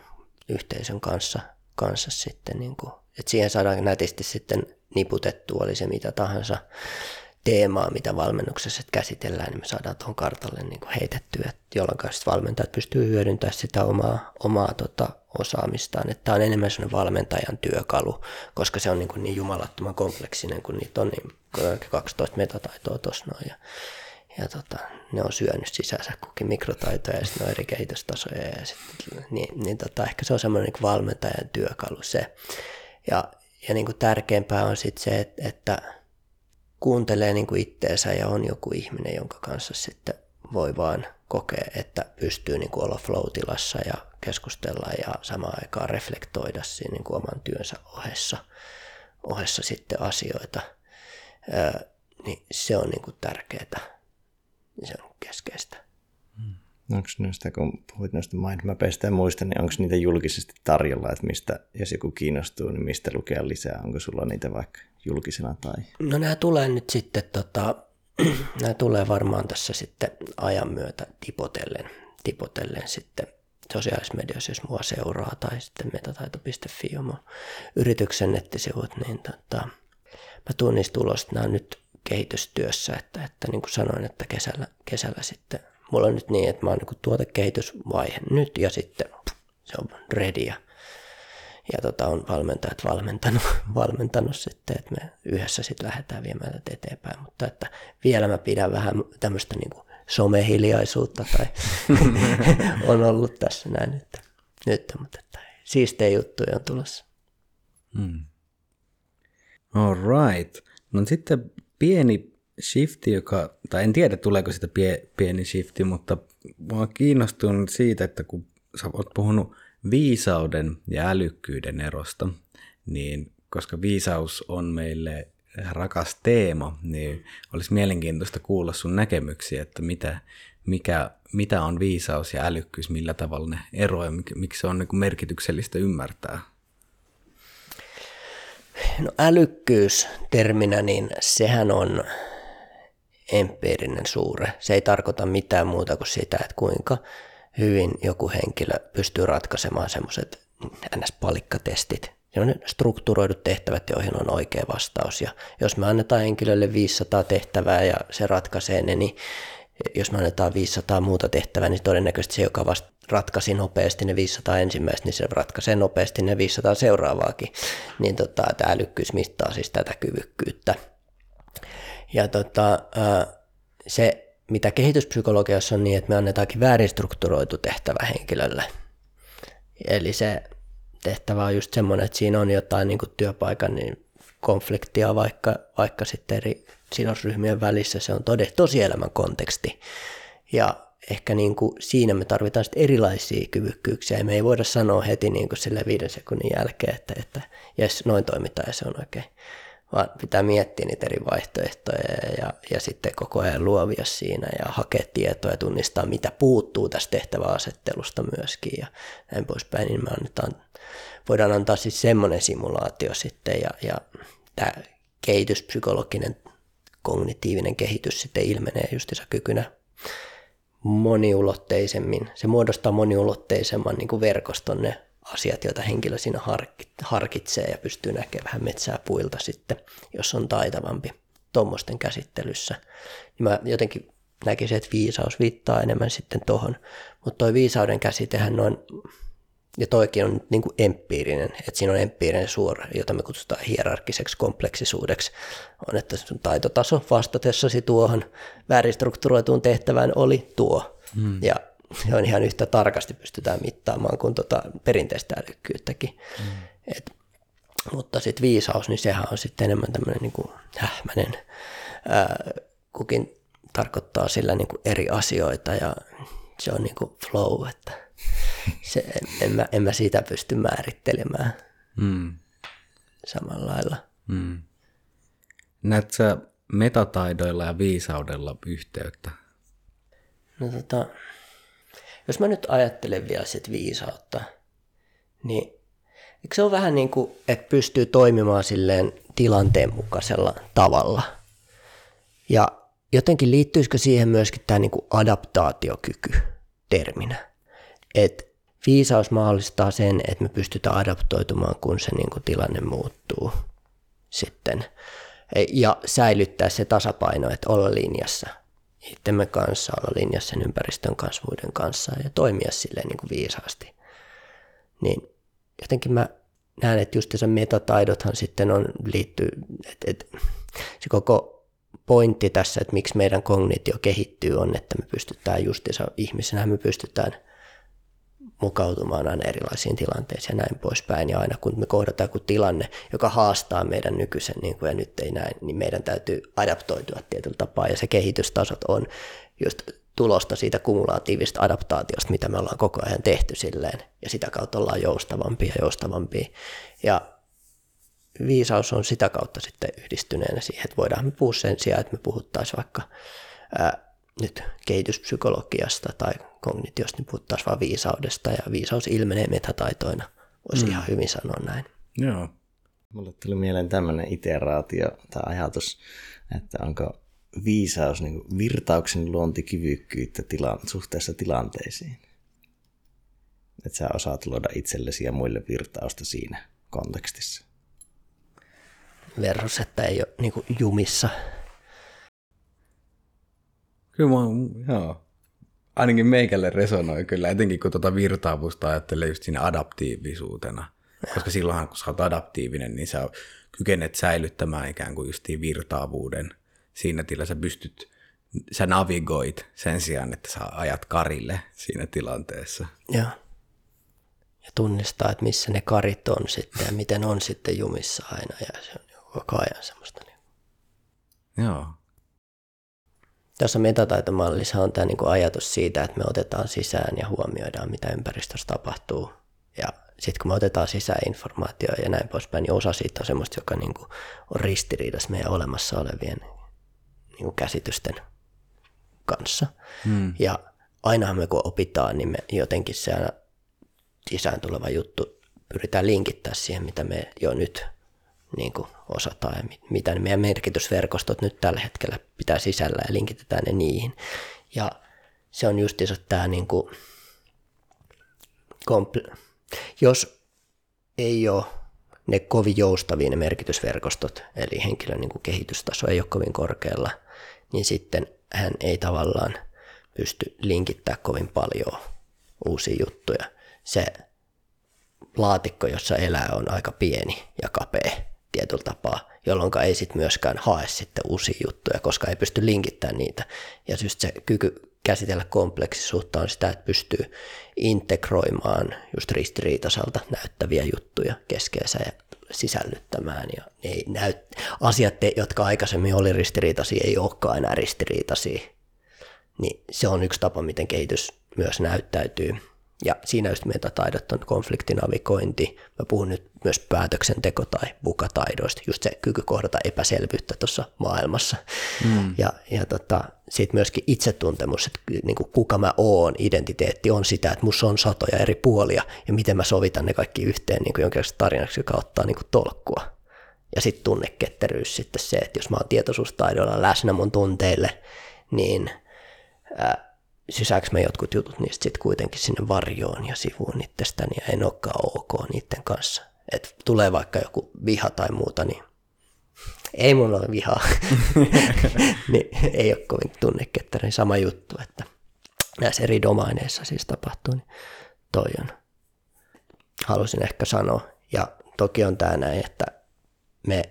Speaker 3: yhteisön kanssa, kanssa sitten, niin kuin, että siihen saadaan nätisti sitten niputettua, oli se mitä tahansa teemaa, mitä valmennuksessa käsitellään, niin me saadaan tuohon kartalle niin kuin heitettyä, jolloin valmentajat pystyy hyödyntämään sitä omaa, omaa tota, osaamistaan. Että tämä on enemmän sellainen valmentajan työkalu, koska se on niin, kuin niin jumalattoman kompleksinen, kun niitä on niin 12 metataitoa tuossa noin. Ja, ja tota, ne on syönyt sisänsä kukin mikrotaitoja ja sitten on eri kehitystasoja. Ja sit, niin, niin tota, ehkä se on semmoinen niin valmentajan työkalu se. Ja, ja niin kuin tärkeämpää on sitten se, että, että kuuntelee niin kuin itteensä ja on joku ihminen, jonka kanssa sitten voi vaan kokea, että pystyy niin kuin olla flow-tilassa ja keskustella ja samaan aikaan reflektoida siinä niin kuin oman työnsä ohessa, ohessa sitten asioita, öö, niin se on niin kuin tärkeää. Se on keskeistä.
Speaker 1: Hmm. Onko noista, kun puhuit noista mindmapeista ja muista, niin onko niitä julkisesti tarjolla, että mistä, jos joku kiinnostuu, niin mistä lukea lisää? Onko sulla niitä vaikka julkisena? Tai?
Speaker 3: No nämä tulee nyt sitten, tota, nämä tulee varmaan tässä sitten ajan myötä tipotellen, tipotellen sitten sosiaalisessa mediassa, jos mua seuraa, tai sitten metataito.fi on yrityksen nettisivut, niin tota, mä tuun niistä ulos, nämä on nyt kehitystyössä, että, että niin kuin sanoin, että kesällä, kesällä sitten, mulla on nyt niin, että mä oon niin tuotekehitysvaihe nyt ja sitten se on ready ja ja tota, on valmentajat valmentanut, valmentanut sitten, että me yhdessä sitten lähdetään viemään tätä eteenpäin. Mutta että vielä mä pidän vähän tämmöistä niin kuin somehiljaisuutta tai on ollut tässä näin nyt, nyt mutta että siistejä juttuja on tulossa. Hmm.
Speaker 2: All right. No sitten pieni shifti, joka, tai en tiedä tuleeko sitä pie, pieni shifti, mutta mä kiinnostunut siitä, että kun sä oot puhunut viisauden ja älykkyyden erosta, niin koska viisaus on meille rakas teema, niin olisi mielenkiintoista kuulla sun näkemyksiä, että mitä, mikä, mitä on viisaus ja älykkyys, millä tavalla ne eroavat, miksi se on niin merkityksellistä ymmärtää.
Speaker 3: No älykkyys terminä, niin sehän on empiirinen suure. Se ei tarkoita mitään muuta kuin sitä, että kuinka hyvin joku henkilö pystyy ratkaisemaan semmoiset ns-palikkatestit. Se on strukturoidut tehtävät, joihin on oikea vastaus. Ja jos me annetaan henkilölle 500 tehtävää ja se ratkaisee ne, niin jos me annetaan 500 muuta tehtävää, niin todennäköisesti se, joka vasta ratkaisi nopeasti ne 500 ensimmäistä, niin se ratkaisee nopeasti ne 500 seuraavaakin. Niin tota, tämä älykkyys mittaa siis tätä kyvykkyyttä. Ja tota, se mitä kehityspsykologiassa on niin, että me annetaankin väärin strukturoitu tehtävä henkilölle. Eli se tehtävä on just semmoinen, että siinä on jotain niin työpaikan niin konfliktia vaikka, vaikka sitten eri sidosryhmien välissä. Se on tode, tosielämän konteksti. Ja ehkä niin kuin siinä me tarvitaan sitten erilaisia kyvykkyyksiä. Ja me ei voida sanoa heti niin kuin sille viiden sekunnin jälkeen, että, että jes, noin toimitaan ja se on oikein vaan pitää miettiä niitä eri vaihtoehtoja ja, ja sitten koko ajan luovia siinä ja hakea tietoa ja tunnistaa, mitä puuttuu tästä tehtäväasettelusta myöskin ja näin poispäin, niin me annetaan, voidaan antaa siis semmoinen simulaatio sitten ja, ja tämä kehityspsykologinen kognitiivinen kehitys sitten ilmenee justiinsa kykynä moniulotteisemmin. Se muodostaa moniulotteisemman niin kuin verkoston ne asiat, joita henkilö siinä harkitsee ja pystyy näkemään vähän metsää puilta sitten, jos on taitavampi tuommoisten käsittelyssä. Niin mä jotenkin näkisin, että viisaus viittaa enemmän sitten tohon. Mutta toi viisauden käsitehän on, ja toikin on niin kuin empiirinen, että siinä on empiirinen suora, jota me kutsutaan hierarkiseksi kompleksisuudeksi, on, että sun taitotaso vastatessasi tuohon väärin strukturoituun tehtävään oli tuo. Hmm. Ja se on ihan yhtä tarkasti pystytään mittaamaan kuin tota perinteistä älykkyyttäkin. Mm. Et, mutta sitten viisaus, niin sehän on sitten enemmän tämmöinen niin hähmäinen, ää, kukin tarkoittaa sillä niin kuin eri asioita ja se on niin kuin flow, että se, en, en, mä, en mä siitä pysty määrittelemään mm. samalla lailla. Mm.
Speaker 2: Näet sä metataidoilla ja viisaudella yhteyttä?
Speaker 3: No tota, jos mä nyt ajattelen vielä sit viisautta, niin eikö se ole vähän niin kuin, että pystyy toimimaan silleen tilanteen mukaisella tavalla. Ja jotenkin liittyisikö siihen myöskin tämä niin kuin adaptaatiokyky terminä. Että viisaus mahdollistaa sen, että me pystytään adaptoitumaan, kun se niin kuin tilanne muuttuu sitten. Ja säilyttää se tasapaino, että olla linjassa itsemme kanssa, olla linjassa sen ympäristön kanssa, muiden kanssa ja toimia silleen niin kuin viisaasti. Niin jotenkin mä näen, että just se metataidothan sitten on liittyy, että, että se koko pointti tässä, että miksi meidän kognitio kehittyy on, että me pystytään justiinsa ihmisenä, me pystytään mukautumaan aina erilaisiin tilanteisiin ja näin poispäin. Ja aina kun me kohdataan joku tilanne, joka haastaa meidän nykyisen, niin kuin ja nyt ei näin, niin meidän täytyy adaptoitua tietyllä tapaa. Ja se kehitystasot on just tulosta siitä kumulatiivista adaptaatiosta, mitä me ollaan koko ajan tehty silleen. Ja sitä kautta ollaan joustavampia ja joustavampia. Ja viisaus on sitä kautta sitten yhdistyneenä siihen, että voidaan me puhua sen sijaan, että me puhuttaisiin vaikka ää, nyt kehityspsykologiasta tai kognitiosta, niin puhuttaisiin vaan viisaudesta, ja viisaus ilmenee metataitoina, voisi mm. ihan hyvin sanoa näin.
Speaker 2: Joo.
Speaker 1: Mulle tuli mieleen tämmöinen iteraatio tai ajatus, että onko viisaus niin virtauksen luontikyvykkyyttä tila- suhteessa tilanteisiin. Että sä osaat luoda itsellesi ja muille virtausta siinä kontekstissa.
Speaker 3: Versus, että ei ole niin jumissa
Speaker 2: Kyllä mä, joo. Ainakin meikälle resonoi kyllä, etenkin kun tuota virtaavuutta ajattelee just siinä adaptiivisuutena. Koska silloinhan, kun sä oot adaptiivinen, niin sä kykenet säilyttämään ikään kuin just virtaavuuden. Siinä tilassa sä pystyt, sä navigoit sen sijaan, että sä ajat karille siinä tilanteessa.
Speaker 3: Joo. Ja tunnistaa, että missä ne karit on sitten ja miten on sitten jumissa aina ja se on koko ajan semmoista. Niin.
Speaker 2: Joo.
Speaker 3: Tässä metataitomallissa on tämä niin kuin ajatus siitä, että me otetaan sisään ja huomioidaan, mitä ympäristössä tapahtuu. Ja sitten kun me otetaan sisään informaatiota ja näin poispäin, niin osa siitä on semmoista, joka niin kuin on ristiriidassa meidän olemassa olevien niin kuin käsitysten kanssa. Hmm. Ja ainahan me kun opitaan, niin me jotenkin se aina sisään tuleva juttu pyritään linkittää siihen, mitä me jo nyt niin kuin osataan ja mitä ne meidän merkitysverkostot nyt tällä hetkellä pitää sisällä ja linkitetään ne niihin. Ja se on justiinsa tämä, niin kuin, kompl- jos ei ole ne kovin joustavia ne merkitysverkostot, eli henkilön niin kuin kehitystaso ei ole kovin korkealla, niin sitten hän ei tavallaan pysty linkittämään kovin paljon uusia juttuja. Se laatikko, jossa elää, on aika pieni ja kapea tietyllä tapaa, jolloin ei sitten myöskään hae sitten uusia juttuja, koska ei pysty linkittämään niitä. Ja just se kyky käsitellä kompleksisuutta on sitä, että pystyy integroimaan just ristiriitaiselta näyttäviä juttuja keskeensä ja sisällyttämään. Ja ei näyt, asiat, jotka aikaisemmin oli ristiriitaisia, ei olekaan enää ristiriitaisia. Niin se on yksi tapa, miten kehitys myös näyttäytyy. Ja siinä just metataidot on konfliktinavigointi. Mä puhun nyt myös päätöksenteko- tai bukataidoista, just se kyky kohdata epäselvyyttä tuossa maailmassa. Mm. Ja, ja tota, sitten myöskin itsetuntemus, että niin kuin kuka mä oon, identiteetti on sitä, että musta on satoja eri puolia ja miten mä sovitan ne kaikki yhteen niin kuin jonkinlaista tarinaksi, joka ottaa niin kuin tolkkua. Ja sitten tunneketteryys sitten se, että jos mä oon tietoisuustaidoilla läsnä mun tunteille, niin ää, sysääks mä jotkut jutut niistä sitten kuitenkin sinne varjoon ja sivuun itsestäni ja en olekaan ok niiden kanssa. Et tulee vaikka joku viha tai muuta, niin ei mulla ole vihaa. niin ei ole kovin tunnekettä, sama juttu, että näissä eri domaineissa siis tapahtuu, niin toi on. Halusin ehkä sanoa, ja toki on tämä näin, että me,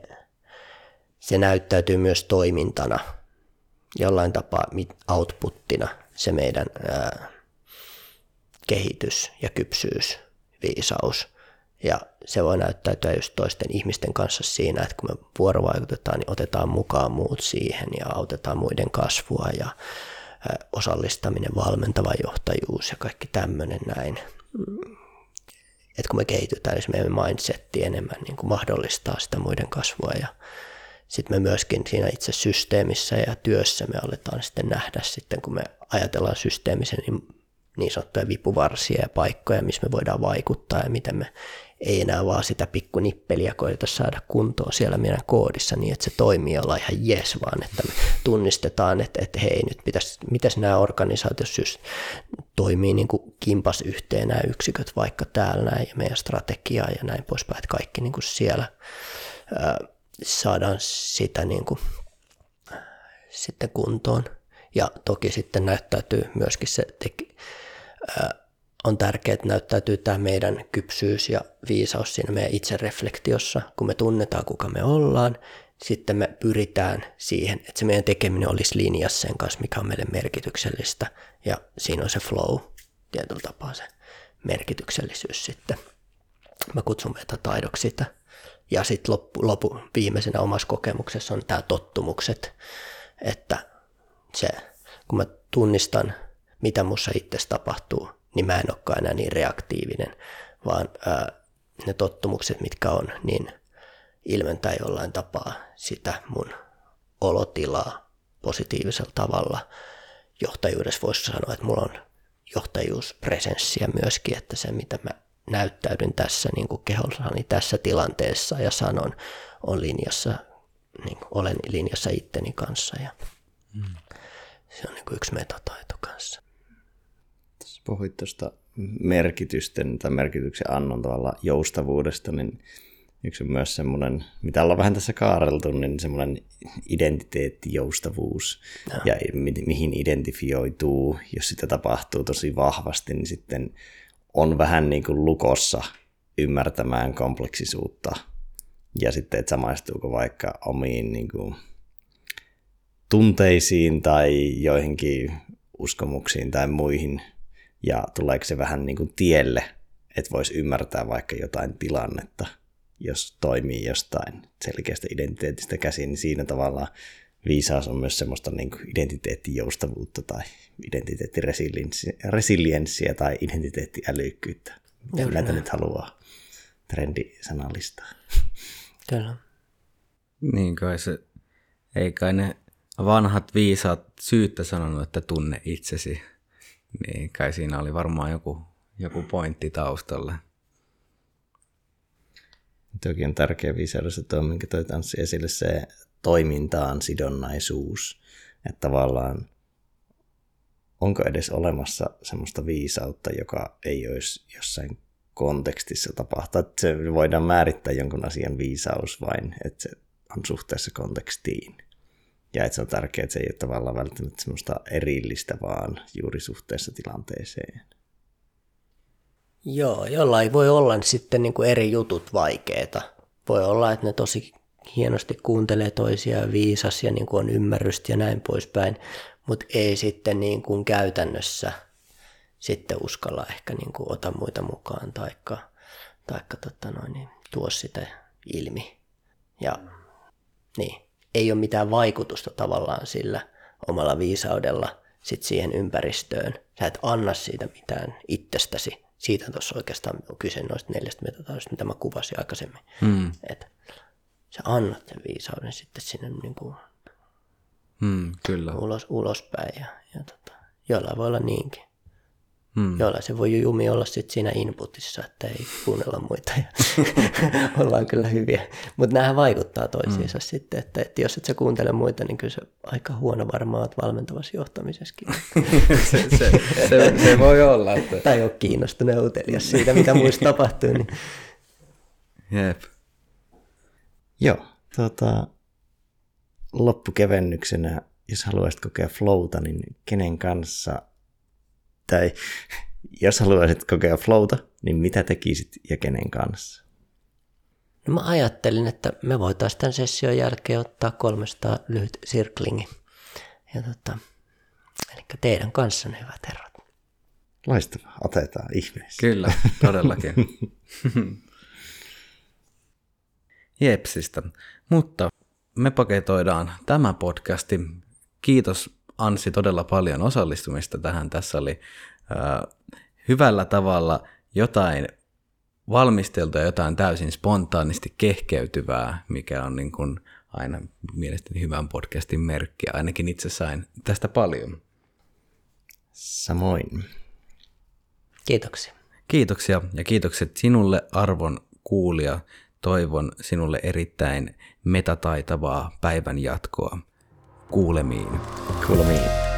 Speaker 3: se näyttäytyy myös toimintana, jollain tapaa outputtina – se meidän ää, kehitys ja kypsyys, viisaus. Ja se voi näyttäytyä just toisten ihmisten kanssa siinä, että kun me vuorovaikutetaan, niin otetaan mukaan muut siihen ja autetaan muiden kasvua ja osallistaminen, valmentava johtajuus ja kaikki tämmöinen näin. Että kun me kehitytään, niin meidän mindsetti enemmän niin kuin mahdollistaa sitä muiden kasvua ja sitten me myöskin siinä itse systeemissä ja työssä me aletaan sitten nähdä sitten, kun me ajatellaan systeemisen niin, niin sanottuja vipuvarsia ja paikkoja, missä me voidaan vaikuttaa ja miten me ei enää vaan sitä pikkunippeliä koeta saada kuntoon siellä meidän koodissa niin, että se toimii olla ihan jes, vaan että me tunnistetaan, että, että hei nyt pitäisi, mitäs nämä organisaatiot siis toimii niin kuin kimpas yhteen nämä yksiköt vaikka täällä näin ja meidän strategiaa ja näin poispäin, että kaikki niin kuin siellä ää, saadaan sitä niin kuin, sitten kuntoon. Ja toki sitten näyttäytyy myöskin se, teki, ää, on tärkeää, että näyttäytyy tämä meidän kypsyys ja viisaus siinä meidän itsereflektiossa, kun me tunnetaan, kuka me ollaan, sitten me pyritään siihen, että se meidän tekeminen olisi linjassa sen kanssa, mikä on meille merkityksellistä, ja siinä on se flow, tietyllä tapaa se merkityksellisyys sitten. Mä kutsun metataidoksi sitä. Ja sitten loppu, loppu, viimeisenä omassa kokemuksessa on tämä tottumukset, että se, kun mä tunnistan, mitä mussa itse tapahtuu, niin mä en olekaan enää niin reaktiivinen, vaan ää, ne tottumukset, mitkä on, niin ilmentää jollain tapaa sitä mun olotilaa positiivisella tavalla. Johtajuudessa voisi sanoa, että mulla on johtajuuspresenssiä myöskin, että se mitä mä näyttäydyn tässä niin kuin kehollani tässä tilanteessa ja sanon, on linjassa, niin olen linjassa itteni kanssa ja mm. Se on niin kuin yksi metataito kanssa.
Speaker 1: Puhuit tuosta merkitysten tai merkityksen annon tavalla joustavuudesta, niin yksi on myös semmoinen, mitä ollaan vähän tässä kaareltu, niin semmoinen identiteettijoustavuus no. ja mi- mihin identifioituu, jos sitä tapahtuu tosi vahvasti, niin sitten on vähän niin kuin lukossa ymmärtämään kompleksisuutta. Ja sitten, että samaistuuko vaikka omiin niin kuin tunteisiin tai joihinkin uskomuksiin tai muihin ja tuleeko se vähän niin kuin tielle, että voisi ymmärtää vaikka jotain tilannetta, jos toimii jostain selkeästä identiteetistä käsin, niin siinä tavalla viisaus on myös semmoista niin kuin identiteettijoustavuutta tai identiteettiresilienssiä tai identiteettiälykkyyttä. Kyllä näitä nyt haluaa trendisanallistaa.
Speaker 3: Kyllä.
Speaker 2: Niin kai se, ei kai ne vanhat viisaat syyttä sanonut, että tunne itsesi. Niin, kai siinä oli varmaan joku, joku pointti taustalla.
Speaker 1: Toki on tärkeä viisaudessa tuo, minkä toi tanssi esille, se toimintaan sidonnaisuus. Että tavallaan onko edes olemassa semmoista viisautta, joka ei olisi jossain kontekstissa tapahtua. Että se voidaan määrittää jonkun asian viisaus vain, että se on suhteessa kontekstiin ja että se on tärkeää, että se ei ole tavallaan välttämättä semmoista erillistä, vaan juuri suhteessa tilanteeseen.
Speaker 3: Joo, jollain voi olla sitten niin kuin eri jutut vaikeita. Voi olla, että ne tosi hienosti kuuntelee toisiaan viisas ja niin kuin on ymmärrystä ja näin poispäin, mutta ei sitten niin kuin käytännössä sitten uskalla ehkä niin kuin ota muita mukaan taikka, taikka tota noin, niin tuo sitä ilmi. Ja niin, ei ole mitään vaikutusta tavallaan sillä omalla viisaudella sit siihen ympäristöön. Sä et anna siitä mitään itsestäsi. Siitä tuossa oikeastaan on kyse noista neljästä metataidosta, mitä mä kuvasin aikaisemmin. Mm. Että sä annat sen viisauden sitten sinne niin kuin
Speaker 2: mm, kyllä.
Speaker 3: Ulos, ulospäin. Ja, ja tota, jollain voi olla niinkin. Hmm. Joilla se voi jumi olla sit siinä inputissa, että ei kuunnella muita ja ollaan kyllä hyviä. Mutta nämä vaikuttaa toisiinsa hmm. sitten, että, että jos et sä kuuntele muita, niin kyllä se aika huono varmaan olet valmentavassa johtamisessakin.
Speaker 2: se, se, se, se, voi olla. Että...
Speaker 3: Tai ole kiinnostunut utelias siitä, mitä muista tapahtuu. Niin...
Speaker 2: Jep.
Speaker 1: Joo, tota, loppukevennyksenä, jos haluaisit kokea flowta, niin kenen kanssa tai jos haluaisit kokea flowta, niin mitä tekisit ja kenen kanssa?
Speaker 3: No mä ajattelin, että me voitaisiin tämän session jälkeen ottaa 300 lyhyt sirklingi. Ja tota, eli teidän kanssanne, hyvät herrat.
Speaker 1: Loistavaa, otetaan ihmeessä.
Speaker 2: Kyllä, todellakin. Jepsistä. Mutta me paketoidaan tämä podcasti. Kiitos Ansi todella paljon osallistumista tähän. Tässä oli äh, hyvällä tavalla jotain valmisteltua, jotain täysin spontaanisti kehkeytyvää, mikä on niin kuin aina mielestäni hyvän podcastin merkki. Ainakin itse sain tästä paljon.
Speaker 1: Samoin.
Speaker 3: Kiitoksia.
Speaker 2: Kiitoksia ja kiitokset sinulle arvon kuulija. Toivon sinulle erittäin metataitavaa päivän jatkoa. Kuulemiin.
Speaker 1: Kuulemiin.